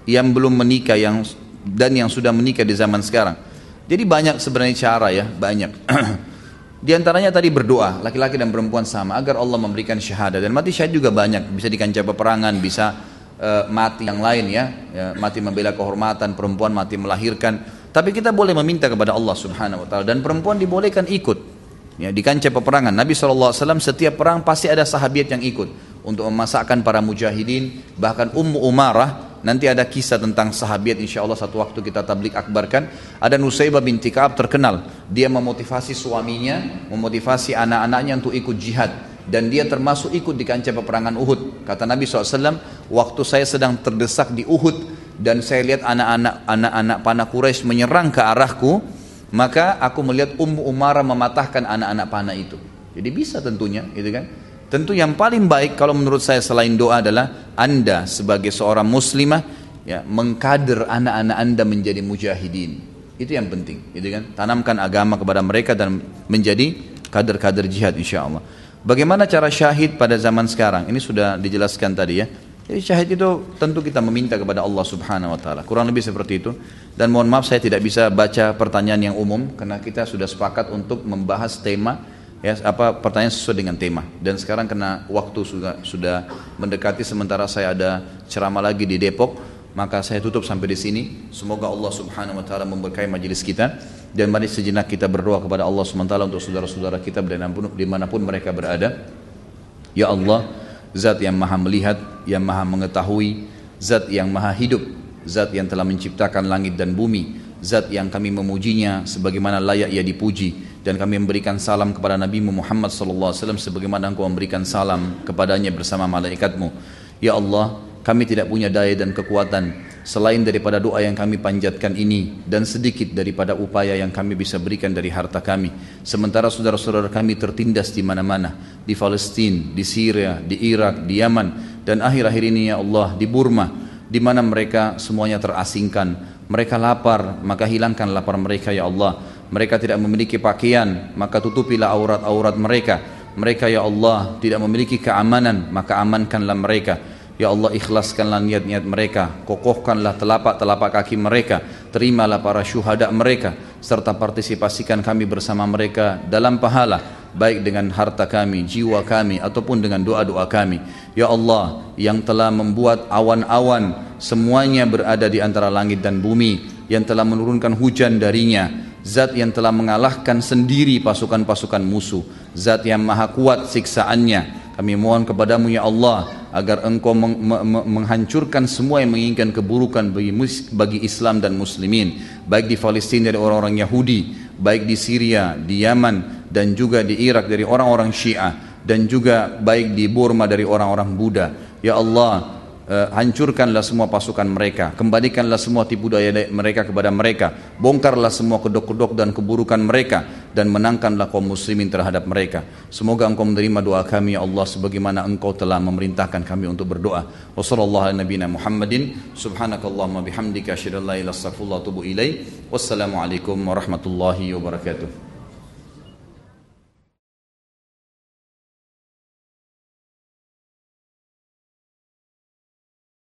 yang belum menikah yang dan yang sudah menikah di zaman sekarang? Jadi banyak sebenarnya cara ya, banyak. *clears throat* di antaranya tadi berdoa, laki-laki dan perempuan sama agar Allah memberikan syahadat dan mati syahid juga banyak, bisa di kancah peperangan, bisa uh, mati yang lain ya, ya, mati membela kehormatan, perempuan mati melahirkan. Tapi kita boleh meminta kepada Allah Subhanahu wa taala dan perempuan dibolehkan ikut. Ya, di kancah peperangan. Nabi SAW setiap perang pasti ada sahabat yang ikut untuk memasakkan para mujahidin bahkan Ummu Umarah nanti ada kisah tentang sahabat insya Allah satu waktu kita tablik akbarkan ada Nusaybah binti Ka'ab terkenal dia memotivasi suaminya memotivasi anak-anaknya untuk ikut jihad dan dia termasuk ikut di kancah peperangan Uhud kata Nabi SAW waktu saya sedang terdesak di Uhud dan saya lihat anak-anak anak-anak panah Quraisy menyerang ke arahku maka aku melihat Ummu Umara mematahkan anak-anak panah itu. Jadi bisa tentunya, gitu kan? Tentu yang paling baik kalau menurut saya selain doa adalah Anda sebagai seorang muslimah ya mengkader anak-anak Anda menjadi mujahidin. Itu yang penting, gitu kan? Tanamkan agama kepada mereka dan menjadi kader-kader jihad insya Allah. Bagaimana cara syahid pada zaman sekarang? Ini sudah dijelaskan tadi ya. Jadi syahid itu tentu kita meminta kepada Allah Subhanahu wa taala. Kurang lebih seperti itu. Dan mohon maaf saya tidak bisa baca pertanyaan yang umum karena kita sudah sepakat untuk membahas tema ya apa pertanyaan sesuai dengan tema. Dan sekarang kena waktu sudah sudah mendekati sementara saya ada ceramah lagi di Depok, maka saya tutup sampai di sini. Semoga Allah Subhanahu wa taala memberkahi majelis kita dan mari sejenak kita berdoa kepada Allah SWT untuk saudara-saudara kita di mana pun, di mana pun mereka berada Ya Allah Zat yang maha melihat Yang maha mengetahui Zat yang maha hidup Zat yang telah menciptakan langit dan bumi Zat yang kami memujinya Sebagaimana layak ia dipuji Dan kami memberikan salam kepada Nabi Muhammad SAW Sebagaimana engkau memberikan salam kepadanya bersama malaikatmu Ya Allah kami tidak punya daya dan kekuatan selain daripada doa yang kami panjatkan ini dan sedikit daripada upaya yang kami bisa berikan dari harta kami. Sementara saudara-saudara kami tertindas di mana-mana, di Palestina, di Syria, di Irak, di Yaman dan akhir-akhir ini ya Allah di Burma di mana mereka semuanya terasingkan. Mereka lapar, maka hilangkan lapar mereka ya Allah. Mereka tidak memiliki pakaian, maka tutupilah aurat-aurat mereka. Mereka ya Allah tidak memiliki keamanan, maka amankanlah mereka. Ya Allah ikhlaskanlah niat-niat mereka Kokohkanlah telapak-telapak kaki mereka Terimalah para syuhada mereka Serta partisipasikan kami bersama mereka dalam pahala Baik dengan harta kami, jiwa kami Ataupun dengan doa-doa kami Ya Allah yang telah membuat awan-awan Semuanya berada di antara langit dan bumi Yang telah menurunkan hujan darinya Zat yang telah mengalahkan sendiri pasukan-pasukan musuh Zat yang maha kuat siksaannya kami mohon kepadamu ya Allah agar engkau meng menghancurkan semua yang menginginkan keburukan bagi, bagi Islam dan muslimin. Baik di Palestina dari orang-orang Yahudi, baik di Syria, di Yaman dan juga di Irak dari orang-orang Syiah dan juga baik di Burma dari orang-orang Buddha. Ya Allah, uh, hancurkanlah semua pasukan mereka, kembalikanlah semua tipu daya mereka kepada mereka, bongkarlah semua kedok-kedok dan keburukan mereka dan menangkanlah kaum muslimin terhadap mereka. Semoga engkau menerima doa kami ya Allah sebagaimana engkau telah memerintahkan kami untuk berdoa. Wassalamualaikum warahmatullahi wabarakatuh.